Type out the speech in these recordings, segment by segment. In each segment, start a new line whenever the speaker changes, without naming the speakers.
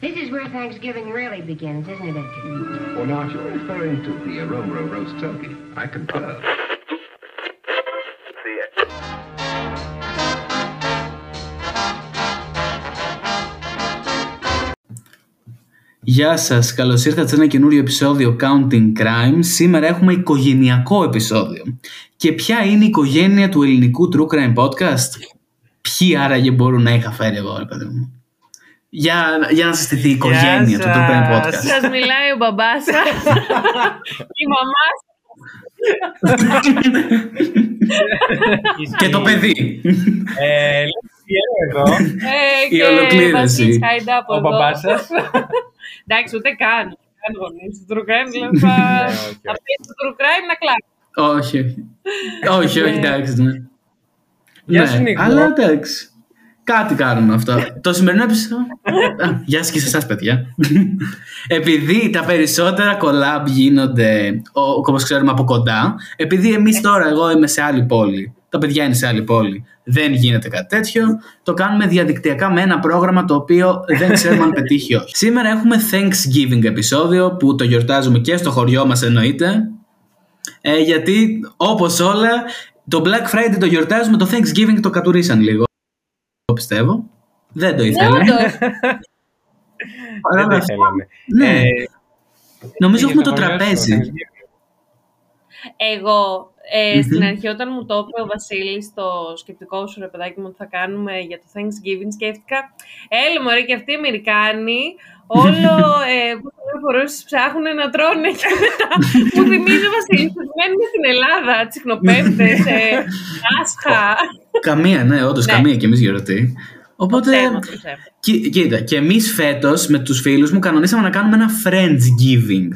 This is where Thanksgiving really begins, isn't it, Edgar?
Well, now, if you're referring to the aroma roast turkey, I concur.
Γεια σας, καλώς ήρθατε σε ένα καινούριο επεισόδιο Counting Crime. Σήμερα έχουμε οικογενειακό επεισόδιο. Και ποια είναι η οικογένεια του ελληνικού True Crime Podcast? Ποιοι άραγε μπορούν να είχα φέρει εγώ, ρε παιδί μου; Για, για να συστηθεί η οικογένεια του True Crime Podcast.
Σας μιλάει ο μπαμπάς σας, η μαμά σας.
και το παιδί.
Ε, Λέω εδώ,
Ε,
Η
και
ολοκλήρωση.
Βασίλης Χαϊντά από
ο
εδώ.
μπαμπάς σας.
Εντάξει, ούτε καν. Καν γονείς. Το true crime λέω θα...
Ναι, όχι.
Θα πει το true crime να κλάσει.
όχι, όχι. όχι, όχι, εντάξει. Ναι.
Γεια
Ναι,
σου, Νίκο.
Αλλά εντάξει. Κάτι κάνουμε αυτό. το σημερινό επεισόδιο. Α, Γεια σας και σε εσάς, παιδιά. επειδή τα περισσότερα collab γίνονται, όπως ξέρουμε, από κοντά, επειδή εμείς τώρα, εγώ είμαι σε άλλη πόλη, τα παιδιά είναι σε άλλη πόλη, δεν γίνεται κάτι τέτοιο, το κάνουμε διαδικτυακά με ένα πρόγραμμα το οποίο δεν ξέρουμε αν πετύχει ή όχι. Σήμερα έχουμε Thanksgiving επεισόδιο που το γιορτάζουμε και στο χωριό μας εννοείται. Ε, γιατί όπως όλα, το Black Friday το γιορτάζουμε, το Thanksgiving το κατουρίσαν λίγο. Εγώ πιστεύω. Δεν το
Ναι,
ήθελε.
όντως.
Παρά
Δεν το
αυτά,
θέλαμε.
Ναι.
Ε,
Νομίζω έχουμε
πήγε
το
στο χωριό σου,
τραπέζι.
Thanksgiving.
Εγώ ε, στην
Μμμ.
αρχή όταν μου το είπε ο Βασίλης το σκεπτικό σου ρε παιδάκι μου ότι θα κάνουμε για το Thanksgiving σκέφτηκα έλα μωρέ και αυτοί οι Αμερικάνοι όλο ε, που φορές ψάχνουν να τρώνε και μετά μου θυμίζει ο Βασίλης ότι μένουμε στην Ελλάδα τσιχνοπέμπτες, ε, Πάσχα
Καμία, ναι, όντως
Ναι.
καμία και εμείς γιορτή. Οπότε.
Θέμα, το θέμα.
Κοί- Κοίτα, και εμείς φέτος με τους φίλους μου κανονίσαμε να κάνουμε ένα Friendsgiving.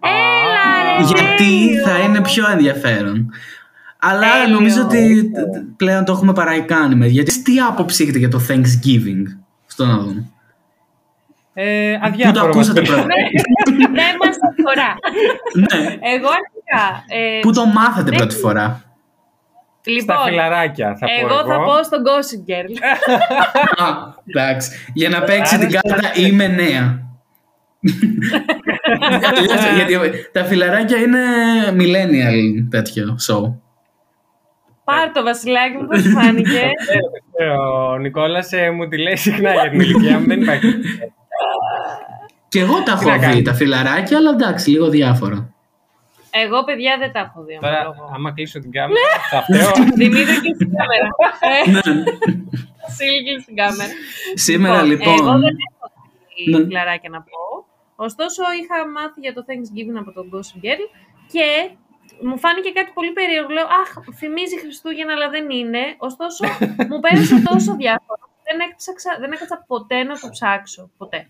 Έλα ρε
γιατί
τέλειο.
θα είναι πιο ενδιαφέρον. Αλλά
Τέλειο.
νομίζω ότι πλέον το έχουμε παραϊκάνει. Γιατί τι άποψη έχετε για το Thanksgiving, στο να δούμε.
Ε,
Πού το
αδιάφορο μας
ακούσατε
το-
πρώτα;
Δεν μας αφορά.
ναι.
Εγώ αρχικά. Ε,
Πού το μάθατε
δεν-
πρώτη φορά;
Στα
Λοιπόν,
φιλαράκια θα πω
εγώ θα πω στον Gossip Girl.
Α, εντάξει. Για να παίξει την κάρτα είμαι νέα. Γιατί τα φιλαράκια είναι millennial τέτοιο show.
Πάρ το βασιλάκι μου, πώς σου φάνηκε.
Ε, Ο Νικόλας ε, μου τη λέει συχνά για την ηλικία μου, δεν υπάρχει.
Και εγώ τα
Τι να
έχω δει
κάνεις;
τα φιλαράκια, αλλά εντάξει, λίγο διάφορα.
Εγώ, παιδιά, δεν τα έχω δει.
Τώρα,
ομολογώ.
άμα κλείσω την κάμερα, θα φταίω.
Δημήτρη και στην κάμερα. Ε,
Ναι.
Σίλκη στην κάμερα.
Σήμερα
Εγώ
λοιπόν.
δεν έχω δει
Ναι.
φιλαράκια να πω. Ωστόσο, είχα μάθει για το Thanksgiving από τον Gossip Girl και μου φάνηκε κάτι πολύ περίεργο. Λέω, Αχ, θυμίζει Χριστούγεννα, αλλά δεν είναι. Ωστόσο, μου πέρασε τόσο διάφορο. Δεν έκατσα, δεν έκατσα ποτέ να το ψάξω. Ποτέ.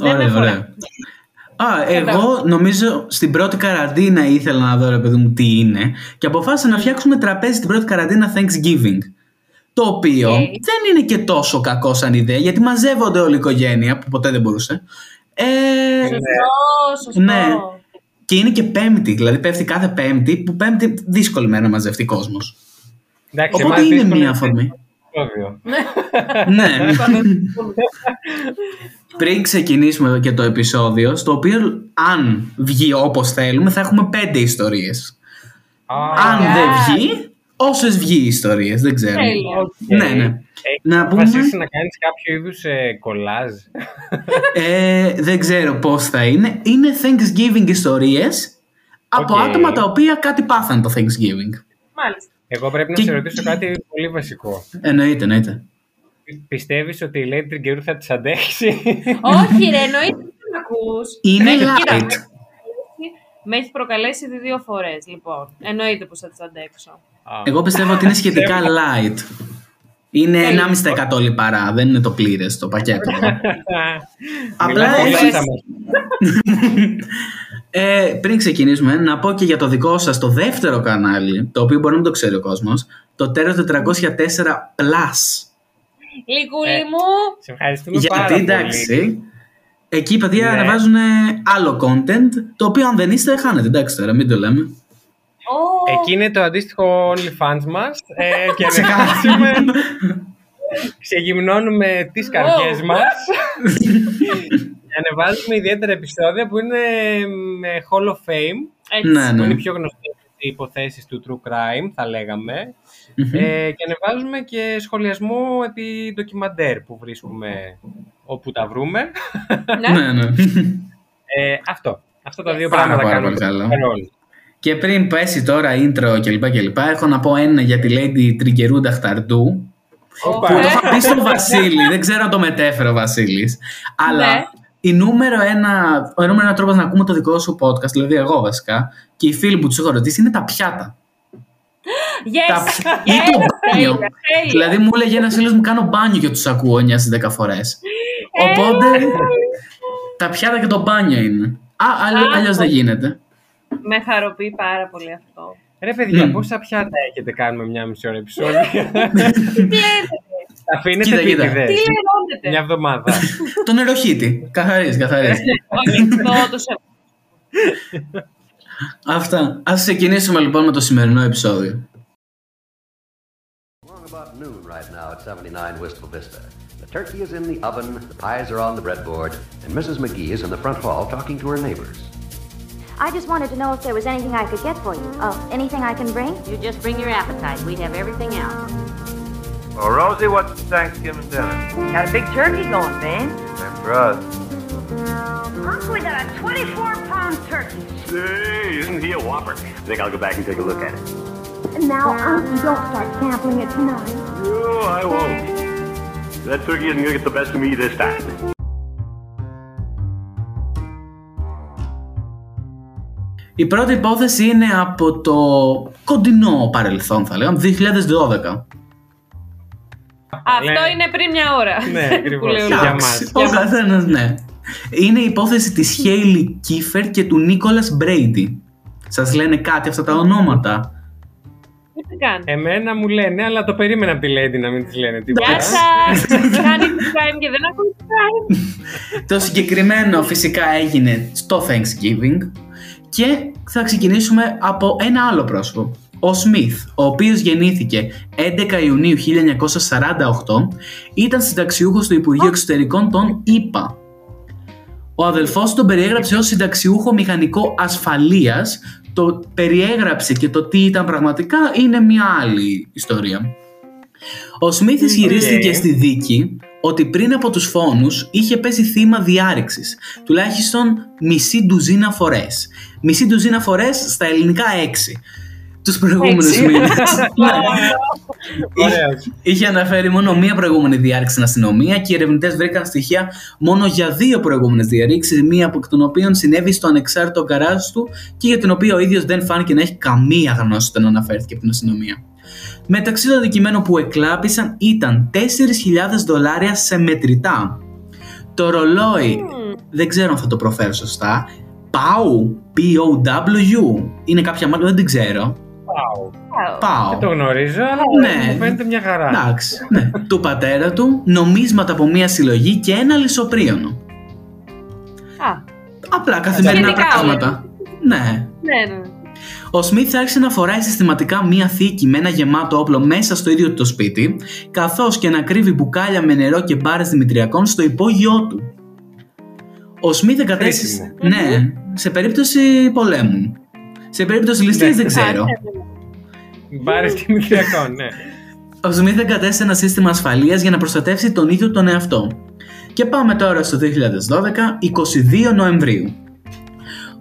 Δεν με
Ωραία,
αφορά.
ωραία. Α, εγώ νομίζω στην πρώτη καραντίνα ήθελα να δω ρε παιδί μου τι είναι και αποφάσισα να φτιάξουμε τραπέζι στην πρώτη καραντίνα Thanksgiving. Το οποίο
Οκ.
δεν είναι και τόσο κακό σαν ιδέα γιατί μαζεύονται όλη η οικογένεια που ποτέ δεν μπορούσε. Ε,
Σωστό, σωστό.
Ναι. και είναι και πέμπτη, δηλαδή πέφτει κάθε πέμπτη που πέμπτη δύσκολη μέρα να μαζευτεί κόσμος.
Εντάξει,
Οπότε
εμάς
είναι
δύσκολο
μία
είναι
αφορμή.
το επεισόδιο.
ναι. Πριν ξεκινήσουμε και το επεισόδιο, στο οποίο αν βγει όπως θέλουμε, θα έχουμε πέντε ιστορίες.
Α,
αν
God.
δεν βγει, όσες βγει ιστορίες, δεν ξέρω.
Τέλεια.
οκ.
Ναι, ναι.
Έχεις
Να πούμε-
αποφασίσει να κάνεις κάποιο είδους ε, κολλάζ.
Ε, δεν ξέρω πώς θα είναι. Είναι Thanksgiving ιστορίες από
Οκ.
άτομα τα οποία κάτι πάθαν το Thanksgiving.
Μάλιστα.
Εγώ πρέπει να
Και-
σε ρωτήσω κάτι πολύ βασικό.
Εννοείται, εννοείται.
Πιστεύεις ότι η Lady Τριγκερού θα τις αντέξει.
Όχι, ρε, εννοείται ότι δεν ακούς.
Είναι
Ναι, κοίτα,
light.
Με έχει προκαλέσει ήδη δύο φορές, λοιπόν. Εννοείται πως θα τις αντέξω.
Α,
Εγώ πιστεύω ότι είναι σχετικά light. Είναι 1,5% λιπαρά, δεν είναι το πλήρες το πακέτο. Απλά
Μιλάμε
έχεις-
πολύ μας.
Ε, πριν ξεκινήσουμε, να πω και για το δικό σας το δεύτερο κανάλι, το οποίο μπορεί να μην το ξέρει ο κόσμος, το Terror 404 Plus.
Λικούλη
Ε,
μου,
Σε ευχαριστούμε πάρα
Γιατί
πολύ.
εντάξει, εκεί παιδιά
Ναι.
ανεβάζουν άλλο content, το οποίο αν δεν είστε χάνετε, εντάξει τώρα, μην το λέμε.
Ω,
Εκεί είναι το αντίστοιχο OnlyFans μας ε, και
Ξεκάθαρα.
ανεβάζουμε ξεγυμνώνουμε τις καρδιές
Wow.
μας και ανεβάζουμε ιδιαίτερα επεισόδια που είναι με Hall of Fame,
Έτσι.
Ναι,
που είναι
ναι.
οι πιο γνωστές υποθέσεις του True Crime, θα λέγαμε.
Μμμ.
Ε, και ανεβάζουμε και σχολιασμό επί ντοκιμαντέρ που βρίσκουμε όπου τα βρούμε.
Ναι.
Ναι, ναι.
Ε, αυτό. Αυτά τα δύο
Πάρα,
πράγματα
πάρα
κάνουμε.
πολύ καλό.
παρόλο.
Και πριν πέσει τώρα intro κλπ. κλπ. Έχω να πω ένα για τη Lady Τριγκερούντα Χταρντού.
Όπα.
Που το είχα πει στον Βασίλη. δεν ξέρω αν το μετέφερε ο Βασίλης. Αλλά
Ναι.
η νούμερο ένα, ο νούμερο ένα τρόπος να ακούμε το δικό σου podcast, δηλαδή εγώ βασικά, και οι φίλοι που τους έχω ρωτήσει είναι τα πιάτα. Τα
Yes!
πι- ή το
Yes!
μπάνιο.
Τέλεια, τέλεια.
Δηλαδή μου έλεγε ένας φίλος μου κάνω μπάνιο και τους ακούω 9 στις 10 φορές. Οπότε τα πιάτα και το μπάνιο είναι. Α,
Α,
αλλιώς δεν γίνεται.
Με χαροποιεί πάρα πολύ αυτό.
Ρε παιδιά,
Μμ.
πόσα πιάτα έχετε κάνει με μια μισή ώρα επεισόδια. Τα αφήνετε
Κοίτα, κοίτα.
επίτηδες.
Τι λερώνεται.
Μια εβδομάδα.
Το νεροχύτη. Καθαρίζει, καθαρίζει.
Όχι, αυτό το σε...
Αυτά. Ας ξεκινήσουμε λοιπόν με το σημερινό επεισόδιο.
Along about noon right now at 79 Wistful Vista. The turkey is in the oven, the pies are on the breadboard, and Mrs. McGee is in the front hall talking to her neighbors.
I just wanted to know if there was anything I could get for you. Oh, anything I can bring?
You just bring your appetite. We have everything else.
Well, Rosie, what's the Thanksgiving dinner?
Got a big turkey going, Ben.
Same for us.
Uncle, we got a 24 pound turkey.
Hey, isn't he a whopper? I think I'll go back and take a look at it.
Now, Uncle, don't start sampling it tonight.
No, I won't. That turkey isn't gonna get the best of me this time.
Η πρώτη υπόθεση είναι από το κοντινό παρελθόν, θα λέγαμε, 2012.
Αυτό είναι πριν μια ώρα.
Ναι, ακριβώς.
Που λέει ο
Για
Λουκάς.
μας.
Ο καθένα, ναι. Είναι η υπόθεση της Χέιλι Κίφερ και του Νίκολας Μπρέιντι. Σας λένε κάτι αυτά τα ονόματα;
Τι κάνει.
Εμένα μου λένε, αλλά το περίμενα από τη Lady να μην της λένε τίποτα.
Γεια σας! Κάνει crime και δεν ακούει crime.
Το συγκεκριμένο φυσικά έγινε στο Thanksgiving και θα ξεκινήσουμε από ένα άλλο πρόσωπο. Ο Σμιθ, ο οποίος γεννήθηκε 11 Ιουνίου 1948, ήταν συνταξιούχος του Υπουργείου Εξωτερικών των ΗΠΑ. Ο αδελφός του τον περιέγραψε ως συνταξιούχο μηχανικό ασφαλείας, το περιέγραψε και το τι ήταν πραγματικά είναι μια άλλη ιστορία. Ο Σμιθ ισχυρίστηκε στη δίκη ότι πριν από τους φόνους είχε πέσει θύμα διάρρηξης, τουλάχιστον μισή ντουζίνα φορές. Μισή ντουζίνα φορές στα ελληνικά έξι. Τους προηγούμενους
Έξι.
μήνες. Ναι.
Ωραίος.
Είχε αναφέρει μόνο μία προηγούμενη διάρρηξη στην αστυνομία και οι ερευνητές βρήκαν στοιχεία μόνο για δύο προηγούμενες διαρρήξεις, μία από εκ των οποίων συνέβη στο ανεξάρτητο γκαράζ του και για την οποία ο ίδιος δεν φάνηκε να έχει καμία γνώση όταν αναφέρθηκε από την αστυνομία. Μεταξύ των αντικειμένων που εκλάπησαν ήταν 4.000 δολάρια σε μετρητά. Το ρολόι, δεν ξέρω αν θα το προφέρω σωστά, POW, P-O-W, είναι κάποια μάρκα, δεν την ξέρω.
Πάω.
POW.
Δεν το γνωρίζω, αλλά
Ναι.
μου φαίνεται μια χαρά.
Εντάξει, ναι. του πατέρα του, νομίσματα από μία συλλογή και ένα λισοπρίωνο.
Α,
Απλά καθημερινά
Σχετικά
πράγματα. Ναι.
ναι, ναι.
Ο Σμιθ άρχισε να φοράει συστηματικά μία θήκη με ένα γεμάτο όπλο μέσα στο ίδιο του το σπίτι, καθώς και να κρύβει μπουκάλια με νερό και μπάρες δημητριακών στο υπόγειό του. Ο Σμιθ εγκατέστησε... Ναι, σε περίπτωση πολέμου. Σε περίπτωση ληστείας δεν ξέρω.
Μπάρες και μυθιακό, ναι.
Ο Σμιθ εγκατέστησε ένα σύστημα ασφαλείας για να προστατεύσει τον ίδιο τον εαυτό. Και πάμε τώρα στο 2012, 22 Νοεμβρίου.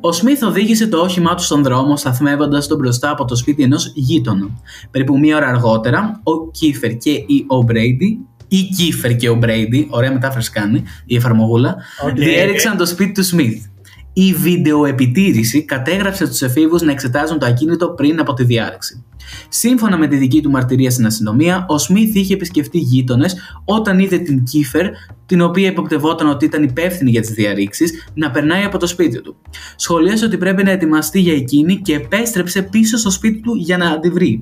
Ο Σμιθ οδήγησε το όχημά του στον δρόμο, σταθμεύοντας τον μπροστά από το σπίτι ενός γείτονα. Περίπου μία ώρα αργότερα, ο Κίφερ και ο Μπρέιντι, ή Κίφερ και ο Μπρέιντι, ωραία μετάφραση κάνει η εφαρμογούλα,
Οκ.
διέριξαν το σπίτι του Σμιθ. Η βιντεοεπιτήρηση κατέγραψε τους εφήβους να εξετάζουν το ακίνητο πριν από τη διάρρηξη. Σύμφωνα με τη δική του μαρτυρία στην αστυνομία, ο Σμιθ είχε επισκεφτεί γείτονες όταν είδε την Κίφερ, την οποία υποπτευόταν ότι ήταν υπεύθυνη για τις διαρρήξεις, να περνάει από το σπίτι του. Σχολίασε ότι πρέπει να ετοιμαστεί για εκείνη και επέστρεψε πίσω στο σπίτι του για να τη βρει.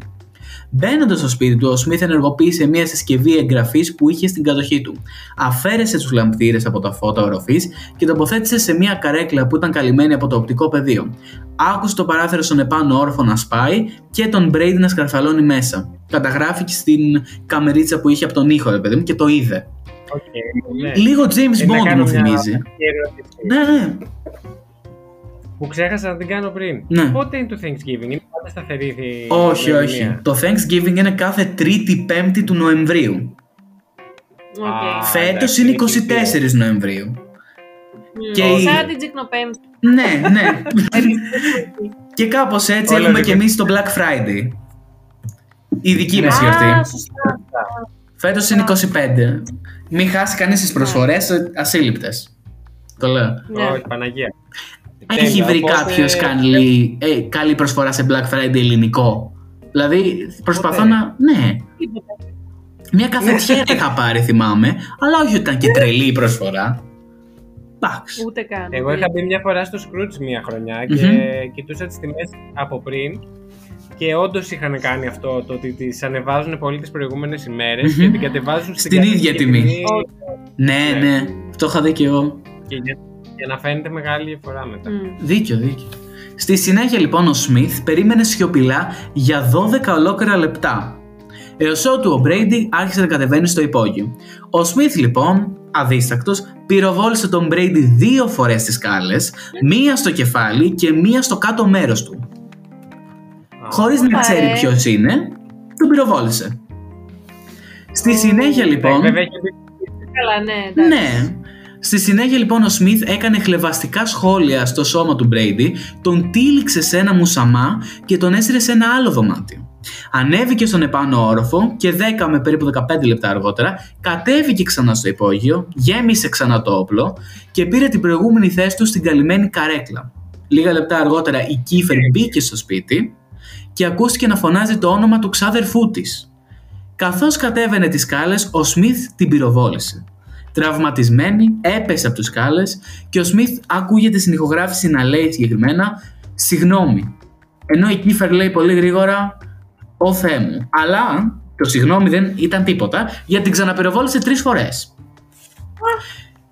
Μπαίνοντας στο σπίτι του, ο Σμιθ ενεργοποίησε μια συσκευή εγγραφής που είχε στην κατοχή του. Αφαίρεσε τους λαμπτήρες από τα φώτα οροφής και τοποθέτησε σε μια καρέκλα που ήταν καλυμμένη από το οπτικό πεδίο. Άκουσε το παράθυρο στον επάνω όροφο να σπάει και τον Μπρέιντι να σκαρφαλώνει μέσα. Καταγράφηκε στην καμερίτσα που είχε από τον ήχο, ρε παιδί μου, και το είδε.
Οκ, ναι.
Λίγο James
Ε, να
Bond
κάνω
μου
μια
θυμίζει.
βασική ερώτηση
Ναι, ναι.
Που ξέχασα να την κάνω πριν.
Ναι.
Πότε είναι το Thanksgiving, είναι πάντα σταθερή η
Όχι,
ημερομηνία;
όχι. Το Thanksgiving είναι κάθε Τρίτη Πέμπτη του Νοεμβρίου.
Οκ.
Φέτος
εντάξει,
είναι
είναι
24 Νοεμβρίου. Και η-
Σαν την Τσικνοπέμπτη.
Ναι, ναι. και κάπως έτσι
Όλα
έχουμε
δικά.
και εμείς το Black Friday. Η δική μας
Α,
γιορτή.
σωστά.
Φέτος είναι 25. Μην χάσει κανείς τις προσφορές ε, ασύλληπτες. Το λέω.
Ναι.
Όχι, Παναγία.
Έχει
Τέλεια,
βρει
οπότε-
κάποιος καλή, ε, καλή προσφορά σε Black Friday ελληνικό. Δηλαδή προσπαθώ
Ποτέ.
να... Ναι.
Τίποτα.
Μια καφετιέρα είχα πάρει θυμάμαι, αλλά όχι ότι ήταν και τρελή η προσφορά. Εντάξει.
Ούτε καν.
Εγώ είχα μπει μια φορά στο Scrooge μια χρονιά και
Μμμ.
κοιτούσα τις τιμές από πριν και όντως είχαν κάνει αυτό το ότι τις ανεβάζουν πολύ τις προηγούμενες ημέρες
Μμμ.
και την κατεβάζουν στην,
Στην
κατάλληλη
ίδια τιμή.
Ναι.
Ναι, ναι. Το είχα δει και εγώ.
Και για, για να φαίνεται μεγάλη διαφορά μετά.
Μμ.
Δίκιο, δίκιο. Στη συνέχεια λοιπόν ο Σμιθ περίμενε σιωπηλά για 12 ολόκληρα λεπτά. Έως ότου ο Μπρέιντι άρχισε να κατεβαίνει στο υπόγειο. Ο Σμιθ λοιπόν, αδίστακτος, πυροβόλησε τον Μπρέιντι δύο φορές στις σκάλες, μία στο κεφάλι και μία στο κάτω μέρος του.
Α,
Χωρίς να
Όπα,
ξέρει
ε.
ποιος είναι, τον πυροβόλησε. Στη συνέχεια λοιπόν...
Βέβαια έχει μπει
Καλά, ναι, εντάξει.
Ναι. Στη συνέχεια λοιπόν ο Σμιθ έκανε χλεβαστικά σχόλια στο σώμα του Μπρέιντι, τον τύλιξε σε ένα μουσαμά και τον έσυρε σε ένα άλλο δωμάτιο. Ανέβηκε στον επάνω όροφο και 10 με περίπου 15 λεπτά αργότερα κατέβηκε ξανά στο υπόγειο, γέμισε ξανά το όπλο και πήρε την προηγούμενη θέση του στην καλυμμένη καρέκλα. Λίγα λεπτά αργότερα η Κίφερ μπήκε στο σπίτι και ακούστηκε να φωνάζει το όνομα του ξάδερφού της. Καθώς κατέβαινε τις σκάλες, ο Σμιθ την πυροβόλησε. Τραυματισμένη, έπεσε από τους σκάλες και ο Σμιθ ακούγεται στην ηχογράφηση να λέει συγκεκριμένα «Συγγνώμη». Ενώ η Κίφερ λέει πολύ γρήγορα «Ω Θεέ μου». Αλλά το συγγνώμη δεν ήταν τίποτα γιατί την ξαναπυροβόλησε τρεις φορές.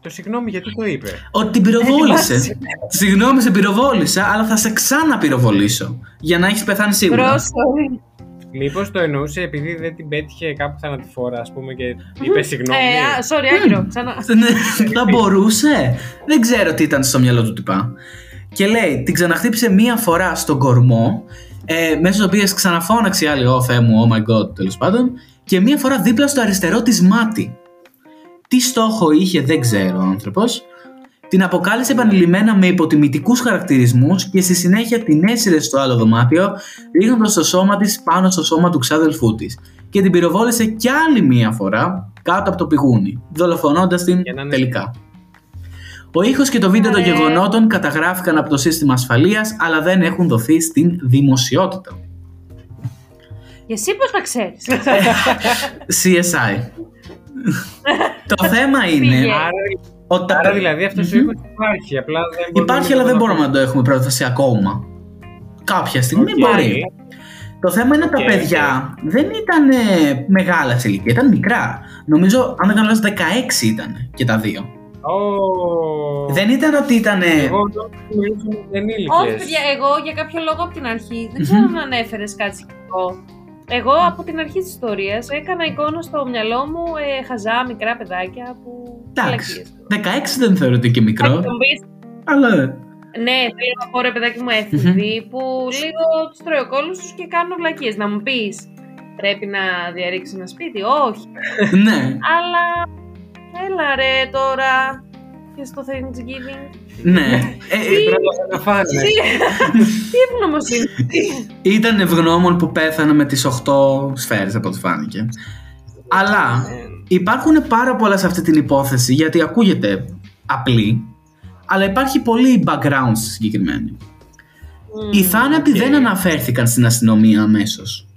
Το συγγνώμη γιατί το είπε;
Ότι την πυροβόλησε. Συγγνώμη, σε πυροβόλησα, αλλά θα σε ξαναπυροβολήσω. Για να έχεις πεθάνει σίγουρα.
Πρόσφορη.
Μήπως το εννοούσε επειδή δεν την πέτυχε κάπου θανατηφόρα, ας πούμε, και είπε συγγνώμη.
Ε, α, sorry, άκυρο, ξανά.
Ναι, θα μπορούσε. Δεν ξέρω τι ήταν στο μυαλό του τυπά. Και λέει, την ξαναχτύπησε μία φορά στον κορμό, ε, μέσα στο οποίο ξαναφώναξε η άλλη, Ω Θεέ μου, oh my god, τέλος πάντων, και μία φορά δίπλα στο αριστερό της μάτι. Τι στόχο είχε, δεν ξέρω ο άνθρωπος. Την αποκάλυψε επανειλημμένα με υποτιμητικούς χαρακτηρισμούς και στη συνέχεια την έσυρε στο άλλο δωμάτιο, ρίχνοντας το σώμα της πάνω στο σώμα του ξάδελφού της και την πυροβόλησε κι άλλη μία φορά κάτω από το πηγούνι, δολοφονώντας την
Για να είναι-
τελικά. Ο ήχος και το βίντεο των
Ωραία.
γεγονότων καταγράφηκαν από το σύστημα ασφαλείας, αλλά δεν έχουν δοθεί στην δημοσιότητα.
Και εσύ πώς τα ξέρεις.
CSI. το θέμα είναι
Πήγε.
Άρα,
ότι τα
άρα
παι-
δηλαδή αυτός ο
Μμμ.
ήχος υπάρχει. Απλά δεν μπορούμε
Υπάρχει,
να
αλλά
το
δεν
δούμε.
μπορούμε να το έχουμε πρόσβαση ακόμα. Κάποια στιγμή
Οκ.
μπορεί. Το θέμα είναι τα
Οκ,
παιδιά δεν ήταν ε, μεγάλα σε ηλικία, ήταν μικρά. Νομίζω, αν δεν κάνω λάθος, 16 ήταν και τα δύο.
Ω,
Δεν ήταν ότι ήταν.
Εγώ νόμιζα ότι μιλούσαμε για
Όχι,
ενήλικες.
παιδιά, εγώ για κάποιο λόγο από την αρχή, δεν ξέρω αν ανέφερες κάτι σχετικό. Εγώ από την αρχή της ιστορίας έκανα εικόνα στο μυαλό μου ε, χαζά μικρά παιδάκια που.
Εντάξει.
βλακίες.
16 δεν θεωρώ ότι και
Θα
μικρό.
μου πεις,
Αλλά.
Ναι, θέλω να πω ρε παιδάκι μου έφηβοι που λίγο τους τρώει ο κόλλος τους και κάνουν βλακίες. Να μου πεις, πρέπει να διαρρήξει ένα σπίτι; Όχι.
ναι.
Αλλά έλα ρε τώρα και στο Thanksgiving.
Ναι. Ε, ε,
Πρώτα να φάνε.
Τι, τι ευγνωμοσύνη.
ήταν ευγνώμων που πέθανε με τις 8 σφαίρες από ό,τι φάνηκε. Αλλά υπάρχουν πάρα πολλά σε αυτή την υπόθεση γιατί ακούγεται απλή, αλλά υπάρχει πολύ background στη συγκεκριμένη. Οι θάνατοι
οκ.
δεν αναφέρθηκαν στην αστυνομία αμέσως.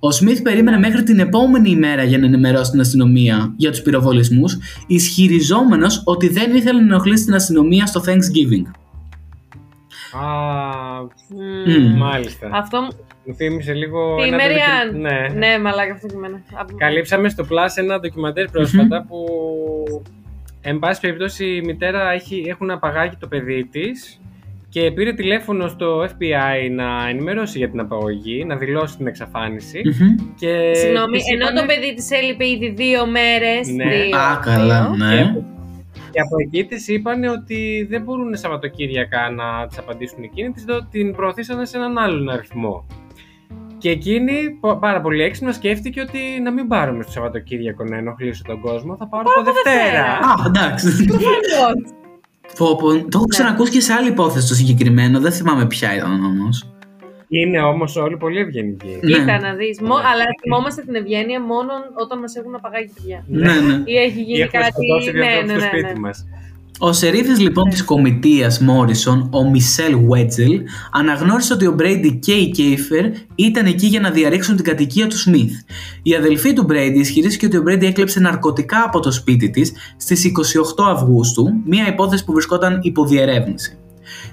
Ο Σμιθ περίμενε μέχρι την επόμενη ημέρα για να ενημερώσει την αστυνομία για τους πυροβολισμούς, ισχυριζόμενος ότι δεν ήθελε να ενοχλήσει την αστυνομία στο Thanksgiving.
Α,
Μμμ.
μάλιστα.
Αυτό μου.
Μου θύμισε λίγο.
Τη
ένα
Μεριάν.
ντοκι- Ναι.
Ναι, μαλάκα αυτό και εμένα. Από-
Καλύψαμε στο Plus ένα ντοκιμαντέρ πρόσφατα που. Εν πάση περιπτώσει η μητέρα έχει, έχουν απαγάγει το παιδί της και πήρε τηλέφωνο στο FBI να ενημερώσει για την απαγωγή, να δηλώσει την εξαφάνιση.
Μμμ.
Και
Συγγνώμη,
της
ενώ
είπανε-
το παιδί της έλειπε ήδη δύο μέρες.
Ναι.
Α, καλά, ναι.
Και από εκεί της είπαν ότι δεν μπορούν Σαββατοκύριακα να της απαντήσουν εκείνη, της το- την προωθήσανε σε έναν άλλον αριθμό. Και εκείνη, πο- πάρα πολύ έξυπνα, σκέφτηκε ότι να μην πάρουμε στο Σαββατοκύριακο να ενοχλήσω τον κόσμο, θα πάρω από Δευτέρα.
Α, εντάξει. Πω, πω, το έχω ξανακούσει και σε άλλη υπόθεση το συγκεκριμένο. Δεν θυμάμαι ποια ήταν όμως.
Είναι όμως όλοι πολύ ευγενικοί.
Ναι.
Κοίτα να δεις. Αλλά θυμόμαστε την ευγένεια μόνο όταν μας έχουν απαγάγει παιδιά.
Ναι, ναι.
Ή έχει
Ή
γίνει
έχουμε
κάτι.
σκοτώσει δύο
Ναι,
ανθρώπους
ναι,
στο
ναι,
σπίτι
ναι.
Μας.
Ο σερίφης λοιπόν της κομιτείας Μόρισον, ο Μισελ Βέτζελ, αναγνώρισε ότι ο Μπρέιντι και η Κέιφερ ήταν εκεί για να διαρρήξουν την κατοικία του Σμιθ. Η αδελφή του Μπρέιντι ισχυρίστηκε ότι ο Μπρέιντι έκλεψε ναρκωτικά από το σπίτι της στις 28 Αυγούστου, μια υπόθεση που βρισκόταν υπό διερεύνηση.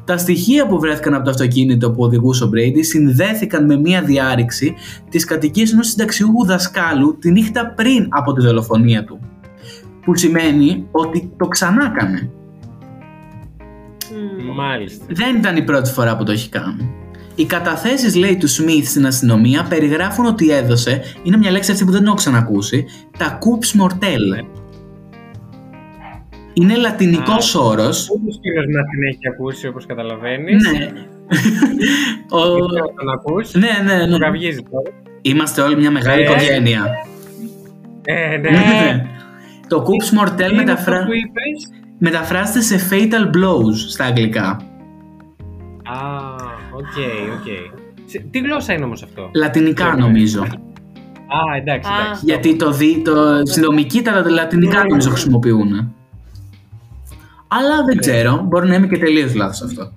Τα στοιχεία που βρέθηκαν από το αυτοκίνητο που οδηγούσε ο Μπρέιντι συνδέθηκαν με μια διάρρηξη της κατοικίας ενός συνταξιούχου δασκάλου τη νύχτα πριν από τη δολοφονία του. Που σημαίνει ότι το ξανάκανε.
Μάλιστα.
Δεν ήταν η πρώτη φορά που το έχει κάνει. Οι καταθέσεις, λέει, του Σμιθ στην αστυνομία περιγράφουν ότι έδωσε, είναι μια λέξη αυτή που δεν έχω ξανακούσει, τα coups mortel. Είναι λατινικός όρος.
Ούτως κύριος να την έχει ακούσει όπως καταλαβαίνεις.
Ναι. Ο...
Γιατί όταν ακούς,
ναι, ναι, ναι.
το καυγίζει τώρα.
Είμαστε όλοι μια μεγάλη
Ε.
οικογένεια.
Ε, ναι.
Ναι. Το coups mortels
Τι είναι αυτό
μεταφρα...
που είπες;
μεταφράζεται σε fatal blows στα αγγλικά.
Α, οκ, οκ. Σε- Τι γλώσσα είναι όμως αυτό;
Λατινικά νομίζω.
Α, εντάξει,
Α.
εντάξει.
Γιατί το, δι, το συνδομική τα λατινικά νομίζω χρησιμοποιούν. Αλλά δεν ξέρω, μπορεί να είμαι και τελείως λάθος αυτό.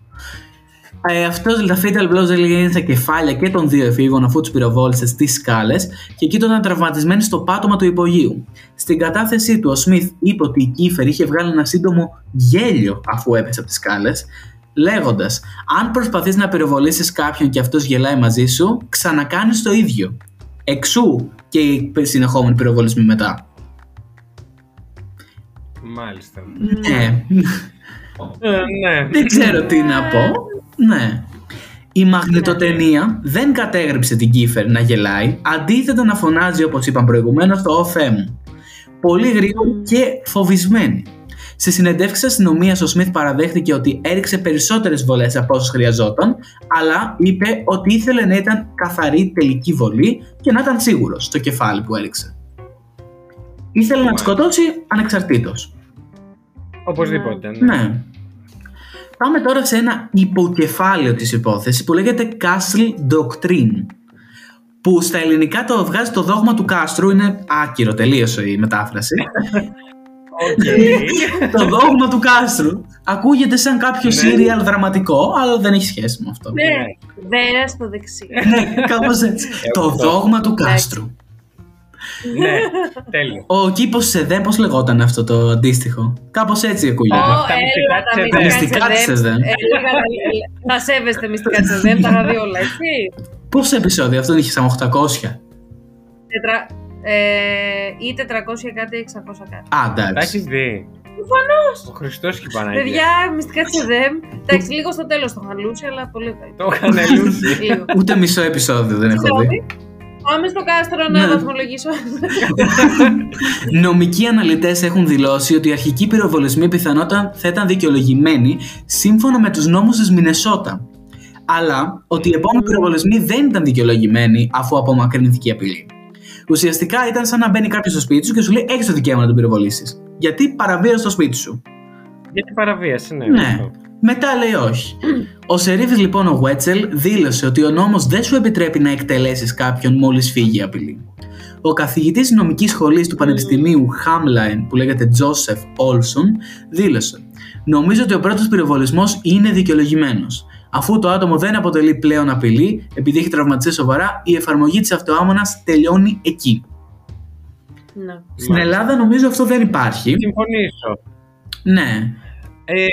Ε, αυτός τα fatal blows έλεγε στα κεφάλια και των δύο εφήβων αφού τους πυροβόλησες στις σκάλες και εκεί ήταν τραυματισμένοι στο πάτωμα του υπογείου. Στην κατάθεσή του, ο Σμιθ είπε ότι η Κίφερ είχε βγάλει ένα σύντομο γέλιο αφού έπεσε από τις σκάλες, λέγοντας: Αν προσπαθείς να πυροβολήσεις κάποιον και αυτός γελάει μαζί σου, ξανακάνεις το ίδιο. Εξού και οι συνεχόμενοι πυροβολισμοί μετά.
Μάλιστα.
Ναι.
Ε, ναι.
Δεν ξέρω τι να πω. Ναι. Η μαγνητοτενία δεν κατέγραψε την Κίφερ να γελάει, αντίθετα να φωνάζει όπως είπαν προηγουμένως το «Ωφέ μου». Πολύ γρήγορη και φοβισμένη. Σε συνεντεύξεις αστυνομίας, ο Σμιθ παραδέχτηκε ότι έριξε περισσότερες βολές από όσες χρειαζόταν, αλλά είπε ότι ήθελε να ήταν καθαρή τελική βολή και να ήταν σίγουρος στο κεφάλι που έριξε. Ήθελε να τη σκοτώσει ανεξαρτήτως.
Οπωσδήποτε. Ναι.
Ναι. Πάμε τώρα σε ένα υποκεφάλαιο της υπόθεσης που λέγεται Castle Doctrine που στα ελληνικά το βγάζει το δόγμα του κάστρου, είναι άκυρο τελείωσε η μετάφραση. το δόγμα του κάστρου. Ακούγεται σαν κάποιο σύριαλ δραματικό, αλλά δεν έχει σχέση με αυτό.
Ναι, βέρα στο δεξί.
Ναι, κάπως έτσι. το δόγμα του κάστρου.
Ναι, τέλειο.
Ο κήπος Σεδέν, πώς λεγόταν αυτό το αντίστοιχο; Κάπως έτσι ακούγεται.
Ω,
τα
έλα, τα
μυστικά
της
μυστικά της
ΕΔΕΜ.
ΕΔΕΜ. Έλεγα, τα- Τα σέβεστε μυστικά της ΕΔΕΜ, τα είχα δει όλα, έτσι.
Πόσα επεισόδια, αυτό είχε σαν 800.
Τετρα- ε, Ή 400 κάτι, 600 κάτι.
Α,
Τα
εντάξει.
έχεις δει.
Προφανώς.
Ο Χριστός και η Παναγία.
Παιδιά, μυστικά της ΕΔΕΜ. Εντάξει, λίγο στο τέλος το χαλούσε, αλλά πολύ καλό.
Το είχαν ελούσει.
Λίγο.
Ούτε μισό επεισόδιο δεν έχω δει.
Συγγνώμη. Πάμε στο κάστρο να
Ναι.
βαθμολογήσω.
Νομικοί αναλυτές έχουν δηλώσει ότι οι αρχικοί πυροβολισμοί πιθανότατα θα ήταν δικαιολογημένοι σύμφωνα με τους νόμους της Μινεσότα. Αλλά ότι οι επόμενοι πυροβολισμοί δεν ήταν δικαιολογημένοι αφού απομακρυνθήκε η απειλή. Ουσιαστικά ήταν σαν να μπαίνει κάποιος στο σπίτι σου και σου λέει: Έχεις το δικαίωμα να τον πυροβολήσεις. Γιατί παραβίασε το σπίτι σου.
Γιατί παραβίαση, ναι.
Ναι.
αυτό.
Μετά λέει όχι. Ο Σερίφης λοιπόν ο Βέτσελ δήλωσε ότι ο νόμος δεν σου επιτρέπει να εκτελέσεις κάποιον μόλις φύγει η απειλή. Ο καθηγητής νομικής σχολής του Πανεπιστημίου Χάμλαϊν που λέγεται Τζόσεφ Όλσον δήλωσε «Νομίζω ότι ο πρώτος πυροβολισμός είναι δικαιολογημένος. Αφού το άτομο δεν αποτελεί πλέον απειλή επειδή έχει τραυματιστεί σοβαρά, η εφαρμογή της αυτοάμονας τελειώνει εκεί».
Ναι.
Στην Ελλάδα νομίζω αυτό δεν υπάρχει.
Συμφωνήσω.
Ναι.
Ε,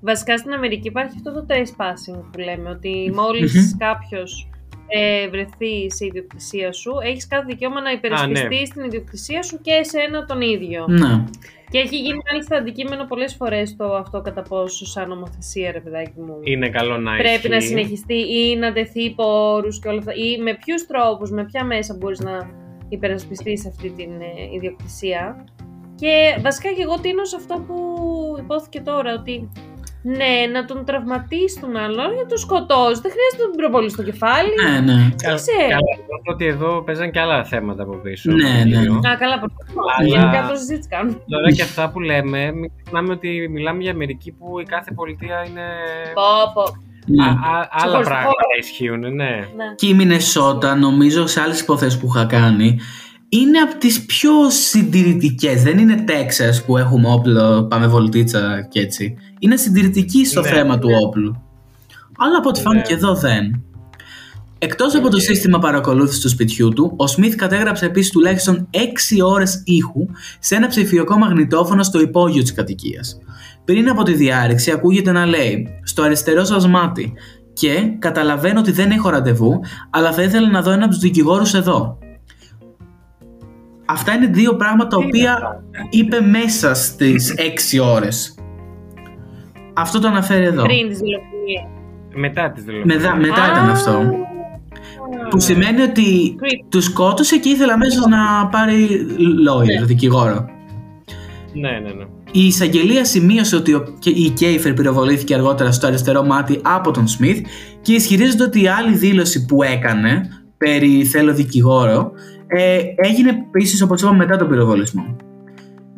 Βασικά στην Αμερική υπάρχει αυτό το trespassing που λέμε, ότι
Μμμ.
μόλις κάποιος ε, βρεθεί σε ιδιοκτησία σου, έχεις κάθε δικαίωμα να υπερασπιστείς την ιδιοκτησία σου και εσένα τον ίδιο.
Ναι.
Και έχει γίνει μάλιστα αντικείμενο πολλές φορές το αυτό κατά πόσο σαν νομοθεσία, ρε παιδάκι μου.
Είναι καλό να
Πρέπει
έχει.
να συνεχιστεί ή να τεθεί υπό όρους και όλα αυτά. Ή με ποιους τρόπους, με ποια μέσα μπορείς να υπερασπιστείς αυτή την ε, ιδιοκτησία. Και βασικά και εγώ τίνω σε αυτό που υπόθηκε τώρα, ότι ναι, να τον τραυματίσει τον άλλον, για να τον σκοτώσει. Δεν χρειάζεται να τον προπολίσει στο κεφάλι.
Ναι, ναι.
Δεν ξέρω.
Καλά, νιώθω ότι εδώ παίζαν και άλλα θέματα από πίσω.
Ναι, ναι.
Α, καλά, προσπαθώ.
Αλλά-
Γενικά το συζήτηση κάνουμε.
Τώρα και αυτά που λέμε, μην ξεχνάμε ότι μιλάμε για Αμερική που η κάθε πολιτεία είναι.
Πω, πω.
ναι.
Α, α- άλλα
Ξεχωριστή
πράγματα
χώρα.
ισχύουν, ναι.
Ναι.
Και η Μινεσότα, νομίζω σε άλλες υποθέσεις που είχα κάνει, είναι από τις πιο συντηρητικές. Δεν είναι Τέξας που έχουμε όπλο, πάμε βολτίτσα και έτσι. Είναι συντηρητική στο
Ναι.
θέμα του όπλου. Αλλά από ό,τι
Ναι.
φάνηκε εδώ δεν. Εκτός από το
Οκ.
σύστημα παρακολούθησης του σπιτιού του, ο Σμιθ κατέγραψε επίσης τουλάχιστον 6 ώρες ήχου σε ένα ψηφιακό μαγνητόφωνο στο υπόγειο της κατοικίας. Πριν από τη διάρρηξη ακούγεται να λέει «Στο αριστερό σας μάτι» και «Καταλαβαίνω ότι δεν έχω ραντεβού, αλλά θα ήθελα να δω ένα από τους δικηγόρους εδώ». Αυτά είναι δύο πράγματα τα οποία είπε μέσα στις 6 ώρες. Αυτό το αναφέρει εδώ.
Πριν τις δολοφονίες.
Μετά τις δολοφονίες.
Μετα- μετά
Α,
ήταν αυτό. Που σημαίνει ότι
Creep.
τους σκότωσε και ήθελε αμέσως να πάρει lawyer, δικηγόρο.
Ναι, ναι, ναι.
Η εισαγγελία σημείωσε ότι ο, και η Κέιφερ πυροβολήθηκε αργότερα στο αριστερό μάτι από τον Σμιθ και ισχυρίζονται ότι η άλλη δήλωση που έκανε περί θέλω δικηγόρο ε, έγινε επίσης όπως είπαμε μετά τον πυροβολισμό.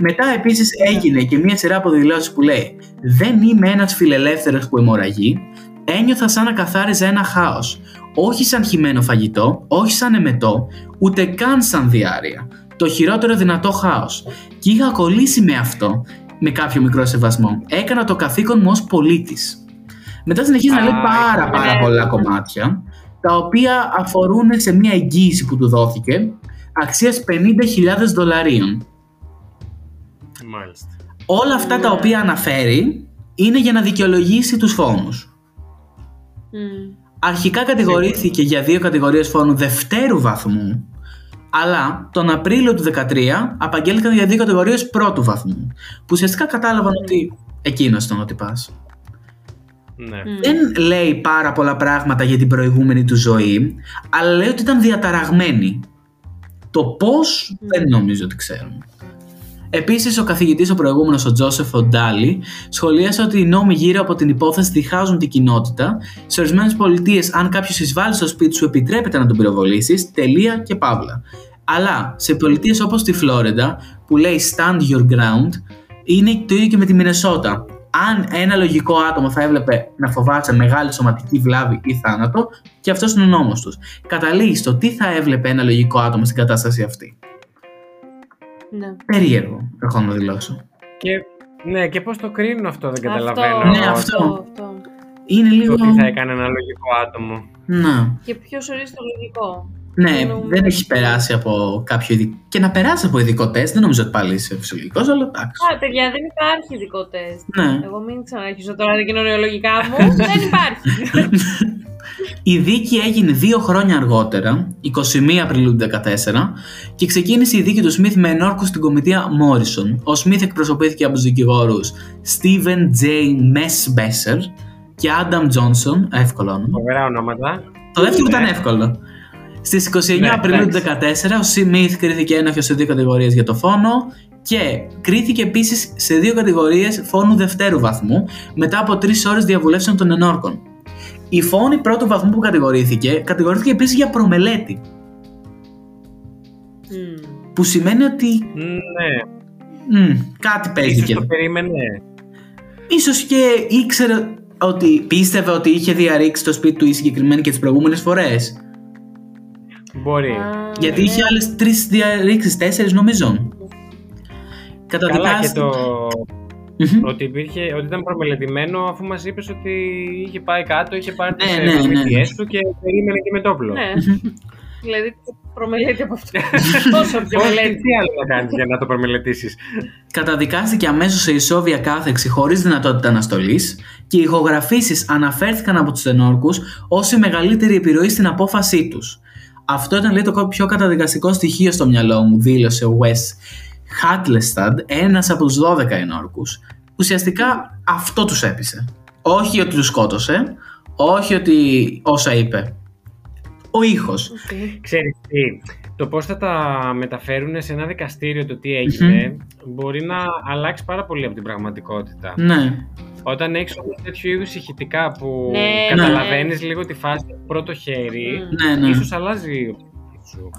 Μετά επίσης έγινε και μία σειρά από δηλώσει που λέει Δεν είμαι ένας φιλελεύθερος που αιμορραγεί. Ένιωθα σαν να καθάριζα ένα χάος. Όχι σαν χυμένο φαγητό, όχι σαν εμετό, ούτε καν σαν διάρρεια. Το χειρότερο δυνατό χάος. Και είχα κολλήσει με αυτό, με κάποιο μικρό σεβασμό. Έκανα το καθήκον μου ως πολίτης. Μετά συνεχίζει να λέει
Α,
πάρα
ναι.
πάρα πολλά κομμάτια, τα οποία αφορούν σε μια εγγύηση που του δόθηκε αξίας 50.000 δολαρίων.
Μάλιστα.
Όλα αυτά τα οποία αναφέρει είναι για να δικαιολογήσει τους φόνους.
Μμ.
Αρχικά κατηγορήθηκε για δύο κατηγορίες φόνου δευτέρου βαθμού, αλλά τον Απρίλιο του 2013 απαγγέλθηκαν για δύο κατηγορίες πρώτου βαθμού, που ουσιαστικά κατάλαβαν ότι εκείνος ήταν ο τυπάς.
Ναι.
Μμ.
Δεν λέει πάρα πολλά πράγματα για την προηγούμενη του ζωή, αλλά λέει ότι ήταν διαταραγμένη. Το πώς δεν νομίζω ότι ξέρουμε. Επίσης, ο καθηγητής ο προηγούμενος, ο Τζόσεφ Οντάλι, σχολίασε ότι οι νόμοι γύρω από την υπόθεση διχάζουν την κοινότητα. Σε ορισμένες πολιτείες, αν κάποιος εισβάλλει στο σπίτι σου, επιτρέπεται να τον πυροβολήσεις, τελεία και παύλα. Αλλά σε πολιτείες όπως τη Φλόρεντα, που λέει stand your ground, είναι το ίδιο και με τη Μινεσότα. Αν ένα λογικό άτομο θα έβλεπε να φοβάσαι μεγάλη σωματική βλάβη ή θάνατο, και αυτός είναι ο νόμος τους. Καταλήγει στο τι θα έβλεπε ένα λογικό άτομο στην κατάσταση αυτή.
Ναι.
Περίεργο, έχω να δηλώσω.
Και, ναι, και πώς το κρίνουν αυτό, δεν
Αυτό,
καταλαβαίνω.
Ναι, αυτό.
αυτό.
Είναι λίγο.
Το τι θα έκανε ένα λογικό άτομο.
Ναι.
Και ποιος ορίζει το λογικό.
Ναι,
Εννοούμε.
δεν έχει περάσει από κάποιο ειδικό. Και να περάσει από ειδικό τεστ, δεν νομίζω ότι πάλι είσαι φυσιολογικός, αλλά εντάξει.
Α, παιδιά, δεν υπάρχει ειδικό τεστ.
Ναι.
Εγώ μην ξαναρχίσω τώρα τα κοινωνιολογικά μου. δεν υπάρχει.
Η δίκη έγινε δύο χρόνια αργότερα, 21 Απριλίου του 2014, και ξεκίνησε η δίκη του Σμιθ με ενόρκους στην κομιτεία Μόρισον. Ο Σμιθ εκπροσωπήθηκε από τους δικηγόρους Steven J. Messbesser και Adam Johnson, εύκολο όνομα.
Φοβερά ονόματα.
Το δεύτερο
Ναι.
ήταν εύκολο. Στις 29
Ναι,
Απριλίου του 2014,
εντάξει.
ο Σμιθ κρίθηκε ένοχος σε δύο κατηγορίες για το φόνο και κρίθηκε επίσης σε δύο κατηγορίες φόνου δευτέρου βαθμού μετά από τρεις ώρες διαβουλεύσεων των ενόρκων. Η φόνη πρώτου βαθμού που κατηγορήθηκε, κατηγορήθηκε επίσης για προμελέτη.
Μμ.
Που σημαίνει ότι
Ναι,
μ, κάτι παίζει
ίσως
και
το περίμενε.
Ίσως και ήξερε ότι πίστευε ότι είχε διαρρήξει το σπίτι του η συγκεκριμένη και τις προηγούμενες φορές.
Μπορεί.
Α,
Γιατί
ναι.
είχε άλλες τρεις διαρρήξεις, τέσσερις νομίζω.
Καλά και
Καταδικάστηκε.
το
Μμμ.
ότι, υπήρχε, ότι ήταν προμελετημένο αφού μας είπες ότι είχε πάει κάτω, είχε πάρει τις
Ναι,
ε,
ναι, ναι.
προμήθειές του και περίμενε και με το όπλο.
Ναι. Δηλαδή, προμελέτη από αυτό. Τόσο πιο
Πώς,
μελέτη.
τι άλλο να κάνεις για να το προμελετήσεις.
Καταδικάστηκε αμέσως σε ισόβια κάθεξη χωρίς δυνατότητα αναστολής και οι ηχογραφήσεις αναφέρθηκαν από τους τενόρκου ως η μεγαλύτερη επιρροή στην απόφασή τους. Αυτό ήταν λέει, το πιο καταδικαστικό στοιχείο στο μυαλό μου, δήλωσε ο Wes Χάτλεσταντ, ένας από τους 12 ενόρκους. Ουσιαστικά αυτό τους έπεισε. Όχι ότι τους σκότωσε, όχι ότι όσα είπε. Ο ήχος.
Ξέρεις τι, το πώς θα τα μεταφέρουν σε ένα δικαστήριο το τι έγινε μπορεί να αλλάξει πάρα πολύ από την πραγματικότητα.
Ναι.
Όταν έχεις όμως τέτοιου είδους ηχητικά που
Ναι,
καταλαβαίνεις λίγο τη φάση από πρώτο χέρι,
Ναι, ναι.
ίσως αλλάζει η οπτική σου.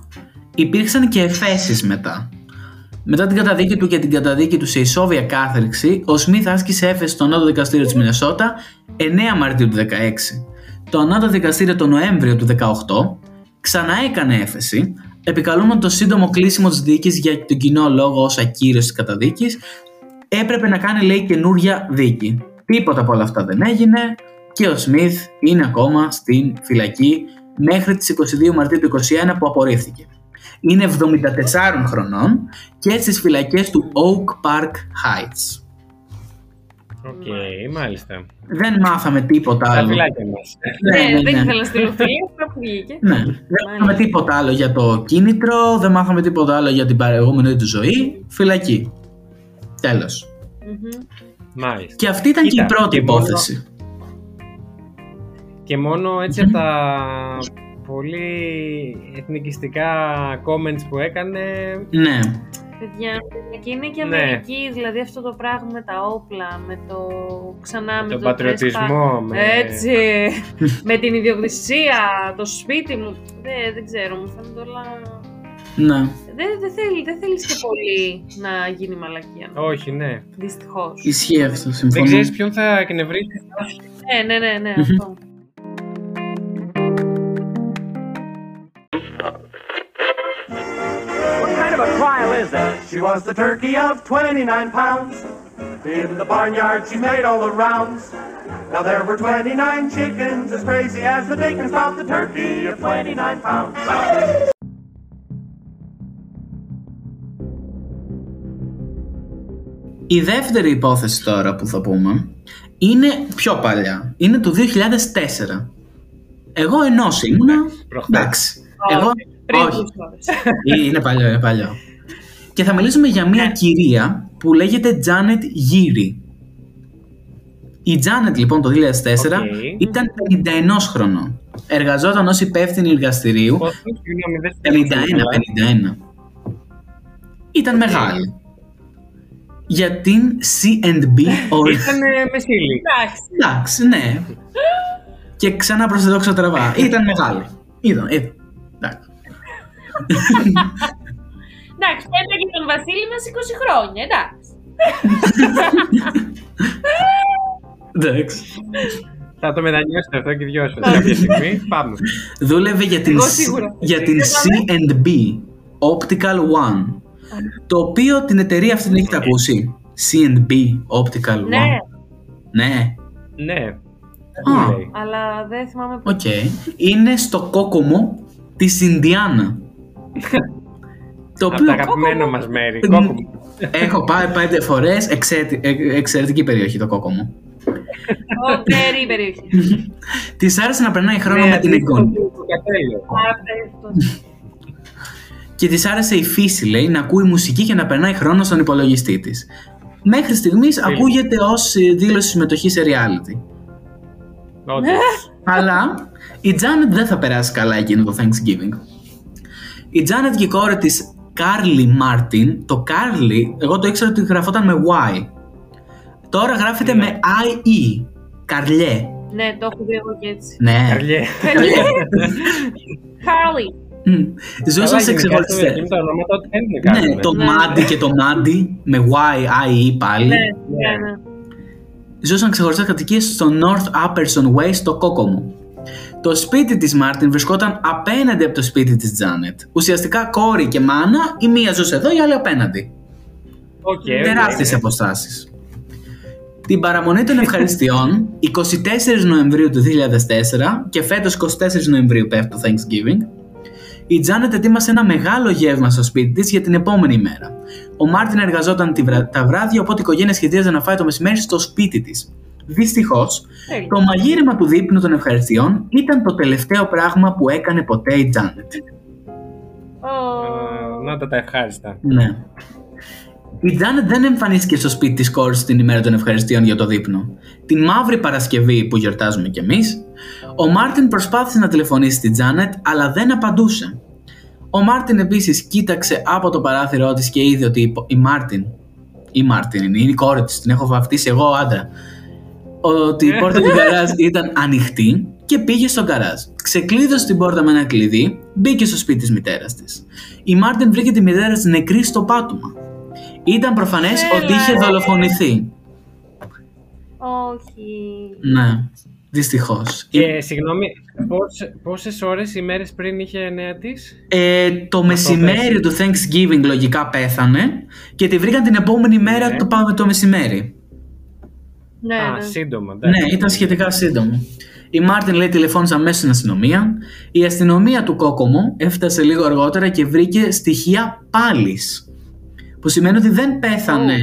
Υπήρξαν και εφέσεις μετά. Μετά την καταδίκη του και την καταδίκη του σε ισόβια κάθριξη, ο Σμιθ άσκησε έφεση στο Ανώτατο Δικαστήριο της Μινεσότα 9 Μαρτίου του 2016. Το Ανώτατο Δικαστήριο το Νοέμβριο του 2018 ξανά έκανε έφεση, επικαλούμενο το σύντομο κλείσιμο της δίκης για τον κοινό λόγο ως ακύρωση της καταδίκης, έπρεπε να κάνει λέει καινούρια δίκη. Τίποτα από όλα αυτά δεν έγινε και ο Σμιθ είναι ακόμα στην φυλακή μέχρι τις 22 Μαρτίου του 2021 που απορρίφθηκε. Είναι 74 χρονών και στις φυλακές του Oak Park Heights.
Οκ, μάλιστα.
Δεν μάθαμε τίποτα
Τα
άλλο.
φυλάκια μας.
Ναι, ναι,
δεν
ναι.
ήθελα να στείλω φίλη, αυτό που βγήκε.
Ναι. Δεν μάθαμε τίποτα άλλο για το κίνητρο, δεν μάθαμε τίποτα άλλο για την προηγούμενη του ζωή. Φυλακή. Τέλος.
Μμμ.
Μάλιστα.
Και αυτή ήταν και
Κοίτα,
η πρώτη
και μόνο-
υπόθεση.
Και μόνο έτσι από τα πολύ εθνικιστικά comments που έκανε,
Ναι.
Παιδιά, και είναι και
Ναι.
Αμερική, δηλαδή αυτό το πράγμα με τα όπλα, με το ξανά με
τον
το
πατριωτισμό,
τρέσπα-
με...
Έτσι, με την ιδιοκτησία, το σπίτι μου. Δεν, δεν ξέρω, μου φαίνεται όλα...
Ναι.
Δεν, δεν, θέλει, δεν θέλεις και πολύ να γίνει μαλακία.
Όχι, ναι.
Δυστυχώς.
Ισχύει αυτό,
Δεν
συμφωνώ.
ξέρεις ποιον θα εκνευρίσει.
Ναι, ναι, ναι, ναι, αυτό.
What kind of a trial is it? She was the turkey of 29 pounds. In the barnyard, she made all the rounds. Now there were 29 chickens, as crazy as the Dickens about the turkey of 29 pounds.
Η δεύτερη υπόθεση τώρα που θα πούμε είναι πιο παλιά. Είναι του 2004. Εγώ ενός ήμουνα.
προχθές.
Εντάξει. Εγώ.
Πριν
Όχι.
τους ώρες.
Ε, Είναι παλιό, είναι παλιό. Και θα μιλήσουμε για μια κυρία που λέγεται Janet Geary. Η Janet λοιπόν το 2004
Οκ.
ήταν 51 χρονών. Εργαζόταν ως υπεύθυνη εργαστηρίου.
Πόσο, συγγνώμη, δεν
51, 51. Ήταν μεγάλη. Για την C&B Or...
Ήταν μεσήλη.
Εντάξει.
Εντάξει, ναι. Και ξανά προς εδώ ξατραβά. Ήταν μεγάλη. Ήταν, ήταν. Εντάξει.
Εντάξει, πέντε και τον Βασίλη μας 20 χρόνια, εντάξει.
Εντάξει.
Θα το μετανιώσετε αυτό και οι δυο σας κάποια στιγμή. Πάμε.
Δούλευε για την,
Εγώ σίγουρα.
για την C&B Optical One. Το οποίο την εταιρεία αυτή την έχετε ακούσει; C&B Optical
Ναι,
One. Ναι.
Ναι.
Α,
Τι λέει.
αλλά δεν θυμάμαι πού.
οκ. Είναι στο κόκομο της Ινδιάνα. το
Από
οποίο
τα αγαπημένα μας μέρη.
Ε,
Κόκκο.
έχω πάει πέντε φορές. Εξαιρετι- ε, εξαιρετική περιοχή το κόκομο.
Ωραίη περιοχή.
Της άρεσε να περνάει χρόνο
Ναι,
με την
αντίστοιχο
Και της άρεσε η φύση, λέει, να ακούει μουσική και να περνάει χρόνο στον υπολογιστή της. Μέχρι στιγμής ακούγεται ως δήλωση συμμετοχή σε reality.
Όντως.
Αλλά η Janet δεν θα περάσει καλά εκείνο το Thanksgiving. Η Janet και η κόρη της Carly Martin, το Carly, εγώ το ήξερα ότι γραφόταν με Y. Τώρα γράφεται με IE. Καρλιέ.
Ναι, το έχω δει εγώ και έτσι.
Ναι.
Καρλιέ.
Χάρλι.
Μμ. Ζούσαν
Καλά,
σε
γενικά,
ξεχωριστές.
εκείνη Τα ονόματα ό,τι θέλουν
Ναι,
κάνουν.
το
Ναι.
Μάντι και το Μάντι με Y-I-E πάλι.
Ναι, ναι, ναι.
ζούσαν ξεχωριστές κατοικίες στο North Upperson Way στο Κόκομο. Το σπίτι της Μάρτιν βρισκόταν απέναντι από το σπίτι της Τζάνετ. Ουσιαστικά κόρη και μάνα, η μία ζούσε εδώ, η άλλη απέναντι.
Οκ, οκ,
Τεράστιες
ναι.
αποστάσεις. Την παραμονή των Ευχαριστιών, 24 Νοεμβρίου του 2004 και φέτος 24 Νοεμβρίου πέφτει το Thanksgiving, η Τζάνετ ετοίμασε ένα μεγάλο γεύμα στο σπίτι της για την επόμενη μέρα. Ο Μάρτιν εργαζόταν τη βρα- τα βράδια, οπότε η οικογένεια σχεδίαζε να φάει το μεσημέρι στο σπίτι της. Δυστυχώς,
Τέλεια.
το μαγείρεμα του δείπνου των Ευχαριστιών ήταν το τελευταίο πράγμα που έκανε ποτέ η Τζάνετ.
Ε, Να τα τα ευχάριστα.
Ναι. Η Τζάνετ δεν εμφανίστηκε στο σπίτι της κόρης την ημέρα των Ευχαριστιών για το δείπνο. Την μαύρη Παρασκευή που γιορτάζουμε κι εμείς, ο Μάρτιν προσπάθησε να τηλεφωνήσει στη Τζάνετ, αλλά δεν απαντούσε. Ο Μάρτιν επίσης κοίταξε από το παράθυρό της και είδε ότι η, η Μάρτιν. Η Μάρτιν είναι, είναι η κόρη της, την έχω βαφτίσει εγώ άντρα. Ότι η πόρτα του γκαράζ ήταν ανοιχτή και πήγε στο γκαράζ. Ξεκλείδωσε την πόρτα με ένα κλειδί, μπήκε στο σπίτι της μητέρας της. Η Μάρτιν βρήκε τη μητέρα της νεκρή στο πάτωμα. Ήταν προφανές
Έλα,
ότι είχε
ρε.
δολοφονηθεί.
Όχι.
Ναι, δυστυχώς.
Και συγγνώμη, πόσες, πόσες ώρες, ημέρες πριν είχε νέα της;
Ε, το μεσημέρι του Thanksgiving λογικά πέθανε και τη βρήκαν την επόμενη μέρα
Ναι.
το πάμε το μεσημέρι.
Ναι,
Α,
ναι.
σύντομα. εντάξει.
Ναι, ήταν σχετικά σύντομο. Η Μάρτιν λέει τηλεφώνησε αμέσως στην αστυνομία. Η αστυνομία του Κόκομο έφτασε λίγο αργότερα και βρήκε στοιχεία πάλι. Που σημαίνει ότι δεν πέθανε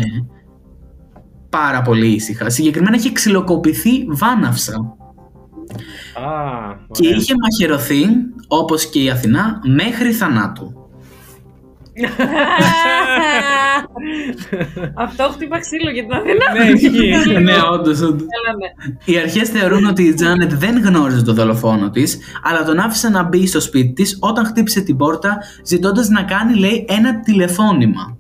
πάρα πολύ ήσυχα. Συγκεκριμένα είχε ξυλοκοπηθεί βάναυσα.
Α,
Και
ωραία.
είχε μαχαιρωθεί, όπως και η Αθηνά, μέχρι θανάτου.
Αυτό χτύπα ξύλο για την Αθήνα.
Ναι, ισχύει.
ναι, όντως, όντως.
Έλα, ναι.
Οι αρχές θεωρούν ότι η Τζάνετ δεν γνώριζε τον δολοφόνο της, αλλά τον άφησε να μπει στο σπίτι της όταν χτύπησε την πόρτα, ζητώντας να κάνει, λέει, ένα τηλεφώνημα.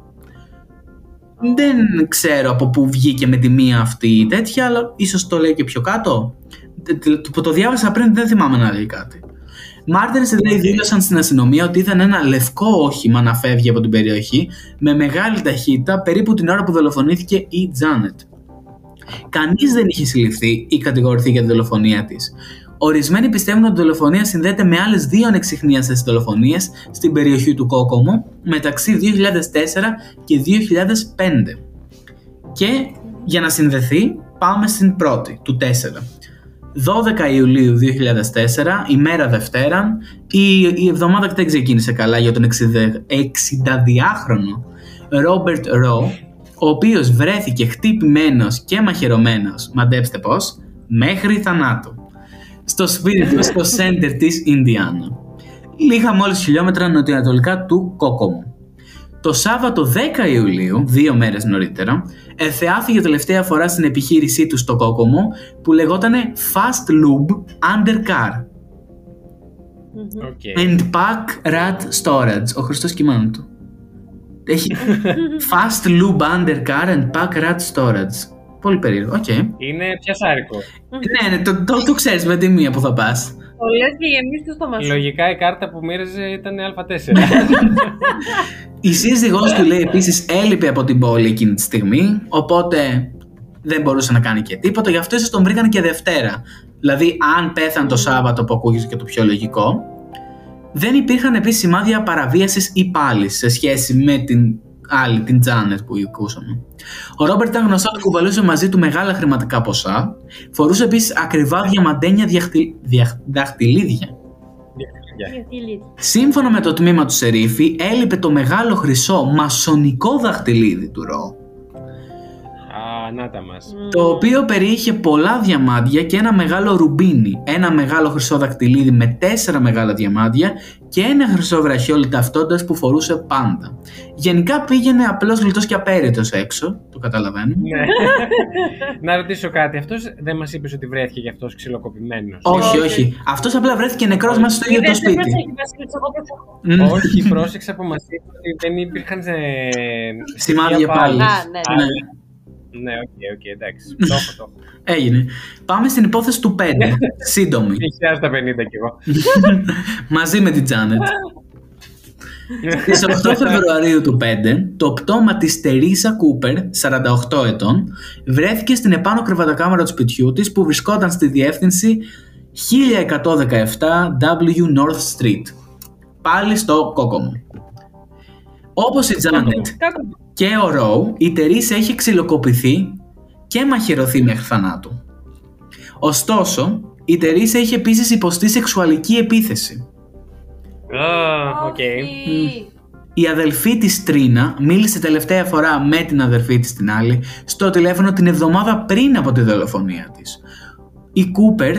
Δεν ξέρω από πού βγήκε με τη μία αυτή η τέτοια, αλλά ίσως το λέει και πιο κάτω. Τε- τε- Που το διάβασα πριν, δεν θυμάμαι να λέει κάτι. Μάρτυρες λέει δήλωσαν στην αστυνομία ότι είδαν ένα λευκό όχημα να φεύγει από την περιοχή με μεγάλη ταχύτητα περίπου την ώρα που δολοφονήθηκε η Τζάνετ. Κανείς δεν είχε συλληφθεί ή κατηγορηθεί για τη δολοφονία της. Ορισμένοι πιστεύουν ότι η δολοφονία συνδέεται με άλλες δύο ανεξιχνίαστες δολοφονίες στην περιοχή του Κόκομο μεταξύ 2004 και 2005. Και για να συνδεθεί, πάμε στην πρώτη, του 4. 12 Ιουλίου 2004, ημέρα Δευτέρα, η, η εβδομάδα δεν ξεκίνησε καλά για τον 62χρονο Ρόμπερτ Ρο, ο οποίος βρέθηκε χτυπημένος και μαχαιρωμένος, μαντέψτε πώς, μέχρι θανάτου, στο σπίτι του στο σέντερ της Ινδιάνα. Λίγα μόλις χιλιόμετρα νοτιοανατολικά του Κόκομου. Το Σάββατο 10 Ιουλίου, δύο μέρες νωρίτερα, εθεάθηκε τελευταία φορά στην επιχείρησή του στο Κόκομο που λεγότανε Fast Lube Undercar
Οκ.
and Pack Rat Storage. Ο Χριστός κι η μάνα του. Έχει Fast Lube Undercar and Pack Rat Storage. Πολύ περίεργο, οκ.
Είναι πιασάρικο.
Ναι, ναι, το, το, το ξέρεις με τη μία που θα πας.
Το λες και γεμίζει το στόμα σου.
Λογικά η κάρτα που μοίραζε ήταν Α4.
Η σύζυγός του λέει επίσης έλειπε από την πόλη εκείνη τη στιγμή, οπότε δεν μπορούσε να κάνει και τίποτα, γι' αυτό ίσως τον βρήκαν και Δευτέρα. Δηλαδή, αν πέθανε το Σάββατο που ακούγεται και το πιο λογικό, δεν υπήρχαν επίσης σημάδια παραβίασης ή πάλι σε σχέση με την άλλη, την Τζάνετ που ακούσαμε. Ο Ρόμπερτ ήταν γνωστός ότι κουβαλούσε μαζί του μεγάλα χρηματικά ποσά, φορούσε επίσης ακριβά διαμαντένια διαχτι... δια- δαχτυλίδια.
Γιατί λύτει.
Σύμφωνα με το τμήμα του Σερίφη, έλειπε το μεγάλο χρυσό μασονικό δαχτυλίδι του Ρο,
Α, να τα μας.
το οποίο περιείχε πολλά διαμάντια και ένα μεγάλο ρουμπίνι, ένα μεγάλο χρυσό δαχτυλίδι με τέσσερα μεγάλα διαμάντια και ένα χρυσό βραχιόλι ταυτότητας που φορούσε πάντα. Γενικά πήγαινε απλώς γλιτός και απέριτος έξω, το καταλαβαίνω.
Ναι. να ρωτήσω κάτι. Αυτός δεν μας είπες ότι βρέθηκε γι' αυτός ξυλοκοπημένος;
Όχι, όχι. Αυτός απλά βρέθηκε νεκρός μέσα στο ίδιο το
Είδες, δεν
σπίτι.
προσέχει, Βασίλη, εγώ προσέχω.
Μμ.
Όχι, πρόσεξα που μας είπες ότι δεν υπήρχαν ε,
Σημάδια
στοιχεία
πάλι.
Α, ναι,
Ναι.
Ναι, οκ, οκ, εντάξει. Το έχω, το έχω.
Έγινε. Πάμε στην υπόθεση του 5. Σύντομη.
1050 κι εγώ.
Μαζί με την Τζάνετ. Στις 8 Φεβρουαρίου του 5, το πτώμα της Τερίσα Κούπερ, 48 ετών, βρέθηκε στην επάνω κρεβατοκάμαρα του σπιτιού της που βρισκόταν στη διεύθυνση 1117 W North Street. Πάλι στο Κόκομο. Όπως η Τζάνετ
Κάκου.
Και ο Ροου, η Τερίσα είχε ξυλοκοπηθεί και μαχαιρωθεί μέχρι θανάτου. Ωστόσο, η Τερίσα είχε επίσης υποστεί σεξουαλική επίθεση.
Α, οκ.
Όχι.
Η αδελφή της Τρίνα μίλησε τελευταία φορά με την αδελφή της την άλλη στο τηλέφωνο την εβδομάδα πριν από τη δολοφονία της. Η Κούπερ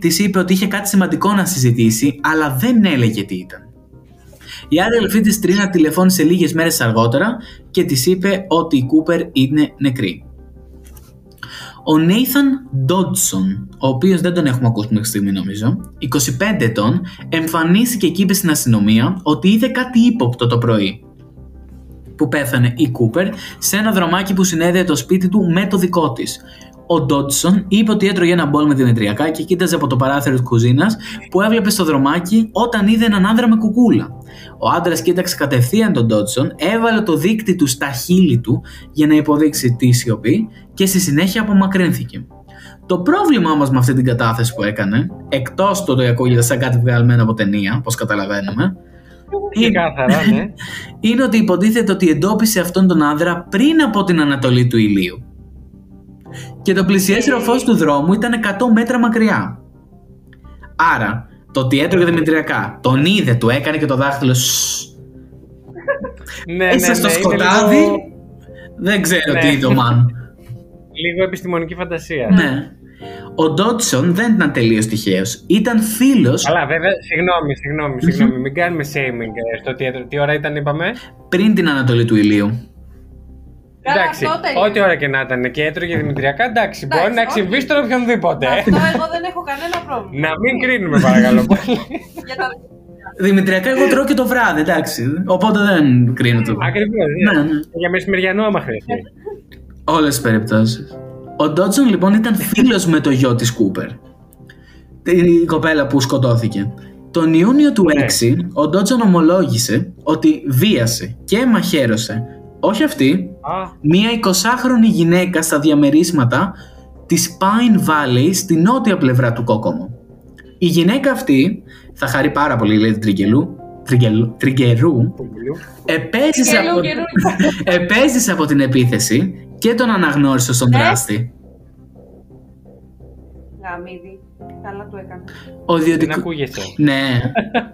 της είπε ότι είχε κάτι σημαντικό να συζητήσει, αλλά δεν έλεγε τι ήταν. Η αδελφή της Τρίνα τηλεφώνησε λίγες μέρες αργότερα και της είπε ότι η Κούπερ είναι νεκρή. Ο Νέιθαν Ντότσον, ο οποίος δεν τον έχουμε ακούσει μέχρι στιγμή νομίζω, 25 ετών, εμφανίστηκε και είπε στην αστυνομία ότι είδε κάτι ύποπτο το πρωί που πέθανε η Κούπερ σε ένα δρομάκι που συνέδεε το σπίτι του με το δικό της. Ο Ντότσον είπε ότι έτρωγε ένα μπολ με δημητριακά και κοίταζε από το παράθυρο της κουζίνας που έβλεπε στο δρομάκι όταν είδε έναν άντρα με κουκούλα. Ο άντρας κοίταξε κατευθείαν τον Ντότσον, έβαλε το δίκτυ του στα χείλη του για να υποδείξει τη σιωπή και στη συνέχεια απομακρύνθηκε. Το πρόβλημα όμω με αυτή την κατάθεση που έκανε, εκτός το ότι ακούγεται σαν κάτι βγαλμένο από ταινία, όπως καταλαβαίνουμε,
Ξεκάθαρα, ναι.
είναι ότι υποτίθεται ότι εντόπισε αυτόν τον άνδρα πριν από την ανατολή του ηλίου. Και το πλησιέστερο φως του δρόμου ήταν 100 μέτρα μακριά. Άρα, το ότι έτρωγε δημητριακά, τον είδε, του έκανε και το δάχτυλο «Σσσ».
Ναι, ναι,
Είσαι στο
ναι, είναι
σκοτάδι,
λίγο-
δεν ξέρω
Ναι.
τι είδε ο Μαν.
Λίγο επιστημονική φαντασία.
ναι. Ο Ντότσον δεν ήταν τελείως τυχαίος. Ήταν φίλος
Αλλά βέβαια, συγγνώμη, συγγνώμη, συγγνώμη, μην κάνουμε shaming ε, στο τι, έτρο- τι ώρα ήταν, είπαμε.
πριν την ανατολή του ηλίου.
Καλά,
εντάξει,
αυτό τελείωσε.
ό,τι ώρα και να ήταν και έτρωγε δημητριακά, εντάξει,
Εντάξει,
μπορεί να
όχι.
συμβεί στον οποιονδήποτε.
Αυτό εγώ δεν έχω κανένα πρόβλημα.
να μην κρίνουμε, παρακαλώ πολύ.
Για τα...
Δημητριακά εγώ τρώω και το βράδυ, εντάξει. Οπότε δεν κρίνω το.
Ακριβώς.
Ναι, ναι.
Για μεσημεριανό, άμα χρειαστεί.
Όλες τις περιπτώσεις. Ο Ντότσον λοιπόν ήταν φίλος με το γιο της Κούπερ. Η κοπέλα που σκοτώθηκε. Τον Ιούνιο του
Ναι.
6, ο Ντότσον ομολόγησε ότι βίασε και μαχαίρωσε, όχι αυτή,
Α,
μία 20χρονη γυναίκα στα διαμερίσματα της Pine Valley στη νότια πλευρά του Κόκομο. Η γυναίκα αυτή, θα χαρεί πάρα πολύ λέει την Τριγκελού, Τριγκελού, Τριγκερού,
κουμπλιού.
επέζησε
Γελού,
από,
γελού.
επέζησε από την επίθεση και τον αναγνώρισε στον
Ναι.
δράστη.
Γαμίδι. Καλά του έκανε.
Ο
Δεν
ιδιωτικό...
ακούγεσαι.
Ναι.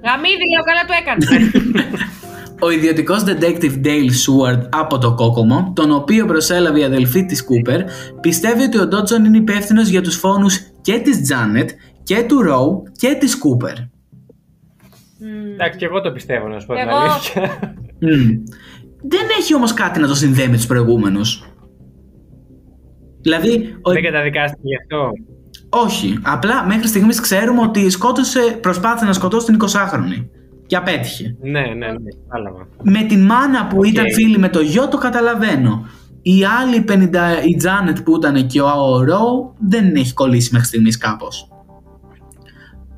Γαμίδι, λέω, καλά του έκανε.
Ο ιδιωτικός detective Dale Seward από το Κόκομο, τον οποίο προσέλαβε η αδελφή της Κούπερ, πιστεύει ότι ο Ντότσον είναι υπεύθυνος για τους φόνους και της Τζάνετ και του Ρόου και της Κούπερ.
Εντάξει, και εγώ το πιστεύω, να σου πω την
Εγώ.
αλήθεια.
Μμμ. Δεν έχει όμως κάτι να το συνδέει με τους προηγούμενους. Δηλαδή, ο...
Δεν καταδικάστηκε γι' αυτό.
όχι. Απλά μέχρι στιγμής ξέρουμε ότι σκότωσε, προσπάθησε να σκοτώσει την 20χρονη. Και απέτυχε.
Ναι, ναι, ναι, κατάλαβα.
Με τη μάνα που
Οκ.
ήταν φίλη με το γιο το καταλαβαίνω. Η άλλη 50, η Τζάνετ που ήταν και ο Ρο δεν έχει κολλήσει μέχρι στιγμής κάπως.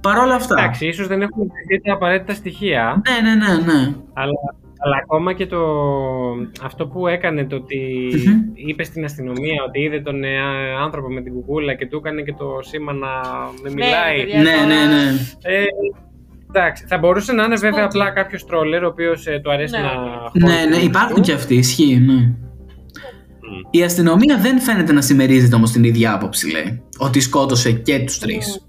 Παρ' όλα αυτά.
Εντάξει, ίσως δεν έχουμε δει τα απαραίτητα στοιχεία,
Ναι, ναι, ναι, ναι.
αλλά, αλλά ακόμα και το, αυτό που έκανε το ότι
Μμμ.
είπε στην αστυνομία ότι είδε τον ε, άνθρωπο με την κουκούλα και του έκανε και το σήμα να με μιλάει.
παιδιά.
Ναι, ναι, ναι.
Ε, εντάξει, θα μπορούσε να είναι βέβαια απλά κάποιος troller ο οποίος του αρέσει
Ναι,
να.
οκ.
χώνει
Ναι, ναι,
του
υπάρχουν
του.
και αυτοί, ισχύει, ναι. Η αστυνομία δεν φαίνεται να συμμερίζεται όμως την ίδια άποψη, λέει. Ότι σκότωσε και τους τρεις.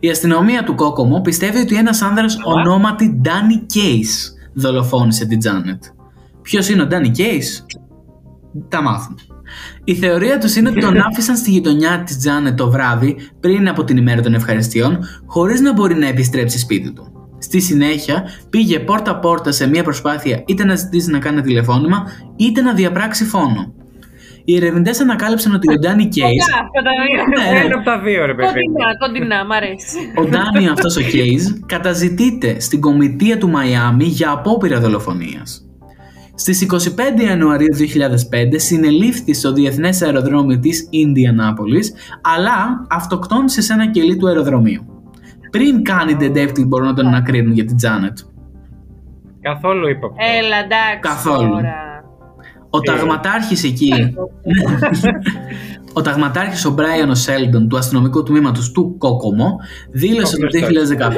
Η αστυνομία του Κόκομο πιστεύει ότι ένας άνδρας ονόματι Ντάνι Κέις δολοφόνησε την Τζάνετ. Ποιος είναι ο Ντάνι Κέις; Τα μάθουμε. Η θεωρία τους είναι ότι τον άφησαν στη γειτονιά της Τζάνετ το βράδυ πριν από την ημέρα των ευχαριστειών χωρίς να μπορεί να επιστρέψει σπίτι του. Στη συνέχεια πήγε πόρτα πόρτα σε μια προσπάθεια είτε να ζητήσει να κάνει τηλεφώνημα είτε να διαπράξει φόνο. Οι ερευνητές ανακάλυψαν ότι ο Ντάνι Κέις
Κοντά, αυτά τα δύο.
Ναι, ναι.
Ένα από τα δύο, ρε παιδί.
Κοντινά, κοντινά, μ' αρέσει.
Ο Ντάνι αυτός ο Κέις καταζητείται στην κομιτεία του Μαϊάμι για απόπειρα δολοφονίας. Στις 25 Ιανουαρίου 2005 συνελήφθη στο διεθνές αεροδρόμιο της Ινδιανάπολης αλλά αυτοκτόνησε σε ένα κελί του αεροδρομίου. Πριν καν οι detective μπορούν να τον ανακρίνουν για την Τζάνετ.
Καθόλου ύποπτο.
Έλα, εντάξει.
Καθόλου.
τώρα.
Ο ταγματάρχης εκεί, ο ταγματάρχης ο Μπράιαν ο Σέλντον του αστυνομικού τμήματος του Κόκομο δήλωσε το 2015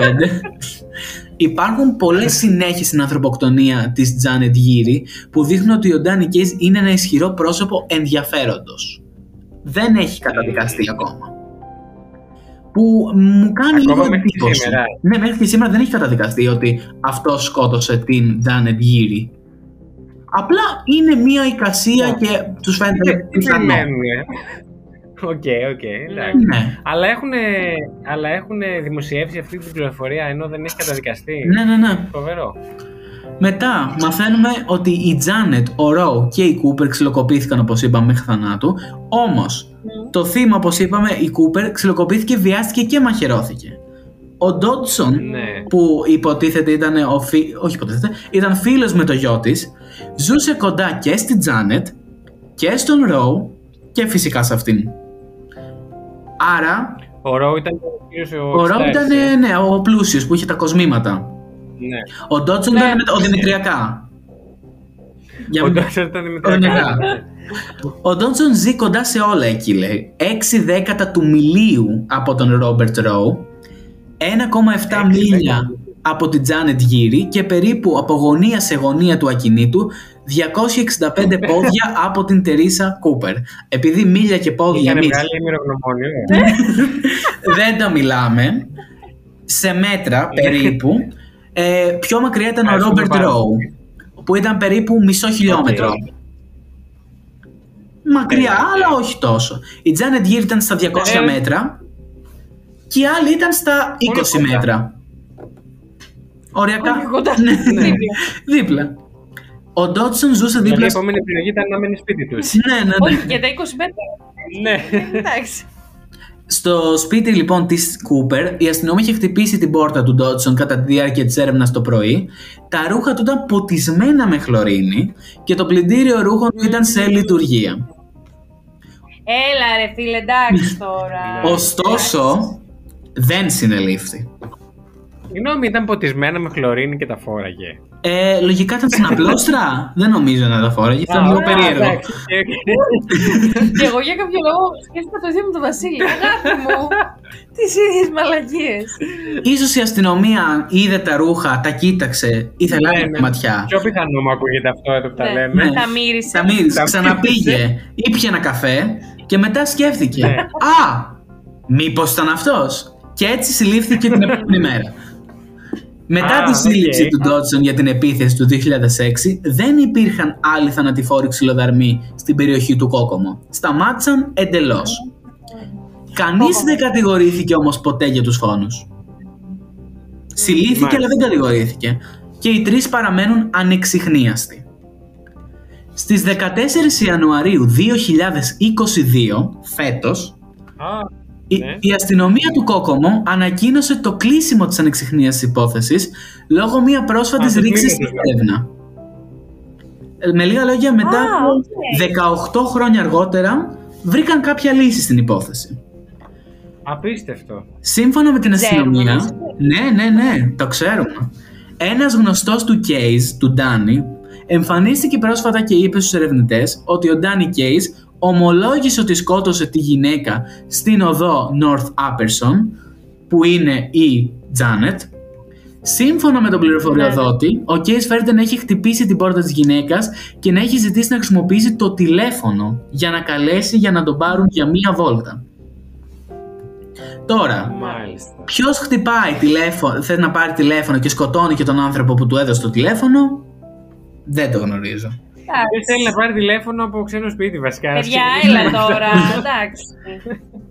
Υπάρχουν πολλές συνδέσεις στην ανθρωποκτονία της Τζάνετ Γύρι που δείχνουν ότι ο Ντάνι Κέις είναι ένα ισχυρό πρόσωπο ενδιαφέροντος. Δεν έχει καταδικαστεί ακόμα. που μου κάνει
Ακόμα
λίγο
μέχρι και
εντύπωση.
σήμερα.
Ναι, μέχρι και σήμερα δεν έχει καταδικαστεί ότι αυτός σκότωσε την Janet Γύρι. Απλά είναι μία εικασία
Ναι.
και τους φαίνεται
Τι
πιθανό.
Περιμένουν, ε. OK, OK, εντάξει.
Ναι.
Αλλά έχουν, αλλά έχουν δημοσιεύσει αυτή την πληροφορία ενώ δεν έχει καταδικαστεί;
Ναι, ναι, ναι.
Φοβερό.
Μετά μαθαίνουμε ότι η Τζάνετ, ο Ρο και η Κούπερ ξυλοκοπήθηκαν όπως είπαμε μέχρι θανάτου. Όμως το θύμα όπως είπαμε η Κούπερ ξυλοκοπήθηκε, βιάστηκε και μαχαιρώθηκε. Ο Ντότσον
Ναι.
που υποτίθεται ήταν, ο φι... όχι υποτίθεται, ήταν φίλος με το γιο της, ζούσε κοντά και στη Τζάνετ και στον Ρο και φυσικά σε αυτήν. Άρα
Ο Ρο ήταν ο κύριος ο
ο Ρο
Στάρς,
ήταν
ε.
ναι, ο πλούσιος που είχε τα κοσμήματα.
Ναι.
Ο Ντότσον
Ναι.
ήταν με τα- ο Δημητριακά. Για
Ο
μην-
Ντότσον ήταν
Ο
με
Δημητριακά. Ο Ντότσον ζει κοντά σε όλα εκεί, λέει. 6 δέκατα του μιλίου από τον Ρόμπερτ Ροου, 1,7 μίλια από την Τζάνετ Γύρι και περίπου από γωνία σε γωνία του ακινήτου 265 πόδια από την Τερίσα Κούπερ. Επειδή μίλια και πόδια
Είχαν
εμείς
βγάλει ημερογνωμόνιο.
δεν τα μιλάμε, σε μέτρα περίπου, ε, πιο μακριά ήταν ο
Ας πούμε
Ρόμπερτ
πάρα
Ροου, που ήταν περίπου μισό χιλιόμετρο. Μακριά, αλλά όχι τόσο. Η Τζάνετ Γύρ ήταν στα 200
Ε.
μέτρα και η άλλη ήταν στα 20
κοντά.
μέτρα. Οριακά.
Όχι κοντά.
Ναι, ναι.
Δίπλα.
Δίπλα. Ο Ντότσον ζούσε
Δηλαδή η
δίπλα.
επόμενη επιλογή ήταν να μένει σπίτι τους.
Ναι, ναι, ναι.
Όχι, για τα 20 μέτρα.
Ναι.
Εντάξει.
Στο σπίτι λοιπόν της Κούπερ, η αστυνομία είχε χτυπήσει την πόρτα του Ντότσον κατά τη διάρκεια της έρευνας το πρωί. Τα ρούχα του ήταν ποτισμένα με χλωρίνη και το πλυντήριο ρούχων του ήταν σε λειτουργία.
Έλα ρε φίλε, εντάξει τώρα.
Ωστόσο, δεν συνελήφθη.
Συγγνώμη, ήταν ποτισμένα με χλωρίνη και τα φόραγε.
Ε, λογικά ήταν στην απλώστρα. δεν νομίζω να τα φόραγε. Αυτό είναι λίγο
Α,
περίεργο.
εντάξει, οκ.
Και εγώ για κάποιο λόγο σκέφτηκα το ίδιο με τον Βασίλη. Αγάπη μου, τις ίδιες μαλακίες.
Ίσως η αστυνομία είδε τα ρούχα, τα κοίταξε, ήθελε
Ναι,
άλλη
ναι.
ματιά.
Πιο πιθανό μου ακούγεται αυτό εδώ που τα
Ναι.
λέμε.
Ναι.
Τα μύρισε.
Τα μύρισε,
Τα
ξαναπήγε,
μύρισε.
ήπια ένα καφέ και μετά σκέφτηκε.
Ναι.
Α, μήπως ήταν αυτός. Και έτσι συλλήφθηκε την επόμενη μέρα. Μετά
Α,
τη σύλληψη
οκ.
του Ντότσον για την επίθεση του 2006, δεν υπήρχαν άλλοι θανατηφόροι ξυλοδαρμοί στην περιοχή του Κόκομο. Σταμάτησαν εντελώς. Κανείς δεν κατηγορήθηκε όμως ποτέ για τους φόνους. Συλλήφθηκε
Μάλιστα.
αλλά δεν κατηγορήθηκε. Και οι τρεις παραμένουν ανεξιχνίαστοι. Στις 14 Ιανουαρίου 2022, φέτος,
Α,
η,
Ναι.
η αστυνομία του Κόκομο ανακοίνωσε το κλείσιμο της ανεξιχνίαστης υπόθεσης λόγω μια πρόσφατης
Α, τους
ρήξης
μήνες
στην
δηλαδή.
έρευνα. Ε, Με λίγα λόγια, μετά
Α,
από
οκ.
18 χρόνια αργότερα, βρήκαν κάποια λύση στην υπόθεση.
απίστευτο.
Σύμφωνα με την
Ξέρουμε,
αστυνομία.
μας.
Ναι, ναι, ναι, το ξέρουμε. Ένας γνωστός του Κέις, του Ντάνι, εμφανίστηκε πρόσφατα και είπε στους ερευνητές ότι ο Ντάνι Κέις ομολόγησε ότι σκότωσε τη γυναίκα στην οδό North Apperson, που είναι η Τζάνετ. Σύμφωνα με τον πληροφοριοδότη, ο Κέις φέρεται να έχει χτυπήσει την πόρτα της γυναίκας και να έχει ζητήσει να χρησιμοποιήσει το τηλέφωνο για να καλέσει για να τον πάρουν για μία βόλτα. Τώρα,
Μάλιστα.
Ποιος χτυπάει τηλέφωνο, θέλει να πάρει τηλέφωνο και σκοτώνει και τον άνθρωπο που του έδωσε το τηλέφωνο, δεν το γνωρίζω.
Δεν θέλει να πάρει τηλέφωνο από ξένο σπίτι βασικά.
Παιδιά, έλα τώρα. Εντάξει.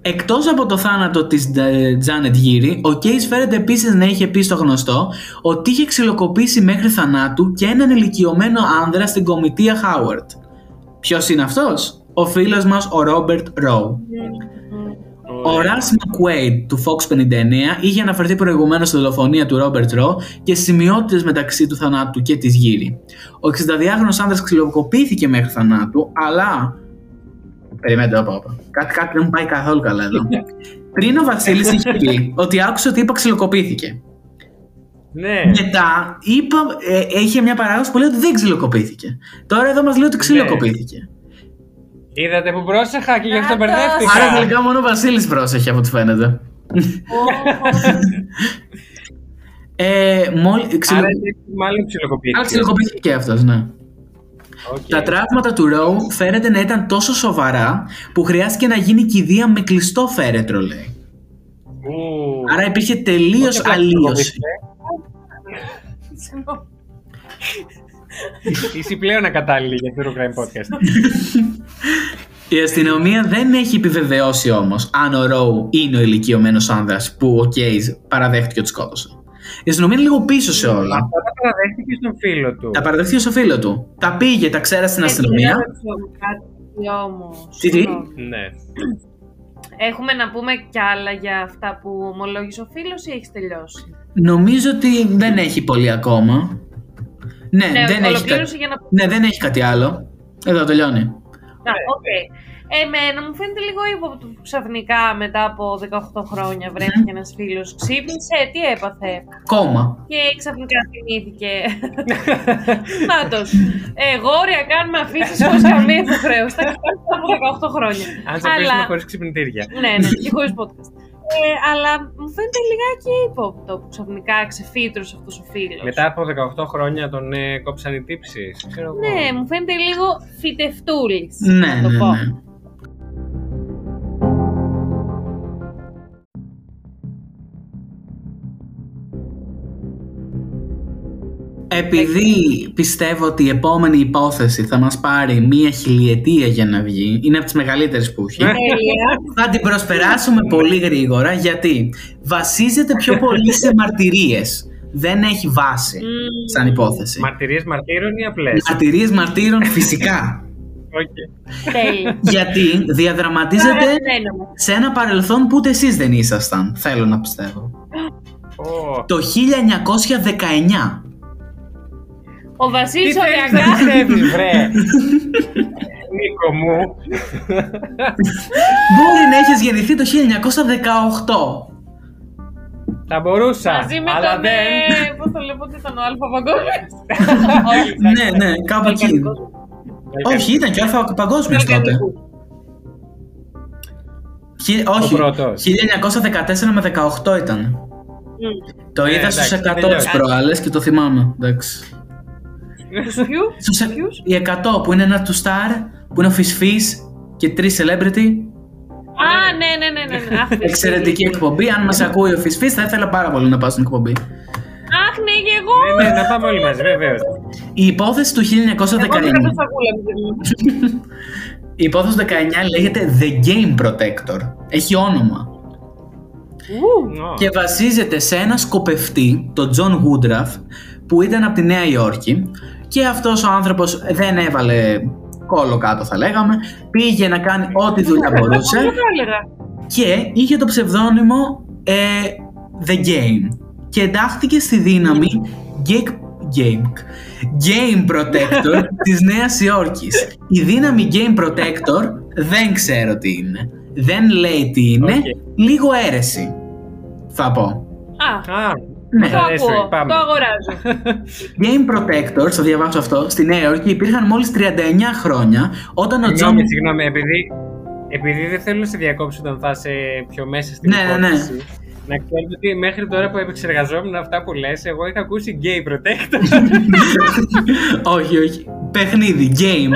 Εκτός από το θάνατο της ε, Τζάνετ Γύρι, ο Κέις φέρεται επίσης να είχε πει στο γνωστό ότι είχε ξυλοκοπήσει μέχρι θανάτου και έναν ηλικιωμένο άνδρα στην κομιτεία Χάουαρτ. Ποιος είναι αυτός; Ο φίλος μας ο Ρόμπερτ Ροου. Ο Ρας Μακουέιντ του Fox 59 είχε αναφερθεί προηγουμένως στη δολοφονία του Ρόμπερτ Ρο και σημειότητες μεταξύ του θανάτου και της γύρι. Ο 62χρονο άνδρας ξυλοκοπήθηκε μέχρι θανάτου, αλλά. Περιμένετε, όπα, όπα. Κάτι, κάτι δεν μου πάει καθόλου καλά εδώ. Πριν ο Βασίλης είχε πει ότι άκουσε ότι είπα ξυλοκοπήθηκε.
Ναι.
Μετά είπα, ε, είχε μια παράδοση που λέει ότι δεν ξυλοκοπήθηκε. Τώρα εδώ μας λέει ότι ξυλοκοπήθηκε.
Είδατε που πρόσεχα και γι' αυτό
Α,
μπερδεύτηκα.
Άρα τελικά μόνο ο Βασίλης πρόσεχε από ό,τι φαίνεται. ε, μόλι, ξυλο...
Άρα μάλλον ψιλοκοπήθηκε.
Α, ξυλοκοπήθηκε και αυτός, ναι.
Οκ.
Τα τραύματα του Ροου φαίνεται να ήταν τόσο σοβαρά που χρειάστηκε να γίνει κηδεία με κλειστό φέρετρο, λέει.
Ου.
Άρα υπήρχε τελείως
Όχι απλά
αλλοίωση.
Συγγνώμη.
Είσαι πλέον ακατάλληλη για το True Crime Podcast.
Η αστυνομία δεν έχει επιβεβαιώσει όμως αν ο Ρόου είναι ο ηλικιωμένος άνδρας που ο Κέιζ παραδέχτηκε ότι σκότωσε. Η αστυνομία είναι λίγο πίσω σε όλα.
Αυτό τα παραδέχτηκε στον φίλο του.
Τα παραδέχτηκε στο φίλο του. Τα πήγε, τα ξέρασε στην
Ε,
αστυνομία.
να ρωτήσω κάτι όμως.
Τι, τι;
Συγγνώμη.
Ναι.
Έχουμε να πούμε κι άλλα για αυτά που ομολόγησε ο φίλος ή έχεις τελειώσει;
Νομίζω ότι δεν έχει πολύ ακόμα. Ναι,
Ναι,
δεν, έχει
ολοκλήρωσε
κα-
για να
ναι, δεν έχει κάτι άλλο. Εδώ τελειώνει.
Α, οκ. Εμένα μου φαίνεται λίγο ύποπτο που ξαφνικά μετά από 18 χρόνια βρέθηκε ένας φίλος. Ξύπνησε, τι έπαθε;
Κόμμα.
Και ξαφνικά θυμήθηκε. Νάτος. Ε, γόρια κάνουμε αφήσεις χωρίς καμία υποχρέωση. Τα έχει κάνει από 18 χρόνια.
Αν σε αφήσουμε χωρίς ξυπνητήρια.
Ναι, ναι, και χωρίς podcast. Ε, αλλά μου φαίνεται λιγάκι ύποπτο που ξαφνικά ξεφύτρωσε αυτός ο φίλος.
Μετά από 18 χρόνια τον ε, κόψαν οι τύψεις. Ξέρω εγώ.
Ναι, μου φαίνεται λίγο φυτευτούλης,
Ναι,
να το
ναι,
πω.
ναι. Επειδή πιστεύω ότι η επόμενη υπόθεση θα μας πάρει μία χιλιετία για να βγει, είναι από τις μεγαλύτερες που έχει,
Τέλεια.
θα την προσπεράσουμε πολύ γρήγορα γιατί βασίζεται πιο πολύ σε μαρτυρίες. Δεν έχει βάση σαν υπόθεση.
Μαρτυρίες μαρτύρων ή απλές;
Μαρτυρίες μαρτύρων φυσικά.
Οκ.
Τέλεια.
Γιατί διαδραματίζεται
Παραπέναμε.
σε ένα παρελθόν που ούτε εσείς δεν ήσασταν, θέλω να πιστεύω.
Ω,
Το 1919.
Ο
Τι
Βασίλης
θέλεις να
οριακά
πιστεύεις, βρε; Νίκο μου.
Μπορεί να έχεις γεννηθεί το 1918.
Θα μπορούσα,
μαζί με
αλλά
τον.
δεν.
ε, Πώς το λέω, πότε ήταν ο Αλφα Παγκόσμιος. Όχι,
ναι, ναι, κάπου εκεί. Όχι, ήταν και ο Αλφα Παγκόσμιος τότε. Χι- Όχι,
πρώτος.
1914 με 18 ήταν. Το
Ε,
είδα στους
εντάξει,
100
τελειώσει.
τις προάλλες και το θυμάμαι. Εντάξει.
Τους ποιους;
Στους, οι 100 που είναι ένα του Star, που είναι ο Φυσφής και τρεις celebrity.
Α, ναι, ναι, ναι, ναι. ναι. Αχ,
Εξαιρετική εκπομπή. Αν μας ακούει ο Φυσφής θα ήθελα πάρα πολύ να πάω στην εκπομπή.
Αχ, ναι, και εγώ.
Ναι, ναι, να πάμε όλοι μαζί, βεβαίω.
Η υπόθεση του 1919.
Εγώ δεν θα σακούλα μου.
Η υπόθεση του 19 λέγεται The Game Protector. Έχει όνομα. Και βασίζεται σε ένα σκοπευτή, τον John Woodruff, που ήταν από τη Νέα Υόρκη και αυτός ο άνθρωπος δεν έβαλε κόλλο κάτω θα λέγαμε, πήγε να κάνει ό,τι δουλειά μπορούσε
Αυτό θα έλεγα.
και είχε το ψευδόνυμο ε, The Game και εντάχθηκε στη δύναμη Game, Game, Game Protector της Νέας Υόρκης. Η δύναμη Game Protector δεν ξέρω τι είναι. Δεν λέει τι είναι. Λίγο αίρεση. Θα πω.
Α,
Α,
Ναι.
το
αρέσει,
ακούω.
πάμε.
Το αγοράζω.
Game Protectors, θα διαβάσω αυτό, στη Νέα Υόρκη υπήρχαν μόλις 39 χρόνια όταν ο John...
Συγγνώμη, συγγνώμη, επειδή, επειδή δεν θέλω να σε διακόψω όταν θα είσαι πιο μέσα στην
Ναι, ναι, ναι.
υπόθεση. Να ξέρετε ότι μέχρι τώρα που επεξεργαζόμουν αυτά που λες, εγώ είχα ακούσει gay protector.
όχι, όχι. Παιχνίδι, game.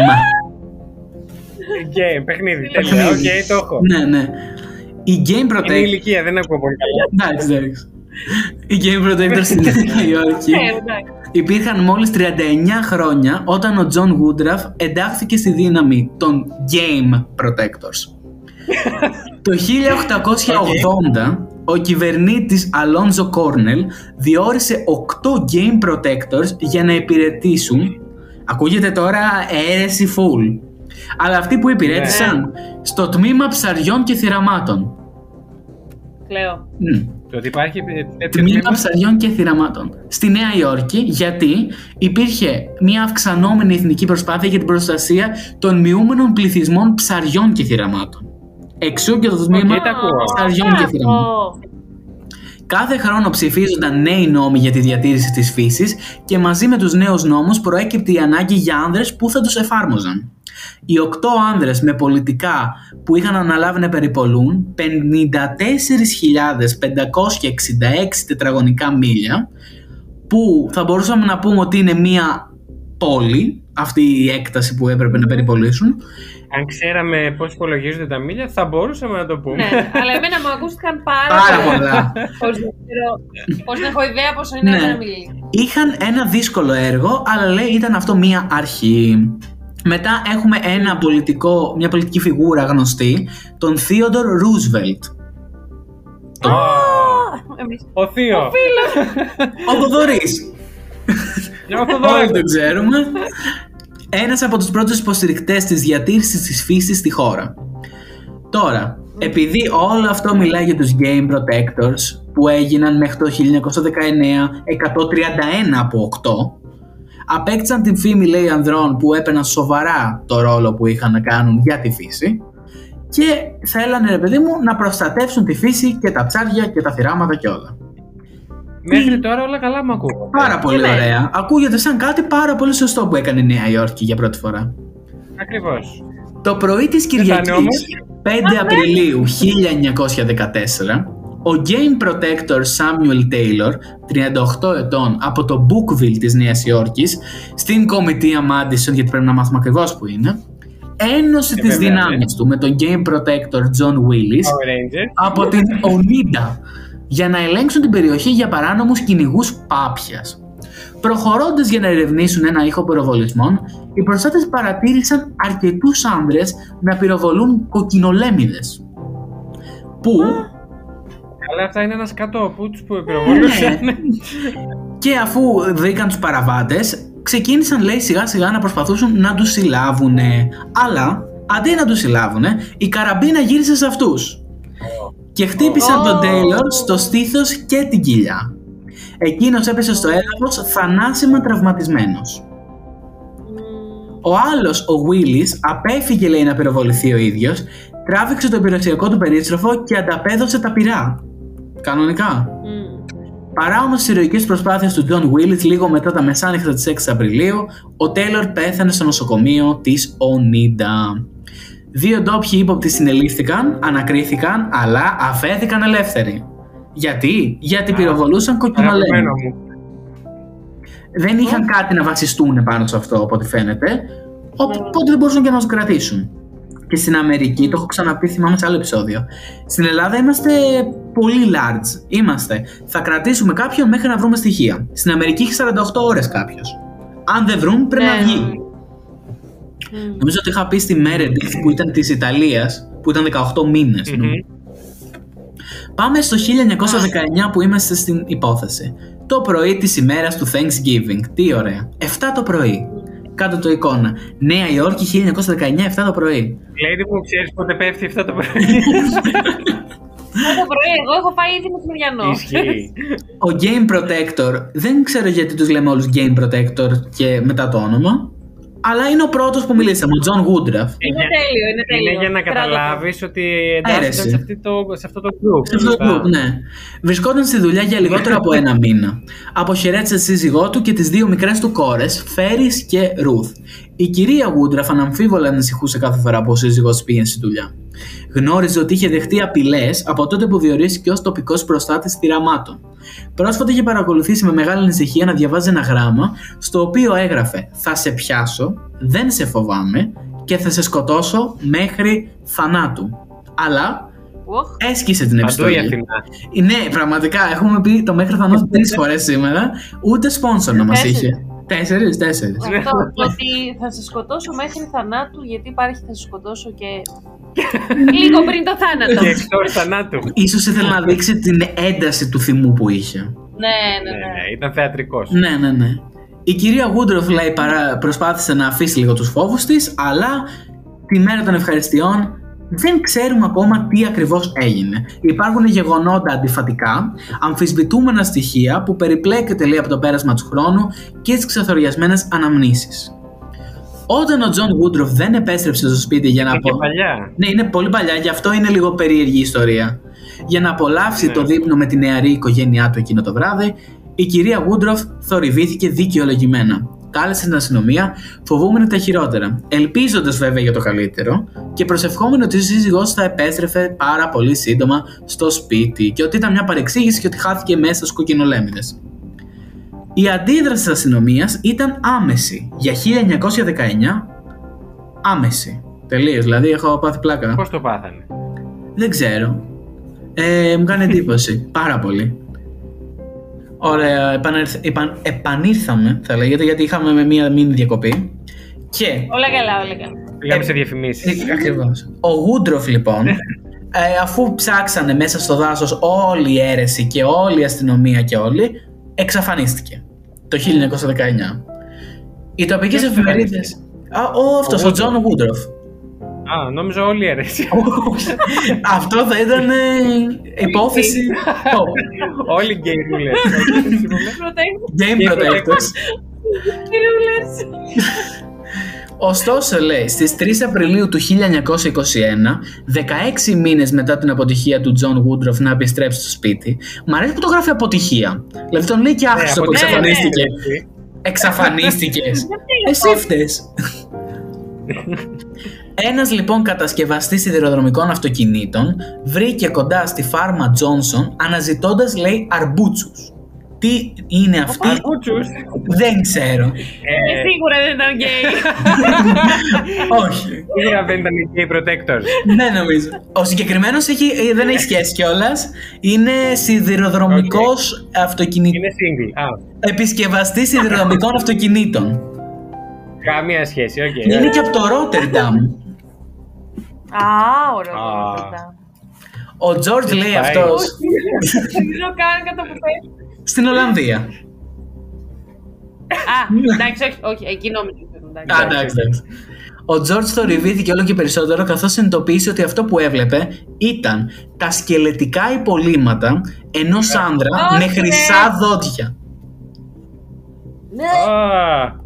gay, παιχνίδι, τέλεια. Οκ, το έχω.
ναι, ναι. Η Game
Είναι η
Protector...
ηλικία, δεν ακούω πολύ καλά.
Εντάξει, εντάξει. Η Game Protector στη Νέα Υόρκη
Ναι, εντάξει.
υπήρχαν μόλις 39 χρόνια όταν ο John Woodruff εντάχθηκε στη δύναμη των Game Protectors. Το 1880 ο κυβερνήτης Alonzo Cornell διόρισε 8 Game Protectors για να υπηρετήσουν Ακούγεται τώρα αίρεση full Αλλά αυτοί που υπηρέτησαν στο τμήμα ψαριών και θυραμάτων
Κλαίω.
Μμ.
Το ότι υπάρχει τέτοιο
τμήμα
τμήμα.
ψαριών και θυραμάτων στη Νέα Υόρκη γιατί υπήρχε μια αυξανόμενη εθνική προσπάθεια για την προστασία των μειούμενων πληθυσμών ψαριών και θυραμάτων. Εξού και το τμήμα
τα ακούω.
ψαριών και θυραμάτων. Κάθε χρόνο ψηφίζονταν νέοι νόμοι για τη διατήρηση της φύσης και μαζί με τους νέους νόμους προέκυπτε η ανάγκη για άνδρες που θα τους εφάρμοζαν. Οι οκτώ άνδρες με πολιτικά που είχαν αναλάβει να περιπολούν 54.566 τετραγωνικά μίλια που θα μπορούσαμε να πούμε ότι είναι μία πόλη αυτή η έκταση που έπρεπε να περιπολίσουν.
Αν ξέραμε πώς υπολογίζονται τα μίλια, θα μπορούσαμε να το πούμε.
Ναι, αλλά εμένα μου ακούστηκαν πάρα,
Πάρα πολλά.
Πώς να ξέρω- Πώς να έχω ιδέα πόσο είναι
Ναι.
ένα μίλι.
Είχαν ένα δύσκολο έργο, αλλά λέει ήταν αυτό μία αρχή. Μετά έχουμε ένα πολιτικό, μια πολιτική φιγούρα γνωστή, τον Theodore Roosevelt.
Εμείς.
Ο Θείο.
Ο φίλος.
Ο Θοδωρής.
Ο Θοδωράκης.
Όλοι τον ξέρουμε. Ένας από τους πρώτους υποστηρικτές της διατήρησης της φύσης στη χώρα. Τώρα, επειδή όλο αυτό μιλάει για τους Game Protectors που έγιναν μέχρι το 1919, 131 από 8, απέκτησαν την φήμη λέει ανδρών που έπαιρναν σοβαρά το ρόλο που είχαν να κάνουν για τη φύση και θέλανε ρε παιδί μου να προστατεύσουν τη φύση και τα ψάρια και τα θυράματα και όλα.
Μέχρι τώρα όλα καλά μου ακούω.
Πάρα πολύ
Ναι.
ωραία. Ακούγεται σαν κάτι πάρα πολύ σωστό που έκανε η Νέα Υόρκη για πρώτη φορά.
Ακριβώς.
Το πρωί της
θα είναι
Κυριακής,
όμως.
5 Απριλίου 1914, ο Game Protector Samuel Taylor, 38 ετών, από το Bookville της Νέας Υόρκης, στην κομιτεία Madison, γιατί πρέπει να μάθουμε ακριβώς που είναι, ένωσε
Ε,
τις
βέβαια,
δυνάμεις του με τον Game Protector John Willis
Power Rangers.
από την Ονίντα για να ελέγξουν την περιοχή για παράνομους κυνηγούς πάπιας. Προχωρώντας για να ερευνήσουν ένα ήχο πυροβολισμών, οι προστάτες παρατήρησαν αρκετούς άνδρες να πυροβολούν κοκκινολέμιδες. Που,
Αλλά αυτά είναι ένας σκατό που του που πυροβολούσαν.
Ναι. και αφού βρήκαν τους παραβάτες, ξεκίνησαν λέει σιγά σιγά να προσπαθούσαν να τους συλλάβουν. Αλλά, αντί να τους συλλάβουν, η καραμπίνα γύρισε σε αυτούς. Και χτύπησαν τον
Ω.
Τέιλορ στο στήθος και την κοιλιά. Εκείνος έπεσε στο έδαφος θανάσιμα τραυματισμένος. Ο άλλος, ο Willis, απέφυγε λέει να πυροβοληθεί ο ίδιος, τράβηξε το πυροσιακό του περίστροφο και ανταπέδωσε τα πυρά. Κανονικά. Παρά όμως τις ηρωικές προσπάθειες του John Willis λίγο μετά τα μεσάνυχτα της 6 Απριλίου, ο Taylor πέθανε στο νοσοκομείο της Ονίντα. Δύο ντόπιοι ύποπτοι συνελήφθηκαν, ανακρίθηκαν, αλλά αφέθηκαν ελεύθεροι. Γιατί; Γιατί πυροβολούσαν κοκκινολέμια.
Αγαπημένο μου.
Δεν είχαν κάτι να βασιστούν πάνω σε αυτό, από ό,τι φαίνεται. Οπότε δεν μπορούσαν και να του κρατήσουν. Και στην Αμερική, το έχω ξαναπεί, θυμάμαι σε άλλο επεισόδιο. Στην Ελλάδα είμαστε πολύ large. Είμαστε. Θα κρατήσουμε κάποιον μέχρι να βρούμε στοιχεία. Στην Αμερική έχει 48 ώρες κάποιος. Αν δεν βρουν, πρέπει να
Ναι.
Βγει. Νομίζω ότι είχα πει στη Meredith που ήταν της Ιταλίας, που ήταν 18 μήνες. Πάμε στο 1919 που είμαστε στην υπόθεση. Το πρωί της ημέρας του Thanksgiving. Τι ωραία. 7 το πρωί. Κάτω το εικόνα. Νέα Υόρκη 1919, 7 το πρωί.
Lady μου, ξέρεις πότε πέφτει αυτό το πρωί.
Αυτό το πρωί εγώ έχω φάει ήδη μεσημεριανό.
Ισχύει.
Ο Game Protector, δεν ξέρω γιατί τους λέμε όλους Game Protector και μετά το όνομα, αλλά είναι ο πρώτος που μιλήσαμε, ο John Woodruff.
Είναι τέλειο, είναι τέλειο.
Είναι για να
Κράτο το.
καταλάβεις ότι εντάσσεται
Αίρεση.
σε, αυτή το, σε αυτό το group.
Σε αυτό το group, ναι. Βρισκόταν στη δουλειά για λιγότερο από ένα μήνα. Αποχαιρέτησε τη σύζυγό του και τις δύο μικρές του κόρες, Φέρις και Ρουθ. Η κυρία Woodruff αναμφίβολα ανησυχούσε κάθε φορά που ο σύζυγό τη πήγαινε στη δουλειά. Γνώριζε ότι είχε δεχτεί απειλές από τότε που διορίστηκε ως τοπικός προστάτης θυραμάτων. Πρόσφατα είχε παρακολουθήσει με μεγάλη ανησυχία να διαβάζει ένα γράμμα στο οποίο έγραφε Θα σε πιάσω, δεν σε φοβάμαι και θα σε σκοτώσω μέχρι θανάτου. Αλλά
Οχ.
έσκησε την
Παντού
επιστολή.
η Αθηνά.
Ναι, πραγματικά έχουμε πει το μέχρι θανάτου τρεις φορές σήμερα. Ούτε sponsor να μας
Τέσσερις.
είχε. Τέσσερις, τέσσερις.
Αυτό το ότι θα σε σκοτώσω μέχρι θανάτου, γιατί υπάρχει θα σε σκοτώσω και λίγο πριν το θάνατο.
Και εκτός θανάτου.
σω ήθελε να δείξει την ένταση του θυμού που είχε.
Ναι, ναι,
Ναι,
ναι.
ναι, ήταν θεατρικός.
Ναι, ναι, ναι. Η κυρία Woodruff λέει παρά, προσπάθησε να αφήσει λίγο τους φόβους της, αλλά τη μέρα των ευχαριστειών δεν ξέρουμε ακόμα τι ακριβώς έγινε. Υπάρχουν γεγονότα αντιφατικά, αμφισβητούμενα στοιχεία που περιπλέκεται λέει από το πέρασμα του χρόνου και τις ξεθοριασμένες αναμνήσεις. Όταν ο Τζον Woodruff δεν επέστρεψε στο σπίτι για να
Είναι και
απο-
παλιά.
ναι, είναι πολύ παλιά, γι' αυτό είναι λίγο περίεργη η ιστορία. Για να απολαύσει
Ναι.
το δείπνο με τη νεαρή οικογένειά του εκείνο το βράδυ, η κυρία Woodruff θορυβήθηκε δικαιολογημένα. Κάλεσε την αστυνομία, φοβούμενη τα χειρότερα, ελπίζοντας βέβαια για το καλύτερο και προσευχόμενη ότι ο σύζυγός θα επέστρεφε πάρα πολύ σύντομα στο σπίτι και ότι ήταν μια παρεξήγηση και ότι χάθηκε μέσα στου κοκκινολέμιδε. Η αντίδραση της αστυνομίας ήταν άμεση. Για 1919, άμεση. Τελείως, δηλαδή έχω πάθει πλάκα.
Πώς το πάθανε;
Δεν ξέρω. Ε, μου κάνει εντύπωση. Πάρα πολύ. Ωραία, επανερθ- επαν- επανήρθαμε, θα λέγεται, γιατί είχαμε με μία μήνυ διακοπή. Και
Όλα καλά, όλα καλά.
Πήγαμε σε διαφημίσεις.
Ακριβώς. Ο Γούντροφ λοιπόν, ε, αφού ψάξανε μέσα στο δάσος όλη η αίρεση και όλη η αστυνομία και όλοι, εξαφανίστηκε το 1919. Οι τοπικές
Ποιος
εφημερίδες... Α, ο, αυτός, ο,
Ο
Τζον Γούντροφ.
Α, νόμιζα όλοι αίρεση.
Αυτό θα ήταν ε, υπόθεση... Oh,
όλοι γκέι ρούλες.
Game Protectors.
Ρούλες.
Ωστόσο, λέει, στις 3 Απριλίου του 1921, 16 μήνες μετά την αποτυχία του Τζον Woodruff να επιστρέψει στο σπίτι, μου αρέσει που το γράφει αποτυχία. Δηλαδή τον λέει και άχρηστο που
αποτυχία.
εξαφανίστηκε.
Ναι, ναι.
Εξαφανίστηκες. Εσύ φταίς. Ένας λοιπόν κατασκευαστής σιδηροδρομικών αυτοκινήτων βρήκε κοντά στη φάρμα Τζόνσον αναζητώντας λέει αρμπούτσους. Τι είναι αυτοί,
Αρμπούτσους.
δεν ξέρω.
Ε, σίγουρα δεν ήταν γκέι.
Όχι.
Σίγουρα δεν ήταν γκέι protectors.
Ναι, νομίζω. Ο συγκεκριμένος δεν έχει σχέση κιόλας. Είναι σιδηροδρομικός αυτοκινητό.
Είναι single. Α,
Επισκευαστής σιδηροδρομικών αυτοκινήτων.
καμία σχέση, οκέι.
Είναι και από το Ρότερνταμ.
Α, ωραίο.
Α.
αυτό.
Ο Τζορτζ λέει
πάει.
αυτό
Δεν ξέρω καν κατά που πέφτει.
Στην Ολλανδία.
Α, εντάξει, όχι, όχι, εκεί νόμιζα. ότι ήταν, εντάξει.
Α, εντάξει, εντάξει. Ο Τζορτζ θορυβήθηκε όλο και περισσότερο καθώς συνειδητοποίησε ότι αυτό που έβλεπε ήταν τα σκελετικά υπολείμματα ενός άνδρα
Όχι,
με
ναι.
χρυσά δόντια.
Α,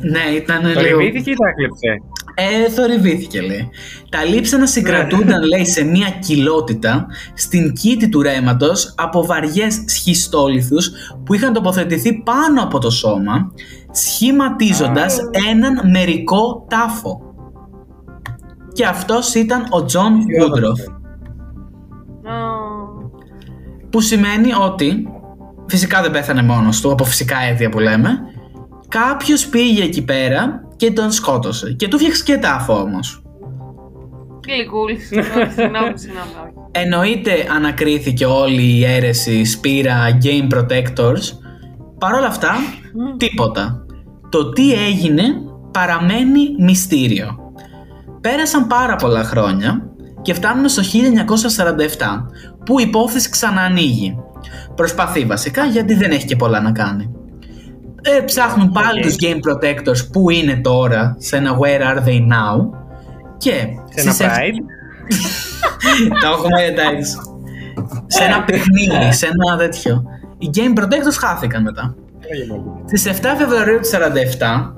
Ναι, ήταν
Το
λίγο...
λερώθηκε ή το έκλεψε;
Ε, θορυβήθηκε λέει. Τα λείψανα συγκρατούνταν λέει σε μια κοιλότητα στην κοίτη του ρέματος από βαριές σχιστόλιθους που είχαν τοποθετηθεί πάνω από το σώμα σχηματίζοντας έναν μερικό τάφο. Και αυτός ήταν ο Τζον Woodruff.
Α,
Που σημαίνει ότι φυσικά δεν πέθανε μόνος του από φυσικά αίτια που λέμε κάποιος πήγε εκεί πέρα και τον σκότωσε και του φτιάξε και τάφο όμως.
Γλυκούλης. Συγγνώμη, συγγνώμη, όχι.
Εννοείται ανακρίθηκε όλη η αίρεση Σπύρα Game Protectors. Παρ' όλα αυτά, τίποτα. Το τι έγινε παραμένει μυστήριο. Πέρασαν πάρα πολλά χρόνια και φτάνουμε στο 1947 που η υπόθεση ξαναανοίγει. Προσπαθεί βασικά γιατί δεν έχει και πολλά να κάνει. Ε, ψάχνουν πάλι
Οκ.
τους Game Protectors που είναι τώρα σε ένα Where Are They Now και
Σε ένα
στις εφ-
Pride.
το έχουμε εντάξει. σε ένα παιχνίδι, σε ένα τέτοιο. Οι Game Protectors χάθηκαν μετά. Στις 7 Φεβρουαρίου του 47,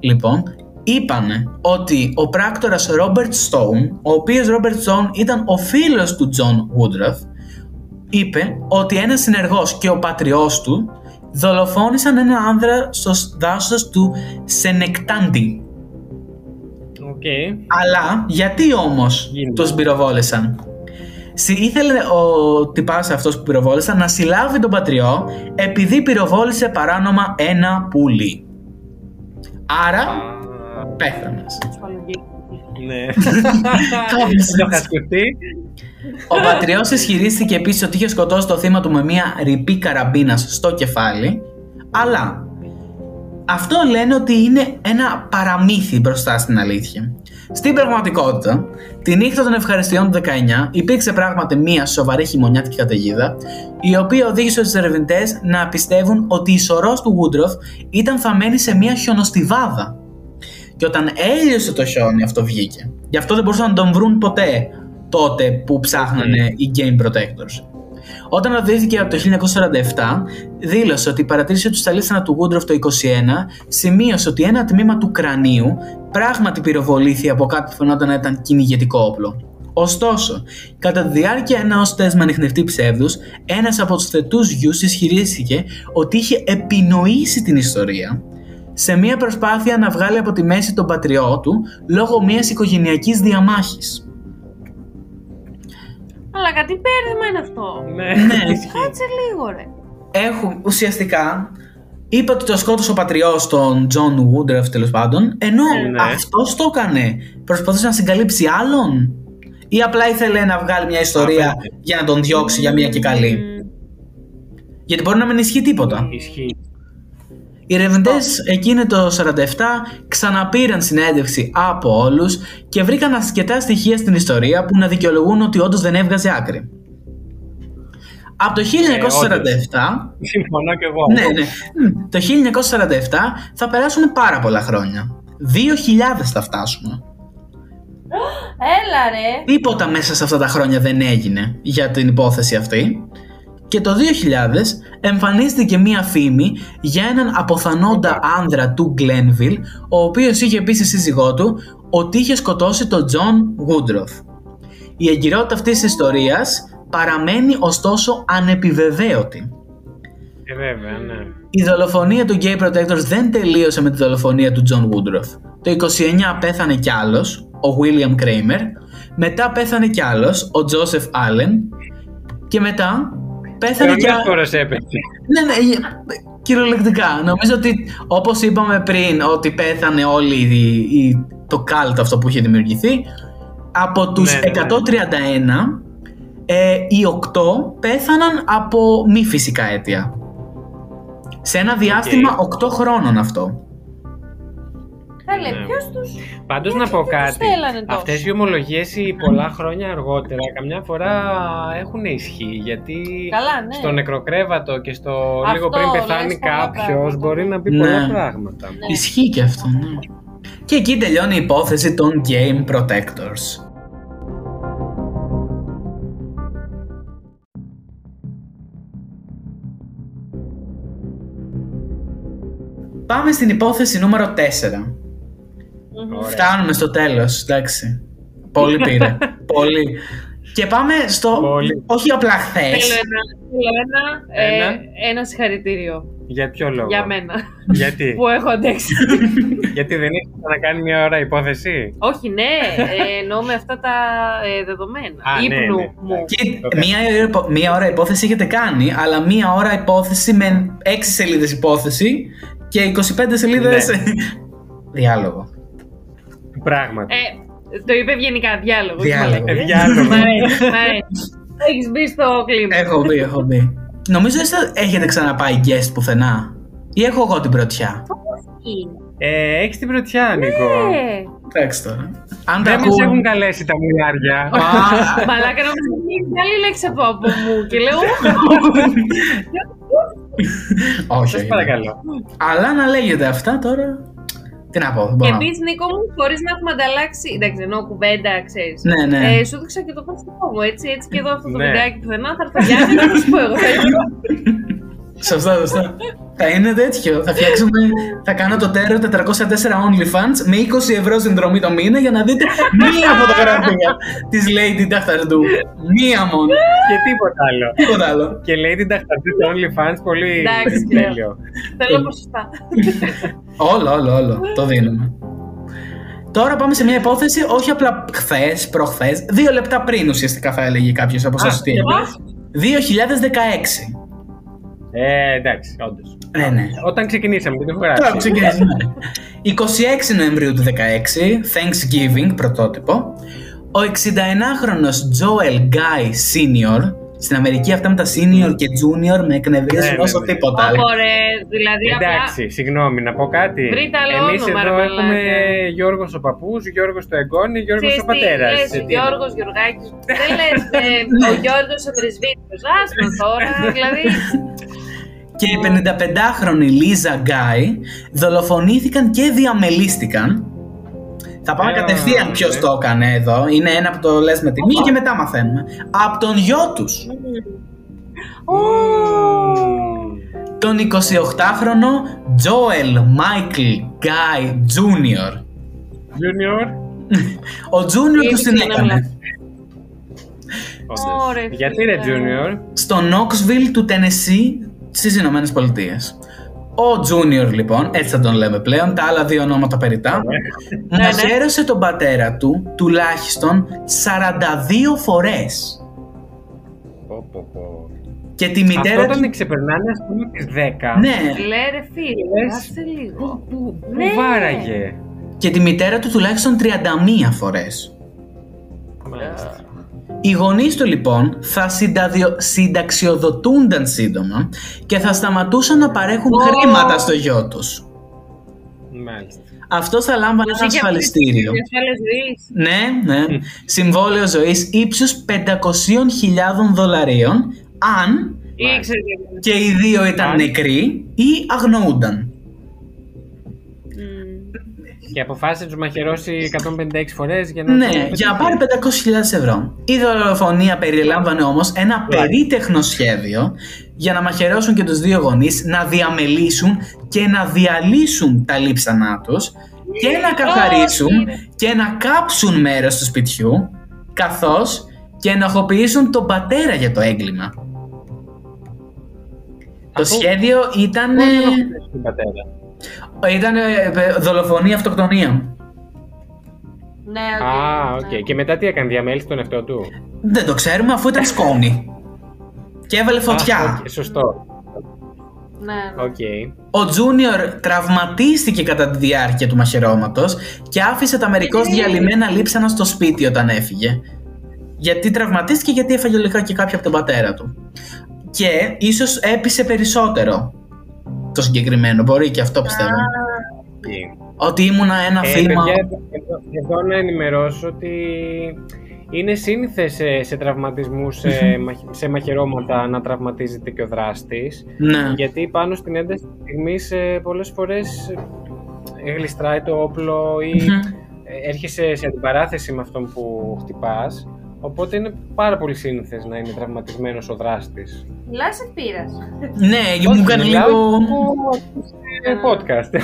λοιπόν, είπανε ότι ο πράκτορας Robert Stone, ο οποίος Robert Stone ήταν ο φίλος του John Woodruff, είπε ότι ένας συνεργός και ο πατριός του δολοφόνησαν ένα άνδρα στο δάσος του Σενεκτάντι.
Οκ.
Αλλά γιατί όμως
Γίνεται.
τον πυροβόλησαν; Συ- Ήθελε ο τυπάς αυτός που πυροβόλησαν να συλλάβει τον πατριό επειδή πυροβόλησε παράνομα ένα πουλί. Άρα πέθανες.
Ναι.
Κάπως
Δεν το είχα
έτσι.
σκεφτεί.
Ο πατριός ισχυρίστηκε επίσης ότι είχε σκοτώσει το θύμα του με μια ρηπή καραμπίνας στο κεφάλι, αλλά αυτό λένε ότι είναι ένα παραμύθι μπροστά στην αλήθεια. Στην πραγματικότητα, τη νύχτα των ευχαριστειών του 19 υπήρξε πράγματι μια σοβαρή χειμωνιάτικη καταιγίδα, η οποία οδήγησε τους ερευνητές να πιστεύουν ότι η σωρός του Woodruff ήταν θαμμένη σε μια χιονοστιβάδα. Και όταν έλειωσε το χιόνι αυτό βγήκε. Γι' αυτό δεν μπορούσαν να τον βρουν ποτέ τότε που ψάχνανε οι Game Protectors. Όταν οδηγήθηκε από το 1947, δήλωσε ότι η παρατήρηση του στα λίστανα του Woodruff το 21 σημείωσε ότι ένα τμήμα του κρανίου πράγματι πυροβολήθη από κάτι που φαινόταν να ήταν κυνηγετικό όπλο. Ωστόσο, κατά τη διάρκεια ενός τεστ ανιχνευτή ψεύδους, ένας από τους θετούς γιους ισχυρίστηκε ότι είχε επινοήσει την ιστορία σε μια προσπάθεια να βγάλει από τη μέση τον πατριό του λόγω μιας οικογενειακής διαμάχης.
Αλλά κάτι μπέρδεμα είναι αυτό.
Ναι.
Ναι.
Κάτσε λίγο, ρε.
Έχουν ουσιαστικά είπε ότι το σκότωσε ο πατριός τον Τζον Woodruff τέλος πάντων, ενώ
Ναι.
αυτός το έκανε. Προσπαθούσε να συγκαλύψει άλλον. Ή απλά ήθελε να βγάλει μια ιστορία
Απέναντι.
για να τον διώξει για μια και καλή. Γιατί μπορεί να μην ισχύει τίποτα.
Ισχύει.
Οι ερευνητές εκείνη το 47 ξαναπήραν συνέντευξη από όλους και βρήκαν αρκετά στοιχεία στην ιστορία που να δικαιολογούν ότι όντως δεν έβγαζε άκρη. Από το 1947,
Συμφωνώ κι εγώ.
ναι, ναι, μ, το 1947 θα περάσουν πάρα πολλά χρόνια. 2.000 θα φτάσουμε.
Έλα ρε.
Τίποτα μέσα σε αυτά τα χρόνια δεν έγινε για την υπόθεση αυτή. Και το 2000 εμφανίστηκε μία φήμη για έναν αποθανόντα άνδρα του Glenville, ο οποίος είχε πει στη σύζυγό του ότι είχε σκοτώσει τον John Woodruff. Η εγκυρότητα αυτής της ιστορίας παραμένει ωστόσο ανεπιβεβαίωτη.
Ε, βέβαια, ναι.
Η δολοφονία του Gay Protectors δεν τελείωσε με τη δολοφονία του John Woodruff. Το 29 πέθανε κι άλλος, ο William Kramer, μετά πέθανε κι άλλος, ο Joseph Allen και μετά πέθανε κι
Πολλές
άλλος...
φορές έπαιξε.
Ναι, ναι, ε, κυριολεκτικά. Νομίζω ότι όπως είπαμε πριν ότι πέθανε όλοι οι, οι- το cult αυτό που είχε δημιουργηθεί, από τους
Ναι, ναι, ναι.
131 ε, οι 8 πέθαναν από μη φυσικά αίτια. Σε ένα διάστημα 8 χρόνων αυτό.
Καλέ,
Ναι.
ποιος τους...
Πάντως να πω
τους
κάτι.
θέλανε τόσο;
Αυτές οι ομολογίες οι πολλά χρόνια αργότερα καμιά φορά έχουν ισχύ γιατί
Καλά, ναι.
στο νεκροκρέβατο και στο
Αυτό,
λίγο πριν πεθάνει
λες πολλά
κάποιος
πράγματα.
μπορεί να πει
Ναι.
πολλά πράγματα.
Ισχύει και αυτό, ναι. Και εκεί τελειώνει η υπόθεση των Game Protectors. Πάμε στην υπόθεση νούμερο 4.
Ωραία.
Φτάνουμε στο τέλος, εντάξει. Πολύ πήρε. Πολύ. Και πάμε στο...
Πολύ.
Όχι απλά χθες.
Θέλω ένα, θέλω ένα, ε,
Ένα.
ένα συγχαρητήριο
Για ποιο λόγο;
για μένα
Γιατί;
που έχω αντέξει.
Γιατί δεν έχεις να κάνει μια ώρα υπόθεση;
Όχι, ναι, ε, εννοώ με αυτά τα ε, δεδομένα.
Α, ναι,
ύπνου
ναι.
μου.
Και
Ωραία.
μία, ώρα υπο- μία ώρα υπόθεση έχετε κάνει, αλλά μία ώρα υπόθεση με 6 σελίδες υπόθεση και 25 σελίδες
Ναι.
διάλογο.
Πράγματι.
Ε, το είπε ευγενικά, διάλογο.
Διάλογο.
Ε, διάλογο.
Μ' αρέσει, μ' αρέσει. Έχεις μπει στο κλίμα.
έχω μπει, έχω μπει. Νομίζω εσείς έχετε ξαναπάει guest πουθενά. Ή έχω εγώ την πρωτιά.
Ε, έχει την πρωτιά, Νίκο.
Ε,
Εντάξει τώρα. Αν τα
Δεν μας
ακούω...
έχουν καλέσει τα μουλάρια.
Α,
Μαλάκα να μου πει άλλη λέξη από, από μου και λέω
όχι,
Σας
όχι.
παρακαλώ.
Αλλά να λέγεται αυτά τώρα. Τι να πω, δεν
Και
μπορώ. να-
επίση, Νίκο μου, χωρίς να έχουμε ανταλλάξει. Εντάξει, εννοώ κουβέντα, ξέρεις.
Ναι, ναι.
Ε, σου δείξα και το πρόσωπό μου, έτσι. Έτσι και εδώ αυτό το
Ναι.
βιντεάκι πουθενά θα έρθω Γιάννη να σου πω εγώ. θέλω.
Σωστά, σωστά. θα είναι τέτοιο. Θα φτιάξουμε. Θα κάνω το τέρο 404 OnlyFans με 20 ευρώ συνδρομή το μήνα για να δείτε μία φωτογραφία της Lady Dachtardu. Μία μόνο.
Και τίποτα άλλο.
Τίποτα άλλο.
Και λέει την ταχτατή του OnlyFans πολύ
Εντάξει,
τέλειο.
Θέλω ποσοστά.
Όλο, όλο, όλο. Το δίνουμε. Τώρα πάμε σε μια υπόθεση, όχι απλά χθες, προχθές, δύο λεπτά πριν ουσιαστικά θα έλεγε κάποιος από εσά τι
για
έγινε. 2016.
Ε, εντάξει, όντως.
Ναι, ναι.
Όταν ξεκινήσαμε την
Τώρα
ηχογράφηση.
ξεκινήσουμε. 26 Νοεμβρίου του 16, Thanksgiving, πρωτότυπο, ο 61χρονος Joel Guy Senior, στην Αμερική αυτά με τα senior και junior με εκνευρίζουν
Ναι, ναι,
όσο
ναι.
τίποτα άλλο.
Ωραία, δηλαδή απλά.
Εντάξει, συγγνώμη, να πω κάτι.
Βρείτε άλλο
Εμείς
όνομα,
εδώ
ρε
έχουμε
μαλάκα.
Γιώργος ο παππούς, Γιώργος το εγγόνι, Γιώργος
Ξέρεις
ο
τι,
πατέρας.
λες,
Ε, τι είναι;
Γιώργος Γιωργάκης. Δεν λες ε, ο Γιώργος ο Πρεσβύτερος. Άσμα τώρα, δηλαδή.
Και οι 55χρονοι Λίζα Γκάι δολοφονήθηκαν και διαμελίστηκαν. Θα πάμε
Α,
κατευθείαν ποιος
ναι.
το έκανε εδώ. Είναι ένα που το λες με τιμή και μετά μαθαίνουμε. Από τον γιο τους. Τον 28χρονο Joel Michael Guy Jr.
Junior.
Ο Junior
Ήδη
τους την
ξεκινάμε
έκανε.
λάθος.
Όντως.
Ωρε,
Γιατί ρε
φίλε.
Junior.
Στο Knoxville του Tennessee στις Ηνωμένες Πολιτείες. Ο Junior λοιπόν, έτσι θα τον λέμε πλέον, τα άλλα δύο ονόματα περιτά,
Ναι, ναι.
μαχαίρωσε τον πατέρα του τουλάχιστον 42 φορές.
Πω, πω, πω.
Και τη μητέρα
Αυτό
του...
όταν ξεπερνάνε, ας πούμε, τις 10.
Ναι,
Λέ ρε φίλε,
Λες,
άσε λίγο.
Πού
Ναι.
βάραγε.
και τη μητέρα του τουλάχιστον 31 φορές.
Μάλιστα.
Οι γονείς του λοιπόν θα συνταδιο... συνταξιοδοτούνταν σύντομα και θα σταματούσαν να παρέχουν χρήματα στο γιο τους.
Μάλιστα.
Αυτό θα λάμβανε ένα ασφαλιστήριο. Ναι, ναι. Συμβόλαιο ζωής ύψους 500.000 δολαρίων αν
Ήξερε.
και οι δύο ήταν
Αν.
νεκροί ή αγνοούνταν.
Και αποφάσισε να τους μαχαιρώσει 156 φορές για να.
Ναι,
τους
για να
πετύχει.
πάρει 500.000 ευρώ. Η δολοφονία περιλάμβανε όμως ένα περίτεχνο σχέδιο για να μαχαιρώσουν και τους δύο γονείς, να διαμελήσουν και να διαλύσουν τα λείψανά τους και να καθαρίσουν και να κάψουν μέρος του σπιτιού, καθώς και να ενοχοποιήσουν τον πατέρα για το έγκλημα. Το
Αφού-
σχέδιο ήταν,
Πώς
ε,
να ενοχλήσει τον πατέρα;
Ήταν ε, ε, δολοφονία αυτοκτονία.
Ναι,
Α, οκ. Και μετά τι έκανε, διαμέλησε τον εαυτό του;
Δεν το ξέρουμε αφού ήταν σκόνη. και έβαλε φωτιά.
Α, οκ, Σωστό.
Ναι,
Οκ.
Ο Τζούνιορ τραυματίστηκε κατά τη διάρκεια του μαχαιρώματος και άφησε τα μερικώς διαλυμένα λείψανα στο σπίτι όταν έφυγε. Γιατί τραυματίστηκε γιατί έφαγε λιγάκι και κάποια από τον πατέρα του. Και ίσως έπεισε περισσότερο το συγκεκριμένο. Μπορεί και αυτό πιστεύω. Ότι ήμουνα ένα
Ε,
θύμα.
παιδιά, εδώ, εδώ να ενημερώσω ότι είναι σύνηθες σε, σε τραυματισμούς, σε, μαχ- σε μαχαιρώματα να τραυματίζεται και ο δράστης.
Ναι.
Γιατί πάνω στην ένταση της στιγμής ε, πολλές φορές ε, γλιστράει το όπλο ή
Μμμ.
ε, έρχεσαι σε αντιπαράθεση με αυτόν που χτυπάς. Οπότε είναι πάρα πολύ σύνηθες να είναι τραυματισμένος ο δράστης.
Μιλάς εκ πείρας.
Ναι, μου κάνει
μιλάω
λίγο
από- ε, podcast.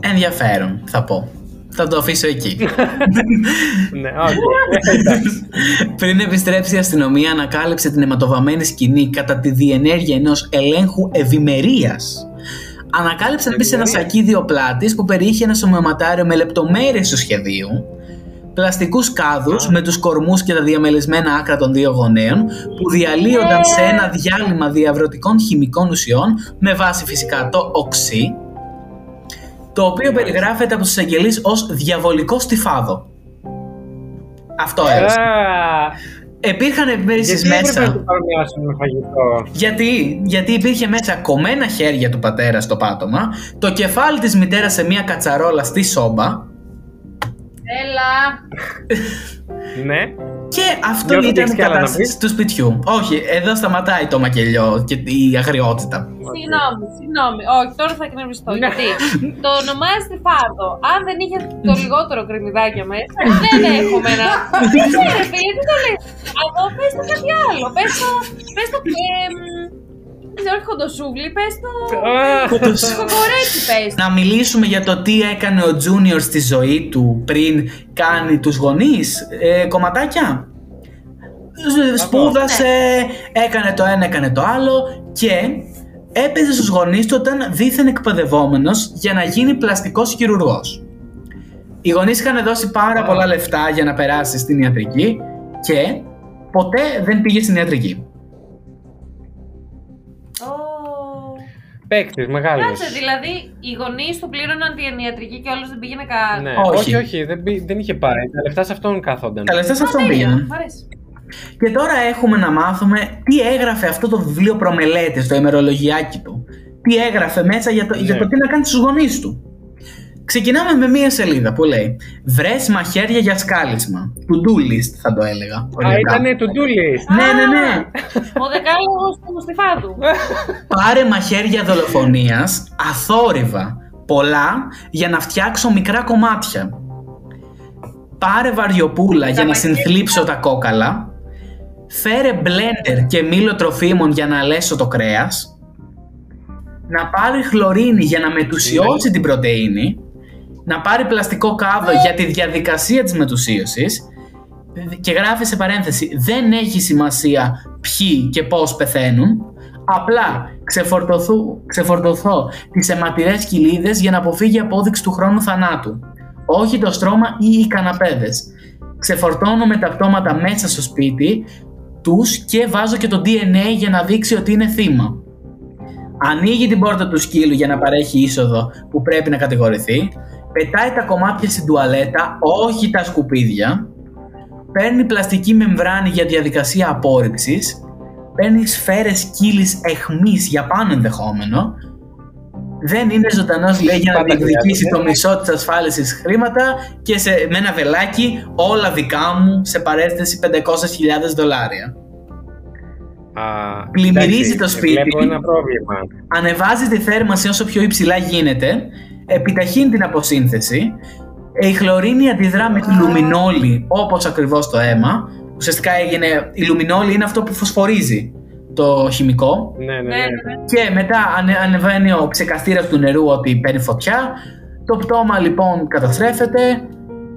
ενδιαφέρον, θα πω. Θα το αφήσω εκεί.
ναι, όχι. Εντάξει.
Πριν επιστρέψει η αστυνομία, ανακάλυψε την αιματοβαμμένη σκηνή κατά τη διενέργεια ενός ελέγχου ευημερίας. Ανακάλυψαν επίσης ένα
Ευημερίας.
σακίδιο πλάτης που περιείχε ένα ομοιωματάριο με λεπτομέρειες του σχεδίου, πλαστικούς κάδους με τους κορμούς και τα διαμελισμένα άκρα των δύο γονέων που διαλύονταν σε ένα διάλειμμα διαβρωτικών χημικών ουσιών με βάση φυσικά το οξύ, το οποίο περιγράφεται από τους εισαγγελείς ως διαβολικό στιφάδο. Αυτό έδωσε.
Α,
Υπήρχαν επίση
Γιατί έπρεπε να
μέσα.
το παρομοιάσουν με φαγητό;
Γιατί, γιατί υπήρχε μέσα κομμένα χέρια του πατέρα στο πάτωμα, το κεφάλι της μητέρας σε μια κατσαρόλα στη σόμπα
Έλα.
Ναι.
και αυτό
Νιώθω ότι
ήταν
έχεις
η
κι άλλα να
κατάσταση
πεις.
του σπιτιού. Όχι, εδώ σταματάει το μακελιό και η αγριότητα.
Συγγνώμη, συγγνώμη. Όχι, τώρα θα εκνευριστώ.
Ναι.
Γιατί το ονομάζεται φάδο. Αν δεν είχε το λιγότερο κρεμμυδάκια μέσα, δεν έχουμε ένα. Δεν ξέρω, φίλε, τι το λες. Από πες το κάτι άλλο. Πες το. Πες το. εμ, Δεν ξέρω, όχι κοντοσούβλι, πες το. Κοκορέτσι, πες το.
Να μιλήσουμε για το τι έκανε ο Τζούνιορς στη ζωή του πριν κάνει τους γονείς, ε, κομματάκια. Σ- Σπούδασε, έκανε το ένα, έκανε το άλλο και έπαιζε στους γονείς του όταν δίθεν εκπαιδευόμενος για να γίνει πλαστικός χειρουργός. Οι γονείς είχαν δώσει πάρα πολλά λεφτά για να περάσει στην ιατρική και ποτέ δεν πήγε στην ιατρική.
Παίκτης, μεγάλος.
Κάτσε, δηλαδή οι γονείς του πλήρωναν την ιατρική και όλος δεν πήγαινε καν.
Ναι,
Όχι.
όχι, όχι, δεν, πή- δεν είχε πάει. Τα λεφτά σε αυτόν κάθονταν.
Τα λεφτά σε αυτόν
Τέλεια,
πήγαιναν.
μ' αρέσει.
Και τώρα έχουμε να μάθουμε τι έγραφε αυτό το βιβλίο προμελέτης στο ημερολογιάκι του. Τι έγραφε μέσα για το, για το τι να κάνει στους γονείς του. Ξεκινάμε με μία σελίδα που λέει Βρες μαχαίρια για σκάλισμα. To-do list θα το έλεγα.
Α,
οριακά.
ήταν to do list.
Ναι, ναι, ναι.
Ο δεκάλογος του Στεφάδου.
Πάρε μαχαίρια δολοφονίας, αθόρυβα, πολλά, για να φτιάξω μικρά κομμάτια. Πάρε βαριοπούλα για να συνθλίψω τα κόκαλα. Φέρε μπλέντερ και μήλο τροφίμων για να αλέσω το κρέας. Να πάρει χλωρίνη για να μετουσιώσει την πρωτεΐνη. Να πάρει πλαστικό κάδο για τη διαδικασία της μετουσίωσης. Και γράφει σε παρένθεση, δεν έχει σημασία ποιοι και πώς πεθαίνουν. Απλά ξεφορτωθού, ξεφορτωθώ τις αιματηρές κοιλίδες για να αποφύγει η απόδειξη του χρόνου θανάτου. Όχι το στρώμα ή οι καναπέδες. Ξεφορτώνω με τα πτώματα μέσα στο σπίτι τους και βάζω και το DNA για να δείξει ότι είναι θύμα. Ανοίγει την πόρτα του σκύλου για να παρέχει είσοδο που πρέπει να κατηγορηθεί. Πετάει τα κομμάτια στην τουαλέτα, όχι τα σκουπίδια. Παίρνει πλαστική μεμβράνη για διαδικασία απόρριψης. Παίρνει σφαίρες κύλης εχμής για πάνω ενδεχόμενο. Δεν είναι ζωντανός λέει για να
Πάντα
διεκδικήσει
χρειάζεται.
το μισό της ασφάλισης χρήματα και σε, με ένα βελάκι όλα δικά μου σε παρέστηση 500.000 δολάρια.
Α,
Πλημμυρίζει
εντάξει,
το σπίτι.
Βλέπω ένα πρόβλημα.
ανεβάζει τη θέρμανση όσο πιο υψηλά γίνεται, επιταχύνει την αποσύνθεση, ε, η χλωρίνη αντιδρά με τη λουμινόλη όπως ακριβώς το αίμα, ουσιαστικά έγινε, η λουμινόλη είναι αυτό που φωσφορίζει το χημικό
Ναι, ναι,
Ναι,
ναι.
ναι, ναι.
και μετά ανε, ανεβαίνει ο ξεκαθήρας του νερού ότι παίρνει φωτιά, το πτώμα λοιπόν καταστρέφεται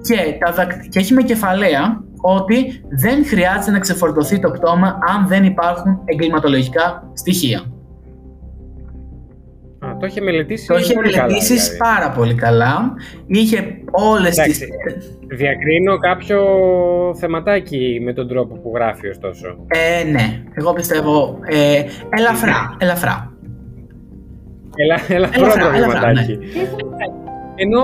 και, τα δακ- και έχει με κεφαλαία ότι δεν χρειάζεται να ξεφορτωθεί το πτώμα αν δεν υπάρχουν εγκληματολογικά στοιχεία.
Α, το είχε μελετήσει
Το είχε
πολύ καλά,
μελετήσει
δηλαδή.
πάρα πολύ καλά. Είχε όλες τι.
Εντάξει, Διακρίνω κάποιο θεματάκι με τον τρόπο που γράφει ωστόσο.
Ε, ναι, εγώ πιστεύω. Ε, ελαφρά, ελαφρά.
Έλα, έλα,
Ελαφρά,
πρώτο
ελαφρά,
προβληματάκι.
ναι.
Ενώ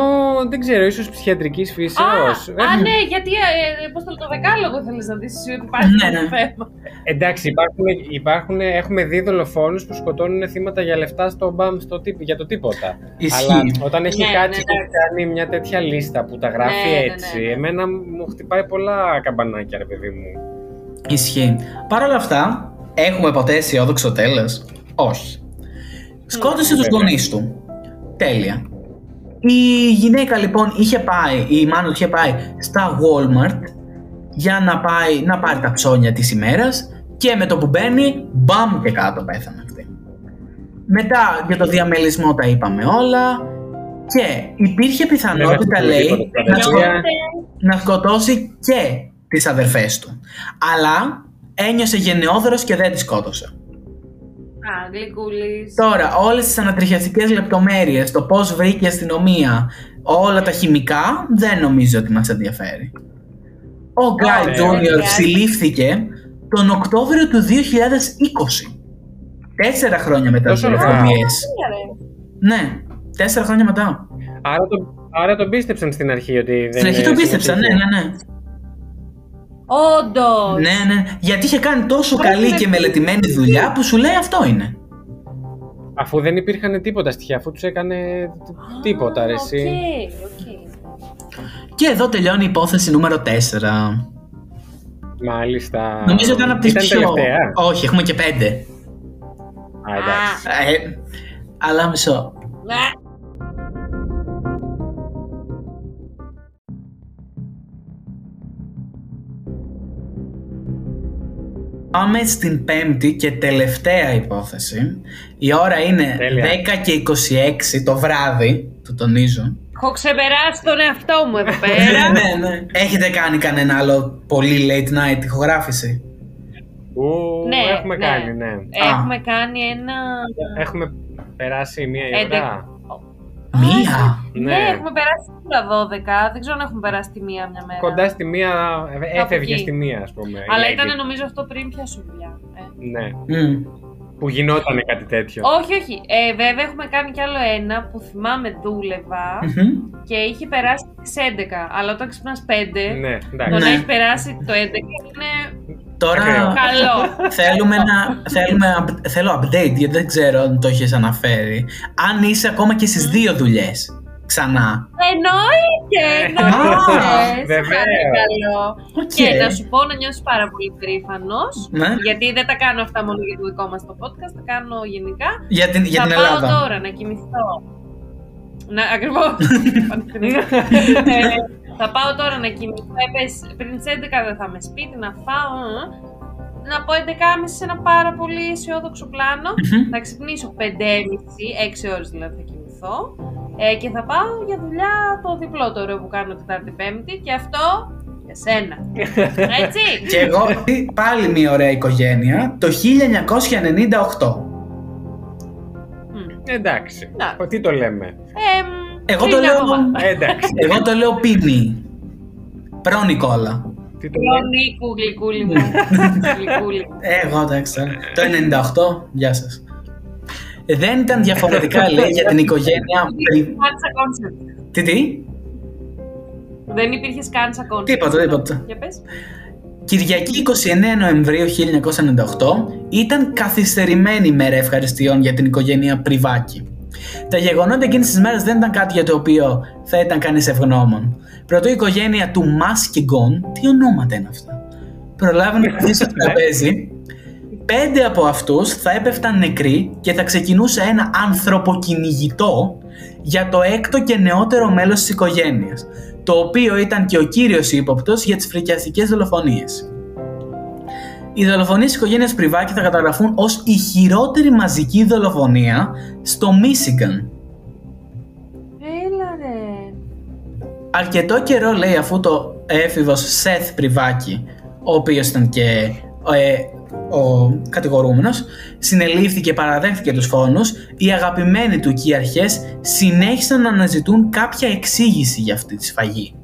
δεν ξέρω, ίσως ψυχιατρικής
Α,
φύσεως.
α, ναι, γιατί ε, πώς το, το δεκάλογο θέλεις να δεις εσύ ότι υπάρχει
Ναι,
αυτό το
ναι.
θέμα.
Εντάξει, υπάρχουν, υπάρχουν, έχουμε δει δολοφόνους που σκοτώνουν θύματα για λεφτά στο μπαμ, στο, τί- για το τίποτα.
Ισχύει.
Αλλά όταν έχει
Ναι,
κάτσει
ναι,
και έχει κάνει μια τέτοια λίστα που τα γράφει
Ναι, ναι, ναι,
έτσι,
ναι.
εμένα μου χτυπάει πολλά καμπανάκια, ρε παιδί μου.
Ισχύει. Παρ' όλα αυτά, έχουμε ποτέ αισιόδοξο τέλος; Όχι. Σκότωσε τους
βέβαια.
γονείς του. Τέλεια. Η γυναίκα λοιπόν είχε πάει, η μάνα του είχε πάει στα Walmart για να πάει να πάρει τα ψώνια της ημέρας και με το που μπαίνει, μπαμ και κάτω πέθανε αυτή. Μετά για το διαμελισμό τα είπαμε όλα και υπήρχε πιθανότητα
Δεν
λέει
έχουμε τίποτα.
να, σκο-
Παιδιά,
να σκοτώσει και τις αδερφές του. Αλλά ένιωσε γενναιόδωρος και δεν τη σκότωσε.
Α, γλυκούλης.
Τώρα, όλες τις ανατριχιαστικές λεπτομέρειες, το πώς βρήκε η αστυνομία, όλα τα χημικά, δεν νομίζω ότι μας ενδιαφέρει. Ο Γκάι
ναι.
Τζούνιορ
Ναι.
ψηλήφθηκε τον Οκτώβριο του 2020. Τέσσερα χρόνια μετά τις
Τόσο αργά.
δολοφονίες.
Ναι, ρε.
Ναι, τέσσερα χρόνια μετά.
Άρα, το, άρα τον πίστεψαν στην αρχή ότι δεν
Στην αρχή
είναι
τον πίστεψαν, ναι,
συμμετοχή.
ναι, ναι.
Όντως.
Ναι, ναι. Γιατί είχε κάνει τόσο
Πρέπει
καλή
να-
και μελετημένη δουλειά που σου λέει αυτό είναι.
Αφού δεν υπήρχαν τίποτα στοιχεία, αφού τους έκανε τ- τίποτα, ρε, εσύ.
OK, OK.
Και εδώ τελειώνει η υπόθεση νούμερο 4.
Μάλιστα.
Νομίζω ήταν από τις
Ήταν
πιο...
τελευταία.
Όχι, έχουμε και πέντε.
Α, εντάξει.
Ε, αλλά μισό. Πάμε στην πέμπτη και τελευταία υπόθεση. Η ώρα είναι
Τέλεια.
10 και 26 το βράδυ, το τονίζω.
Έχω ξεπεράσει τον εαυτό μου εδώ πέρα.
ναι, ναι. Έχετε κάνει κανένα άλλο πολύ late night ηχογράφηση;
Ου,
Ναι,
έχουμε
ναι.
κάνει, ναι.
Έχουμε κάνει ένα...
Έχουμε περάσει μία η
Έντεκα.
ώρα.
Μία.
Ναι, έχουμε περάσει σίγουρα 12. Δεν ξέρω αν έχουμε περάσει τη μία μια μέρα.
Κοντά στη μία, έφευγε
εκεί.
στη μία, ας πούμε.
Αλλά
η
ήταν
Έγκυ.
νομίζω αυτό πριν πιάσω δουλειά. Ε.
Ναι,
Μμ.
που γινόταν κάτι τέτοιο.
Όχι, όχι. Ε, βέβαια έχουμε κάνει κι άλλο ένα που θυμάμαι δούλευα
Μμμ.
και είχε περάσει τις 11. Αλλά όταν ξυπνάς 5,
Ναι,
το
εντάξει.
να
Ναι.
έχει περάσει το 11 είναι
Τώρα
καλό.
θέλουμε να. Θέλουμε, up- θέλω update γιατί δεν ξέρω αν το έχεις αναφέρει. Αν είσαι ακόμα και στις δύο δουλειές. Ξανά.
Εννοείται!
Α,
Εννοείται! Σε
βεβαίως.
παρακαλώ.
Οκ.
Και να σου πω να νιώσεις πάρα πολύ περήφανος,
Ναι.
γιατί δεν τα κάνω αυτά μόνο για το δικό μας το podcast, τα κάνω γενικά.
Για την, για
θα
την
πάω
Ελλάδα.
τώρα να κοιμηθώ. Να, ακριβώς. Ε, θα πάω τώρα να κοιμηθώ. Είπες, πριν τις 11 δεν θα είμαι σπίτι να φάω. ε. Να πω 11.30 σε ένα πάρα πολύ αισιόδοξο πλάνο.
Μμμ.
θα ξυπνήσω 5.30, 6 ώρες δηλαδή θα κοιμηθώ. Ε, και θα πάω για δουλειά το διπλό το ωραίο που κάνω Τετάρτη Πέμπτη και αυτό για σένα. Έτσι.
Και εγώ πάλι μια ωραία οικογένεια το 1998.
Μμ.
Εντάξει.
Να.
Τι το λέμε.
Εμ,
Εγώ
πριν
το λέω-
ακόμα.
Ε, Εντάξει.
Εγώ το λέω πίνι. Προ Νικόλα.
Τι το λέει.
Νίκου, γλυκούλη μου. Γλυκούλη.
Ε, Εγώ εντάξει. τώρα. Το 98, γεια σας. Δεν ήταν διαφορετικά, λέει, για την οικογένεια. πρι-
Καν σαν concept.
Τι, τι,
Δεν υπήρχε καν σαν concept.
Τίποτα, τίποτα.
Για πες.
Κυριακή 29 Νοεμβρίου 1998 ήταν καθυστερημένη ημέρα ευχαριστειών για την οικογένεια Πριβάκη. Τα γεγονότα εκείνη τη μέρα δεν ήταν κάτι για το οποίο θα ήταν κανείς ευγνώμων. Πρωτού η οικογένεια του Μας και Γκον, τι ονόματα είναι αυτά, προλάβει να καθίσει στο τραπέζι, πέντε από αυτούς θα έπεφταν νεκροί και θα ξεκινούσε ένα ανθρωποκυνηγητό για το έκτο και νεότερο μέλος της οικογένειας, το οποίο ήταν και ο κύριος ύποπτος για τις φρικιαστικές δολοφονίες. Οι δολοφονίες της οικογένειας Πριβάκη θα καταγραφούν ως η χειρότερη μαζική δολοφονία στο Μίσιγκαν.
Έλα ρε.
Αρκετό καιρό λέει αφού το έφηβος Σεθ Πριβάκη, ο οποίος ήταν και ε, ο κατηγορούμενος, συνελήφθη και παραδέχθηκε τους φόνους, οι αγαπημένοι του και οι αρχές συνέχισαν να αναζητούν κάποια εξήγηση για αυτή τη σφαγή.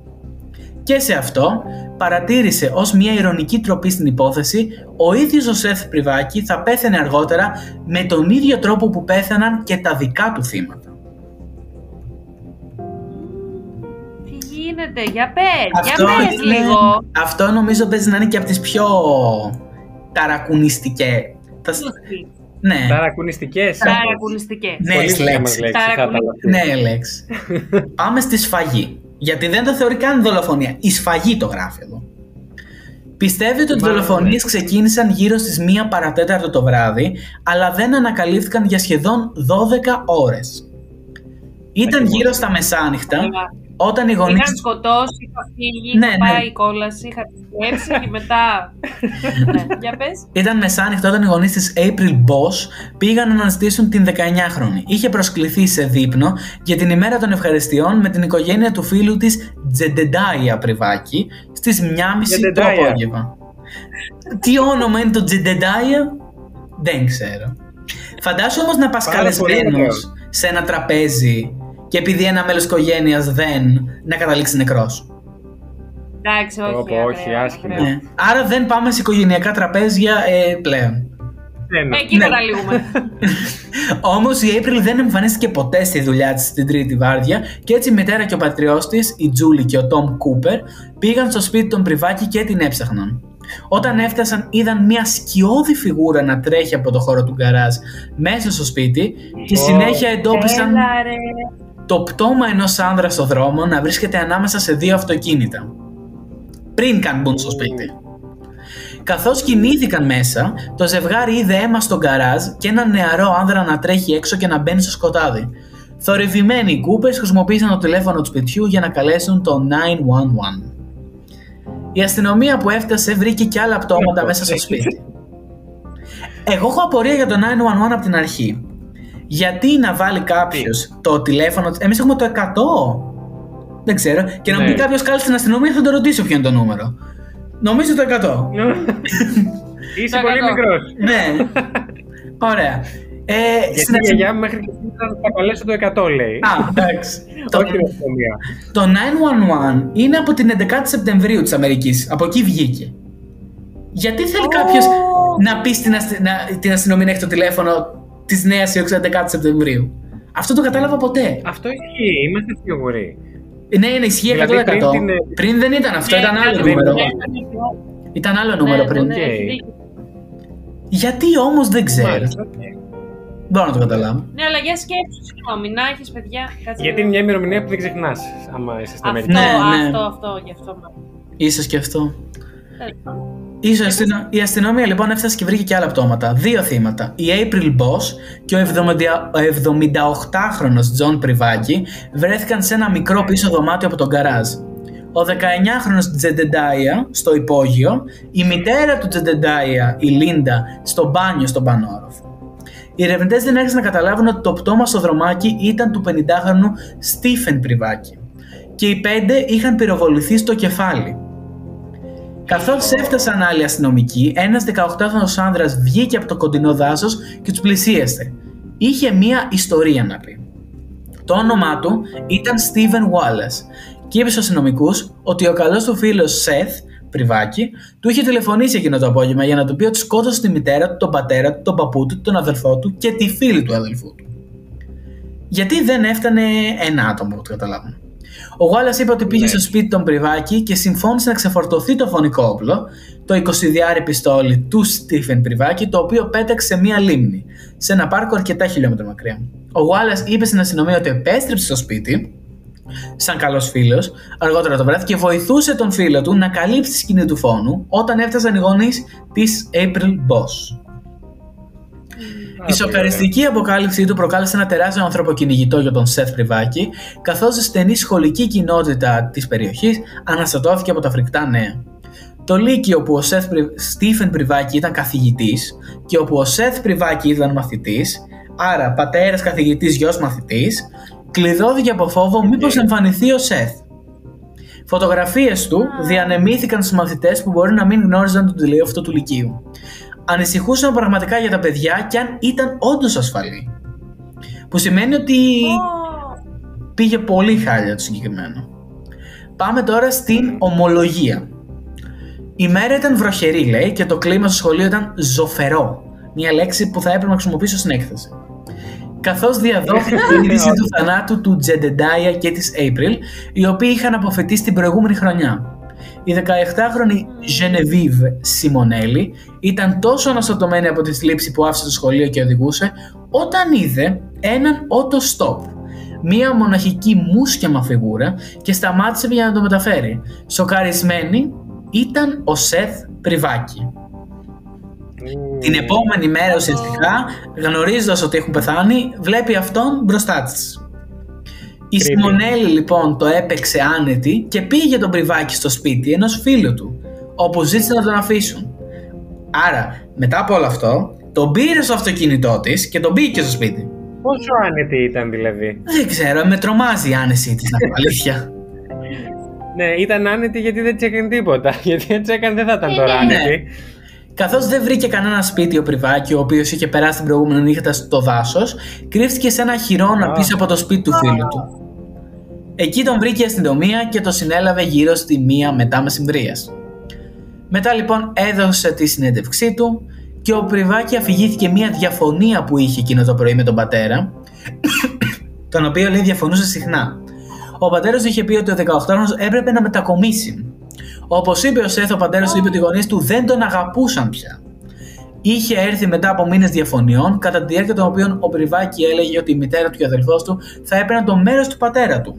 Και σε αυτό παρατήρησε ως μια ηρωνική τροπή στην υπόθεση ο ίδιος ο Σεθ Πριβάκη θα πέθαινε αργότερα με τον ίδιο τρόπο που πέθαναν και τα δικά του θύματα.
Τι γίνεται, για πες, για πες
είναι-
λίγο.
αυτό νομίζω παίζει να είναι και από τις πιο ταρακουνιστικές. Τα... Ναι,
Ταρακουνιστικές.
Ταρακουνιστικές.
Ναι,
Πολύ
λέξη.
λέξη. λέξη, θα
Ταρακουνι-
ήθελα.
ναι λέξη. Πάμε στη σφαγή. Γιατί δεν το θεωρεί καν δολοφονία. Η σφαγή το γράφει εδώ. Πιστεύετε ότι οι
Μάλλον,
δολοφονίες
ναι.
ξεκίνησαν γύρω στις 1 παρατέταρτο το βράδυ, αλλά δεν ανακαλύφθηκαν για σχεδόν 12 ώρες. Ήταν
Ακριβώς.
γύρω στα μεσάνυχτα,
Καλά.
Όταν οι γονείς...
Είχαν σκοτώσει, είχα φύγει,
Ναι,
είχα
ναι.
πάει η κόλαση, είχα επιστρέψει και μετά. ναι, για πες.
Ήταν μεσάνυχτα όταν οι γονείς της April Boss πήγαν να αναζητήσουν την 19χρονη. Είχε προσκληθεί σε δείπνο για την ημέρα των ευχαριστειών με την οικογένεια του φίλου της Τζεντεντάια Πριβάκη στις 1.30 το
Τζεντεντάια.
απόγευμα. Τι όνομα είναι το Τζεντεντάια; Δεν ξέρω. Φαντάσου όμως να πας
Πάρα πολύ
καλεσμένος
ωραίο.
σε ένα τραπέζι και επειδή ένα μέλος οικογένειας δεν να καταλήξει νεκρός.
Εντάξει, όχι.
Πω, πω,
ακραίο,
όχι, άσχημα.
ακραίο.
Ναι. Άρα δεν πάμε σε οικογενειακά τραπέζια ε, πλέον.
Δεν είναι.
Εκεί
Ναι.
καταλήγουμε.
Όμως η April δεν εμφανίστηκε ποτέ στη δουλειά της στην τρίτη βάρδια και έτσι η μητέρα και ο πατριός της, η Τζούλη και ο Τόμ Κούπερ, πήγαν στο σπίτι των Πριβάκη και την έψαχναν. Όταν έφτασαν, είδαν μια σκιώδη φιγούρα να τρέχει από το χώρο του γκαράζ μέσα στο σπίτι και
Ω.
συνέχεια εντόπισαν
Έλα ρε.
Το πτώμα ενός άνδρα στο δρόμο να βρίσκεται ανάμεσα σε δύο αυτοκίνητα. Πριν καν μπουν στο σπίτι. Καθώς κινήθηκαν μέσα, το ζευγάρι είδε αίμα στο γκαράζ και έναν νεαρό άνδρα να τρέχει έξω και να μπαίνει στο σκοτάδι. Θορυβημένοι οι Coopers χρησιμοποίησαν το τηλέφωνο του σπιτιού για να καλέσουν το 911. Η αστυνομία που έφτασε βρήκε και άλλα πτώματα μέσα στο σπίτι. Εγώ έχω απορία για το 911 από την αρχή. Γιατί να βάλει κάποιος το τηλέφωνο. Εμείς έχουμε το 100. Δεν ξέρω. Και να μου
Ναι.
πει κάποιος κάλεσε στην αστυνομία, θα το ρωτήσω ποιο είναι το νούμερο. Νομίζω το 100.
Είσαι
Το
πολύ
κακό.
μικρός.
ναι. Ωραία. Ε,
Γιατί
στην
η
αστυ-
γιαγιά μου μέχρι και σήμερα θα καλέσω το 100 λέει.
Α, εντάξει. το,
Όχι την αστυνομία.
το 911 είναι από την 11η Σεπτεμβρίου της Αμερικής. Από εκεί βγήκε. Γιατί θέλει κάποιος να πει στην, αστη... να... την αστυνομία να έχει το τηλέφωνο της Νέας Υόρκης 11η Σεπτεμβρίου. Αυτό το κατάλαβα ποτέ.
Αυτό ισχύει, είμαστε σίγουροι.
Ναι, είναι ισχύει 100%.
Δηλαδή, πριν την-
Πριν δεν ήταν αυτό,
Ναι,
ήταν άλλο
ναι,
νούμερο.
ναι,
Ήταν άλλο
ναι,
νούμερο
ναι,
πριν.
ναι,
Οκ.
έχει δίκιο.
Γιατί όμως δεν ξέρω.
Μάλιστα.
Μπορώ να το καταλάβω.
Ναι, αλλά για σκέψου, συγγνώμη, να έχει παιδιά. Κάτσε
Γιατί είναι
λίγο.
μια ημερομηνία που δεν ξεχνάς, άμα είσαι στην
Αυτό,
Αμερική.
Ναι, ναι.
αυτό, αυτό, γι' αυτό. μ'
Ίσως και αυτό.
Τέλος πάντων.
Ίσως αστυνο- η αστυνομία λοιπόν έφτασε και βρήκε και άλλα πτώματα. Δύο θύματα. Η April Boss και ο 70 ο 78χρονος John Πριβάκη βρέθηκαν σε ένα μικρό πίσω δωμάτιο από τον γκαράζ. Ο 19χρονος Τζεντεντάια στο υπόγειο, η μητέρα του Τζεντεντάια, η Λίντα, στο μπάνιο στον πανόροφο. Οι ερευνητές δεν άρχισαν να καταλάβουν ότι το πτώμα στο δρομάκι ήταν του 50χρονου Στίφεν Πριβάκη. Και οι πέντε είχαν πυροβοληθεί στο κεφάλι. Καθώς έφτασαν άλλοι αστυνομικοί, ένας 18χρονο άνδρας βγήκε από το κοντινό δάσος και τους πλησίασε. Είχε μία ιστορία να πει. Το όνομά του ήταν Steven Wallace και είπε στους αστυνομικούς ότι ο καλός του φίλος Seth Πριβάκη, του είχε τηλεφωνήσει εκείνο το απόγευμα για να του πει ότι σκότωσε τη μητέρα του, τον πατέρα του, τον παππού του, τον αδελφό του και τη φίλη του αδελφού του. Γιατί δεν έφτανε ένα άτομο, από ό,τι καταλάβουμε. Ο Γουάλλα είπε ότι πήγε στο σπίτι των Πριβάκη και συμφώνησε να ξεφορτωθεί το φονικό όπλο, το 20 πιστόλι του Στίφεν Πριβάκη, το οποίο πέταξε σε μία λίμνη, σε ένα πάρκο αρκετά χιλιόμετρα μακριά. Ο Γουάλλα είπε στην αστυνομία ότι επέστρεψε στο σπίτι, σαν καλός φίλος, αργότερα το βράδυ και βοηθούσε τον φίλο του να καλύψει τη σκηνή του φόνου όταν έφτασαν οι γονείς της April Boss. Η σοκαριστική αποκάλυψή του προκάλεσε ένα τεράστιο ανθρωποκυνηγητό για τον Seth Privacky, καθώς η στενή σχολική κοινότητα της περιοχής αναστατώθηκε από τα φρικτά νέα. Το Λύκειο όπου ο Seth Stephen Privacky ήταν καθηγητής και όπου ο Seth Privacky ήταν μαθητής, άρα πατέρας καθηγητής, γιος μαθητής, κλειδώθηκε από φόβο μήπως εμφανιστεί ο Σεφ. Φωτογραφίες του διανεμήθηκαν στους μαθητές που μπορεί να μην γνώριζαν τον τελείο αυτό του Λυκείου ανησυχούσαν πραγματικά για τα παιδιά και αν ήταν όντως ασφαλή. Που σημαίνει ότι πήγε πολύ χάλια το συγκεκριμένο. Πάμε τώρα στην ομολογία. Η μέρα ήταν βροχερή, λέει, και το κλίμα στο σχολείο ήταν ζωφερό. Μια λέξη που θα έπρεπε να χρησιμοποιήσω στην έκθεση. Καθώς διαδόθηκε η είδηση του θανάτου του Τζεντεντάια και της April, οι οποίοι είχαν αποφετήσει την προηγούμενη χρονιά. Η 17χρονη Ζενεβίβ Σιμονέλη ήταν τόσο αναστατωμένη από τη θλίψη που άφησε το σχολείο και οδηγούσε, όταν είδε έναν auto stop, μία μοναχική μουσκιαμα φιγούρα και σταμάτησε για να το μεταφέρει. Σοκαρισμένη ήταν ο Σεθ Πριβάκη. Την επόμενη μέρα ουσιαστικά, γνωρίζοντας ότι έχουν πεθάνει, βλέπει αυτόν μπροστά της. Η Σιμονέλη λοιπόν το έπαιξε άνετη και πήγε τον πριβάκι στο σπίτι ενός φίλου του, όπου ζήτησε να τον αφήσουν. Άρα, μετά από όλο αυτό, τον πήρε στο αυτοκίνητό της και τον πήγε στο σπίτι.
Πόσο άνετη ήταν δηλαδή;
Δεν ξέρω, με τρομάζει η άνεση της, να πω αλήθεια.
ναι, ήταν άνετη γιατί δεν τσέκανε τίποτα. Γιατί αν τσέκανε δεν θα ήταν τώρα
ναι.
Άνετη.
Καθώς δεν βρήκε κανένα σπίτι ο Πριβάκη, ο οποίος είχε περάσει την προηγούμενη νύχτα στο δάσος, κρύφτηκε σε ένα χειρόνα πίσω από το σπίτι του φίλου του. Εκεί τον βρήκε η αστυνομία και το συνέλαβε γύρω στη μία μετά μεσημβρία. Μετά λοιπόν έδωσε τη συνέντευξή του και ο Πριβάκη αφηγήθηκε μία διαφωνία που είχε εκείνο το πρωί με τον πατέρα, τον οποίο λέει διαφωνούσε συχνά. Ο πατέρας του είχε πει ότι ο 18χρονο έπρεπε να μετακομίσει. Όπως είπε ο Σέθ, ο πατέρα του είπε ότι οι γονείς του δεν τον αγαπούσαν πια. Είχε έρθει μετά από μήνες διαφωνιών, κατά τη διάρκεια των οποίων ο Πριβάκη έλεγε ότι η μητέρα του και ο αδελφό του θα έπαιρναν το μέρος του πατέρα του.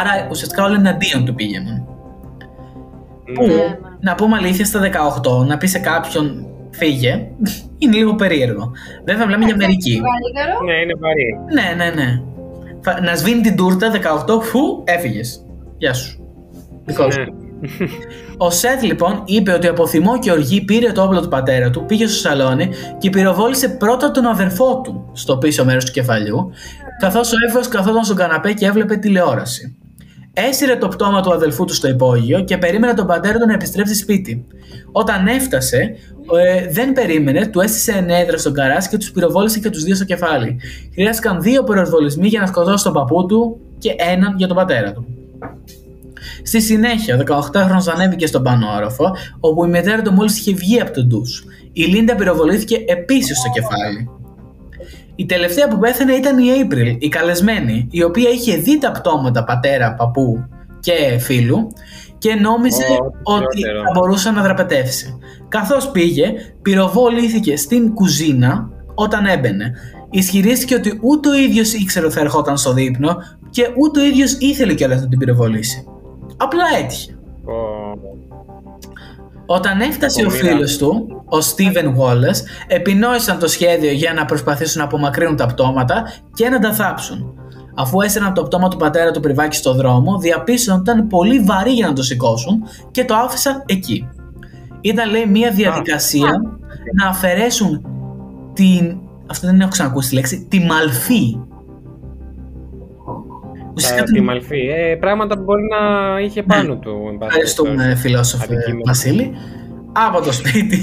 Άρα ουσιαστικά όλοι εναντίον του πήγαιναν. Που, να πούμε αλήθεια, στα 18 να πει σε κάποιον φύγε, είναι λίγο περίεργο. Βέβαια, μιλάμε για μερική.
Ναι, είναι βαρύ.
Ναι, ναι, ναι. Θα- Να σβήνει την τούρτα 18, φου, έφυγες. Γεια σου. Δικός σου.
Ναι.
Ο Σετ λοιπόν είπε ότι από θυμό και οργή πήρε το όπλο του πατέρα του, πήγε στο σαλόνι και πυροβόλησε πρώτα τον αδερφό του στο πίσω μέρος του κεφαλιού, καθώς ο έφηβο καθόταν στον καναπέ και έβλεπε τηλεόραση. Έσυρε το πτώμα του αδελφού του στο υπόγειο και περίμενε τον πατέρα του να επιστρέψει σπίτι. Όταν έφτασε, ε, δεν περίμενε, του έστησε ενέδρα στον καράζ και τους πυροβόλησε και τους δύο στο κεφάλι. Χρειάστηκαν δύο πυροβολισμοί για να σκοτώσει τον παππού του και έναν για τον πατέρα του. Στη συνέχεια, ο 18χρονο ανέβηκε στον πάνω όροφο, όπου η μητέρα του μόλις είχε βγει από τον ντους. Η Λίντα πυροβολήθηκε επίσης στο κεφάλι. Η τελευταία που πέθανε ήταν η April, η καλεσμένη, η οποία είχε δει τα πτώματα πατέρα, παππού και φίλου και νόμιζε
Ω,
ότι
χειρότερο.
θα μπορούσε να δραπετεύσει. Καθώς πήγε, πυροβολήθηκε στην κουζίνα όταν έμπαινε. Ισχυρίστηκε ότι ούτε ο ίδιος ήξερε ότι θα ερχόταν στο δείπνο και ούτε ο ίδιος ήθελε κιόλας να την πυροβολήσει. Απλά έτυχε. Όταν έφτασε ο
Απομείρα.
φίλος του, ο Steven Wallace, επινόησαν το σχέδιο για να προσπαθήσουν να απομακρύνουν τα πτώματα και να τα θάψουν. Αφού έσαιρναν το πτώμα του πατέρα του πριβάκι στο δρόμο, διαπίστωσαν ότι ήταν πολύ βαρύ για να το σηκώσουν και το άφησαν εκεί. Ήταν λέει μια διαδικασία να αφαιρέσουν την... Αυτό δεν έχω ξανακούσει τη λέξη. Τη μαλφή. Ουσιαστικά
Τα,
την-
τη μαλφή. Ε, πράγματα που μπορεί να είχε πάνω του. εν πάση
Ευχαριστούμε
περιπτώσει.
φιλόσοφε
Αντικείμενο.
Βασίλη. Από το σπίτι.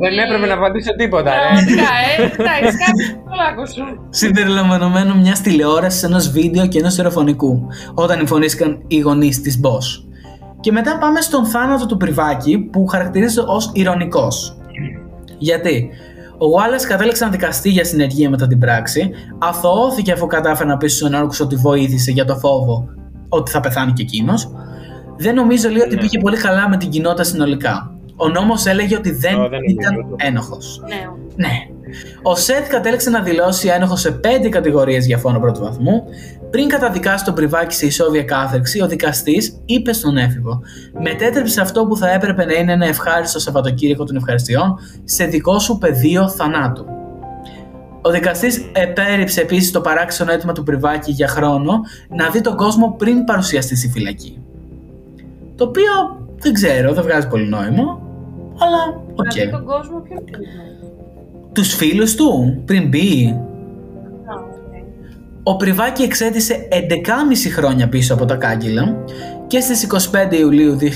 Δεν έπρεπε να απαντήσω τίποτα, ρε.
Πραγματικά, ε. Εντάξει, κάτι το λάκκο σου.
συμπεριλαμβανομένου μιας τηλεόρασης, ενός βίντεο και ενός τηλεφωνικού, όταν εμφανίστηκαν οι γονείς της Boss. Και μετά πάμε στον θάνατο του Πριβάκη που χαρακτηρίζεται ως ηρωνικός. Γιατί; Ο Wallace κατέληξε να δικαστεί για συνεργεία μετά την πράξη, αθωώθηκε αφού κατάφερε να πει στους ενόρκους ότι βοήθησε για το φόβο ότι θα πεθάνει και εκείνος. Δεν νομίζω λέει ότι
Ναι.
πήγε πολύ καλά με την κοινότητα συνολικά. Ο νόμος έλεγε ότι δεν,
Ω, δεν
ήταν
νομίζω.
ένοχος.
Ναι.
Ναι. Ο Σετ κατέληξε να δηλώσει ένοχο σε πέντε κατηγορίες για φόνο πρώτου βαθμού. Πριν καταδικάσει τον Πριβάκη σε ισόβια κάθερξη, ο δικαστής είπε στον έφηβο: Μετέτρεψε αυτό που θα έπρεπε να είναι ένα ευχάριστο Σαββατοκύριακο των ευχαριστειών σε δικό σου πεδίο θανάτου. Ο δικαστής επέριψε επίσης το παράξενο αίτημα του Πριβάκη για χρόνο να δει τον κόσμο πριν παρουσιαστεί στη φυλακή. Το οποίο δεν ξέρω, δεν βγάζει πολύ νόημα, αλλά οκ.
Να δει τον κόσμο πιο πριν.
Τους φίλους του πριν μπει.
Α, οκ.
Ο Privacky εξέτισε 11,5 χρόνια πίσω από τα κάγκελα και στις 25 Ιουλίου 2010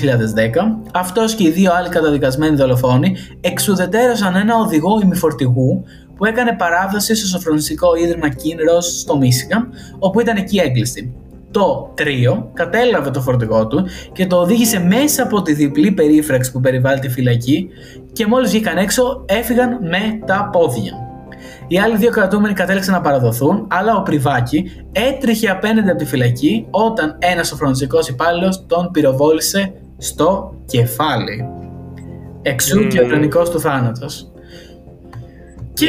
αυτός και οι δύο άλλοι καταδικασμένοι δολοφόνοι εξουδετέρωσαν ένα οδηγό ημιφορτηγού που έκανε παράδοση στο σοφρονιστικό ίδρυμα Kinross στο Μίσιγαν όπου ήταν εκεί έγκλειστοι. Το τρίο κατέλαβε το φορτηγό του και το οδήγησε μέσα από τη διπλή περίφραξη που περιβάλλει τη φυλακή και μόλις βγήκαν έξω έφυγαν με τα πόδια. Οι άλλοι δύο κρατούμενοι κατέληξαν να παραδοθούν, αλλά ο Πριβάκη έτρεχε απέναντι από τη φυλακή όταν ένας σοφρονιστικός υπάλληλος τον πυροβόλησε στο κεφάλι. Εξού και ο
Μμμ.
ειρωνικό του θάνατος. Και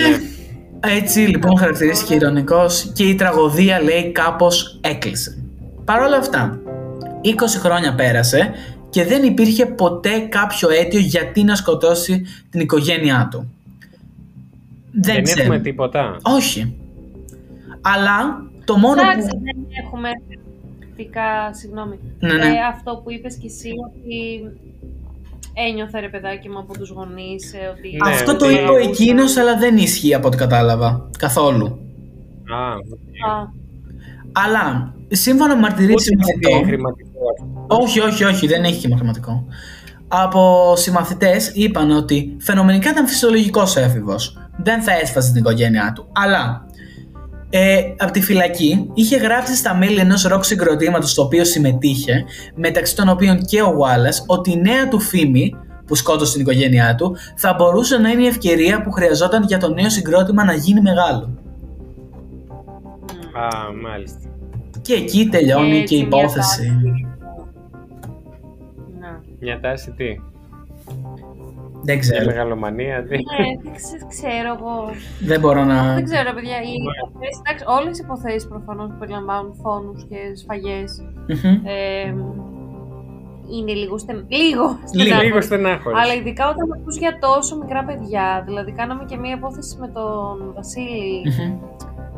έτσι λοιπόν χαρακτηρίστηκε ηρωνικός και η τραγωδία λέει κάπως έκλεισε. Παρ' όλα αυτά, 20 χρόνια πέρασε και δεν υπήρχε ποτέ κάποιο αίτιο γιατί να σκοτώσει την οικογένειά του. Δεν,
Δεν
ξέρω.
έχουμε τίποτα.
Όχι. Αλλά το μόνο
Εντάξει,
που...
δεν έχουμε θετικά, συγγνώμη.
Ναι, ναι.
Ε, αυτό που είπες κι εσύ ότι ένιωθε ρε παιδάκι μου από τους γονείς ε, ότι...
Ναι,
Αυτό το
ότι-
είπε ο εκείνος αλλά δεν ισχύει από ό,τι κατάλαβα. Καθόλου.
Α,
Α,
Αλλά σύμφωνα με μαρτυρίες
ούτε κάτι
συμμαθητών...
χρηματικό. ας πούμε.
Όχι, όχι, όχι, δεν έχει και μαθηματικό. Από συμμαθητές είπαν ότι φαινομενικά ήταν φυσιολογικός έφηβος. Δεν θα έσφαζε την οικογένειά του. Αλλά ε, από τη φυλακή είχε γράψει στα μέλη ενός ροκ συγκροτήματος στο οποίο συμμετείχε, μεταξύ των οποίων και ο Wallace, ότι η νέα του φήμη που σκότωσε την οικογένειά του θα μπορούσε να είναι η ευκαιρία που χρειαζόταν για το νέο συγκρότημα να γίνει μεγάλο.
Α, μάλιστα.
Και εκεί τελειώνει
Έτσι,
και η
μια
υπόθεση.
τάση. Να.
Μια τάση τι;
Δεν
Μια
ξέρω.
μεγαλομανία τι;
Ναι, δεν ξε- ξέρω εγώ.
Δεν μπορώ να.
Δεν ξέρω, παιδιά. Οι υποθέσεις, εντάξει, όλες οι υποθέσεις προφανώς που περιλαμβάνουν φόνους και σφαγές
Μμμ.
ε, είναι λίγο, στεν... λίγο
Λίγο,
στενάχωρες.
Λίγο στενάχωρη.
Αλλά ειδικά όταν ακούς για τόσο μικρά παιδιά, δηλαδή κάναμε και μία υπόθεση με τον Βασίλη
Μμμ.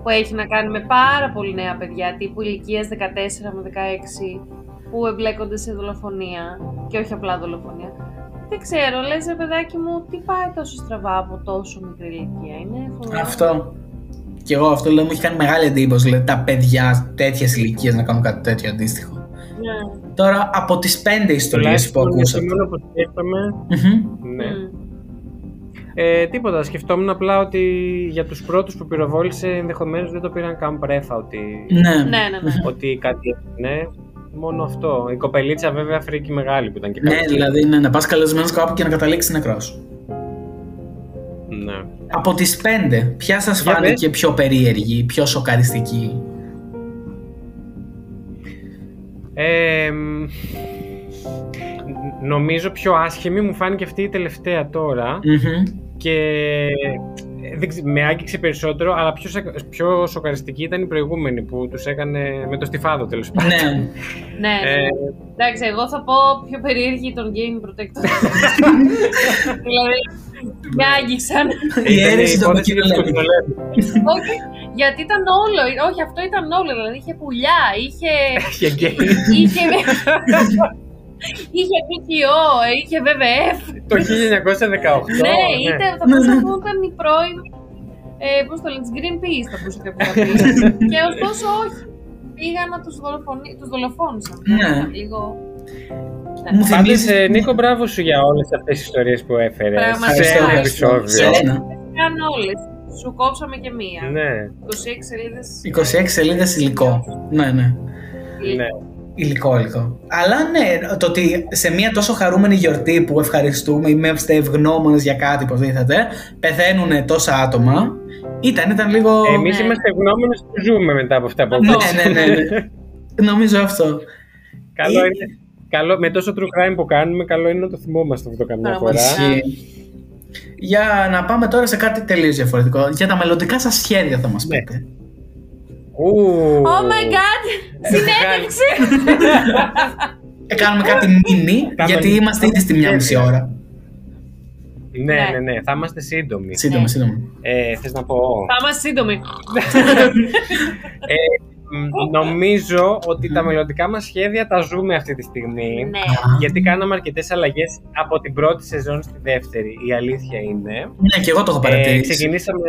που έχει να κάνει με πάρα πολύ νέα παιδιά, τύπου ηλικίας 14 με 16, που εμπλέκονται σε δολοφονία και όχι απλά δολοφονία. Δεν ξέρω, λες ρε παιδάκι μου, τι πάει τόσο στραβά από τόσο μικρή ηλικία, είναι φοβερό.
Αυτό. Και εγώ αυτό λέω μου έχει κάνει μεγάλη εντύπωση. Δηλαδή τα παιδιά τέτοιας ηλικίας να κάνουν κάτι τέτοιο αντίστοιχο.
Ναι.
Τώρα από τις πέντε ιστορίες που
Τουλάχιστον
ακούσατε.
Μόνο που σκέφτομαι.
Μμμ.
Ναι.
Μμ.
Ε, τίποτα. Σκεφτόμουν απλά ότι για τους πρώτους που πυροβόλησε ενδεχομένως δεν το πήραν καν πρέφα ότι,
Ναι.
Ναι, ναι, ναι.
ότι κάτι ναι. Μόνο αυτό. Η κοπελίτσα βέβαια φρίκη μεγάλη που ήταν και
Ναι,
καλή.
δηλαδή ναι, να πας καλεσμένος κάπου και να καταλήξεις νεκρός.
Ναι.
Από τις πέντε, ποια σας
Για
φάνηκε πιο περίεργη, πιο σοκαριστική;
Ε, μ, νομίζω πιο άσχημη μου φάνηκε αυτή η τελευταία τώρα
Μμμ.
και ε, δεν ξε- με άγγιξε περισσότερο αλλά πιο, σακα- πιο σοκαριστική ήταν η προηγούμενη που τους έκανε με το στιφάδο τέλος πάντων.
Ναι.
Ναι, ναι.
Ε,
Εντάξει, εγώ θα πω πιο περίεργη τον Game Protector. δηλαδή, με άγγιξαν.
Η
ήταν
αίρεση των
υπόθεση
κοκκινολέμων.
του κοκκινολέμου.
όχι, γιατί ήταν όλο. Όχι, αυτό ήταν όλο. Δηλαδή, είχε πουλιά, είχε...
Και γκέι.
είχε... είχε ΜΚΟ, είχε WWF.
Το 1918.
ναι, είτε θα μπορούσε να ήταν η πρώην. Ε, Πώς το λένε, της Greenpeace θα μπορούσε κάποιος να πει. και ωστόσο όχι. Πήγαν να τους τους δολοφόνησαν.
Ναι.
Λίγο.
Μου
Πάντως,
θυμίζει.
ε, Νίκο, μπράβο σου για όλες αυτές τις ιστορίες που έφερες
Πραγματικά.
σε ένα
Ευχαριστώ.
επεισόδιο.
Σε ένα.
Καν όλες. Σου κόψαμε και μία.
Ναι,
26 σελίδες.
26 σελίδες υλικό. Ναι, ναι.
ναι.
Υλικό, υλικό. Αλλά ναι, το ότι σε μια τόσο χαρούμενη γιορτή που ευχαριστούμε, είμαστε ευγνώμονες για κάτι, που δίθατε, πεθαίνουν τόσα άτομα. Ήταν, ήταν λίγο.
Εμείς
Ναι.
είμαστε ευγνώμονες που ζούμε μετά από αυτά που
Ναι,
ακούσαμε.
ναι, ναι, ναι. Νομίζω αυτό.
Καλό είναι. Καλό, με τόσο true crime που κάνουμε, καλό είναι να το θυμόμαστε αυτό καμιά φορά.
Ισχύει. Για να πάμε τώρα σε κάτι τελείως διαφορετικό. Για τα μελλοντικά σας σχέδια θα μας πείτε.
Ου.
Oh my god! Συνέντευξη!
Ε, κάνουμε κάτι μίνι,
Κάμε-
γιατί είμαστε ήδη στη μια μισή ώρα.
Ναι,
Ναι.
ναι, ναι, θα είμαστε σύντομοι.
Σύντομα, σύντομα.
Ε, θες να πω;
Θα είμαστε σύντομοι.
Ε, μ, νομίζω ότι τα μελλοντικά μας σχέδια τα ζούμε αυτή τη στιγμή.
Ναι.
Γιατί κάναμε αρκετές αλλαγές από την πρώτη σεζόν στη δεύτερη. Η αλήθεια είναι.
Ναι, και εγώ το έχω
Ε,
παρατηρήσει.
ξεκινήσαμε,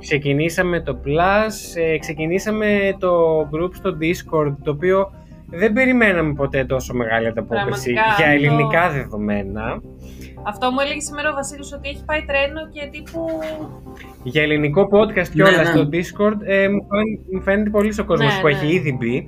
ξεκινήσαμε το Plus, ε, ξεκινήσαμε το group στο Discord, το οποίο δεν περιμέναμε ποτέ τόσο μεγάλη ανταπόκριση
Πραγματικά,
για
αυτό-
ελληνικά δεδομένα.
Αυτό μου έλεγε σήμερα ο Βασίλης ότι έχει πάει τρένο και τύπου.
Για ελληνικό podcast και
Ναι,
όλα
ναι.
στο Discord ε, μου, φαίν- μου φαίνεται πολύ ο κόσμος
Ναι,
που
ναι.
έχει ήδη μπει.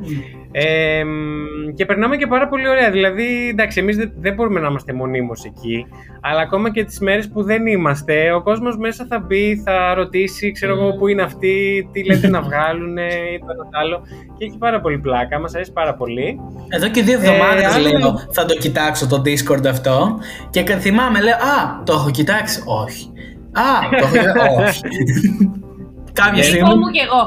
Ε, μ, και περνάμε και πάρα πολύ ωραία. Δηλαδή, εντάξει, εμείς δεν, δεν μπορούμε να είμαστε μονίμως εκεί, αλλά ακόμα και τις μέρες που δεν είμαστε, ο κόσμος μέσα θα μπει, θα ρωτήσει, ξέρω εγώ, πού είναι αυτοί, τι λέτε να βγάλουν ή το ένα το άλλο. Και έχει πάρα πολύ πλάκα, μας αρέσει πάρα πολύ.
Εδώ και δύο εβδομάδες
Ε, άλλο-
λέω θα το κοιτάξω το Discord αυτό και κα- θυμάμαι λέω Α, το έχω κοιτάξει. Όχι. Α, το έχω κοιτάξει. Όχι. Κάποια
Ναι.
Δικό
στιγμή.
μου κι εγώ.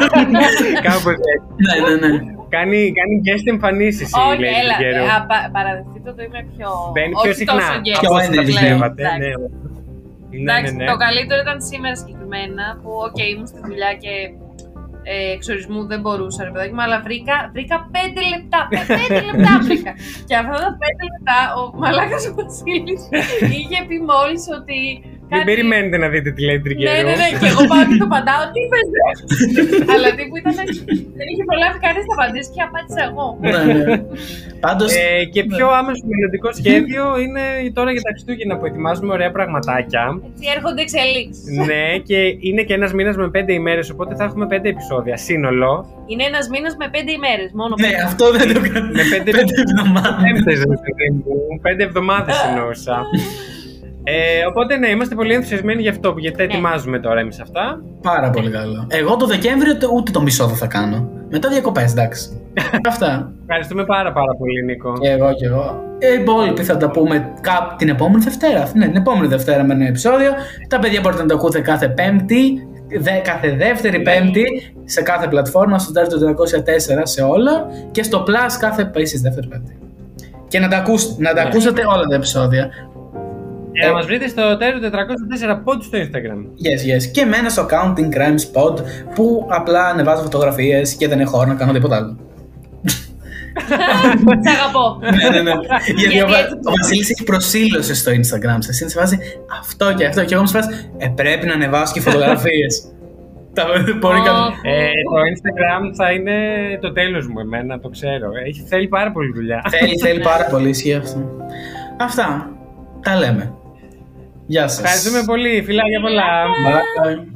Κάπως έτσι.
Ναι, ναι, ναι.
Κάνει, κάνει guest εμφανίσεις η
Όχι,
Lady
έλα.
Figaro.
ε, απα- Παραδεχτείτε το είμαι πιο.
Μπαίνει πιο
όχι
συχνά.
τόσο guest.
Πιο
από όσο τα
έντονη,
πιστεύατε.
εντάξει.
Ναι, ναι,
Εντάξει,
ναι.
το καλύτερο ήταν σήμερα συγκεκριμένα που, οκ, ήμουν στη δουλειά και ε, εξορισμού δεν μπορούσα, ρε παιδάκι μου, αλλά βρήκα, βρήκα πέντε λεπτά. πέ- Πέντε λεπτά βρήκα. και αυτά τα πέντε λεπτά ο μαλάκας ο Βασίλης είχε πει μόλις ότι.
Μην
κάτι-
περιμένετε να δείτε τι λέει
Ναι,
Τριγκερό.
ναι, ναι, και εγώ πάω και το παντάω. Τι είπες, ρε; Αλλά τύπου ήταν. Δεν είχε προλάβει κανείς να απαντήσει και απάντησα εγώ.
ναι, ναι. Πάντως,
Ε, και πιο άμεσο μελλοντικό σχέδιο είναι τώρα για τα Χριστούγεννα που ετοιμάζουμε ωραία πραγματάκια.
Έτσι έρχονται εξελίξεις.
ναι, και είναι και ένας μήνας με πέντε ημέρες, οπότε θα έχουμε πέντε επεισόδια σύνολο.
Είναι ένας μήνας με πέντε ημέρες. Μόνο
ναι,
πέντε.
αυτό δεν το κάνω.
Με πέντε,
Πέντε εβδομάδες.
πέμπτες, ρε παιδί μου. πέντε εβδομάδες εννοούσα. Ε, οπότε ναι, είμαστε πολύ ενθουσιασμένοι γι' αυτό, γιατί τα
Ναι.
ετοιμάζουμε τώρα εμείς αυτά.
Πάρα πολύ καλό. Εγώ το Δεκέμβριο το- ούτε το μισό δεν θα κάνω. Μετά διακοπές, εντάξει. Αυτά.
Ευχαριστούμε πάρα πάρα πολύ, Νίκο.
Και εγώ και εγώ. Ε, Οι υπόλοιποι θα τα πούμε κά- την επόμενη Δευτέρα. Ναι, την επόμενη Δευτέρα με ένα επεισόδιο. Τα παιδιά μπορείτε να τα ακούτε κάθε Πέμπτη, δε, κάθε Δεύτερη Πέμπτη, σε κάθε πλατφόρμα, στο Τέλο 404 σε όλα και στο Plus κάθε επίση Δεύτερη Πέμπτη. Και να τα, ακούσετε, να τα
Ναι.
ακούσετε όλα τα επεισόδια.
Ε, να μας βρείτε στο τέλο 404 πόντου στο Instagram.
Yes, yes. Και εμένα στο Counting Crimes Pod που απλά ανεβάζω φωτογραφίες και δεν έχω ώρα να κάνω τίποτα άλλο.
Σ' αγαπώ.
ναι, ναι, ναι. Γιατί ο,
Γιατί
Βα-
έτσι
ο Βασίλης έχει προσήλωση στο Instagram σας. Είναι σε φάση αυτό και αυτό. Και εγώ είμαι σε φάση, ε, πρέπει να ανεβάσω και φωτογραφίες. Τα μπορεί κάποιο.
Ε, το Instagram θα είναι το τέλος μου εμένα, το ξέρω. Έχει, θέλει πάρα πολύ δουλειά.
θέλει, θέλει πάρα πολύ, ισχύει αυτό. Αυτά. Τα λέμε. Γεια σας.
Ευχαριστούμε πολύ. Φιλάκια πολλά.
Bye.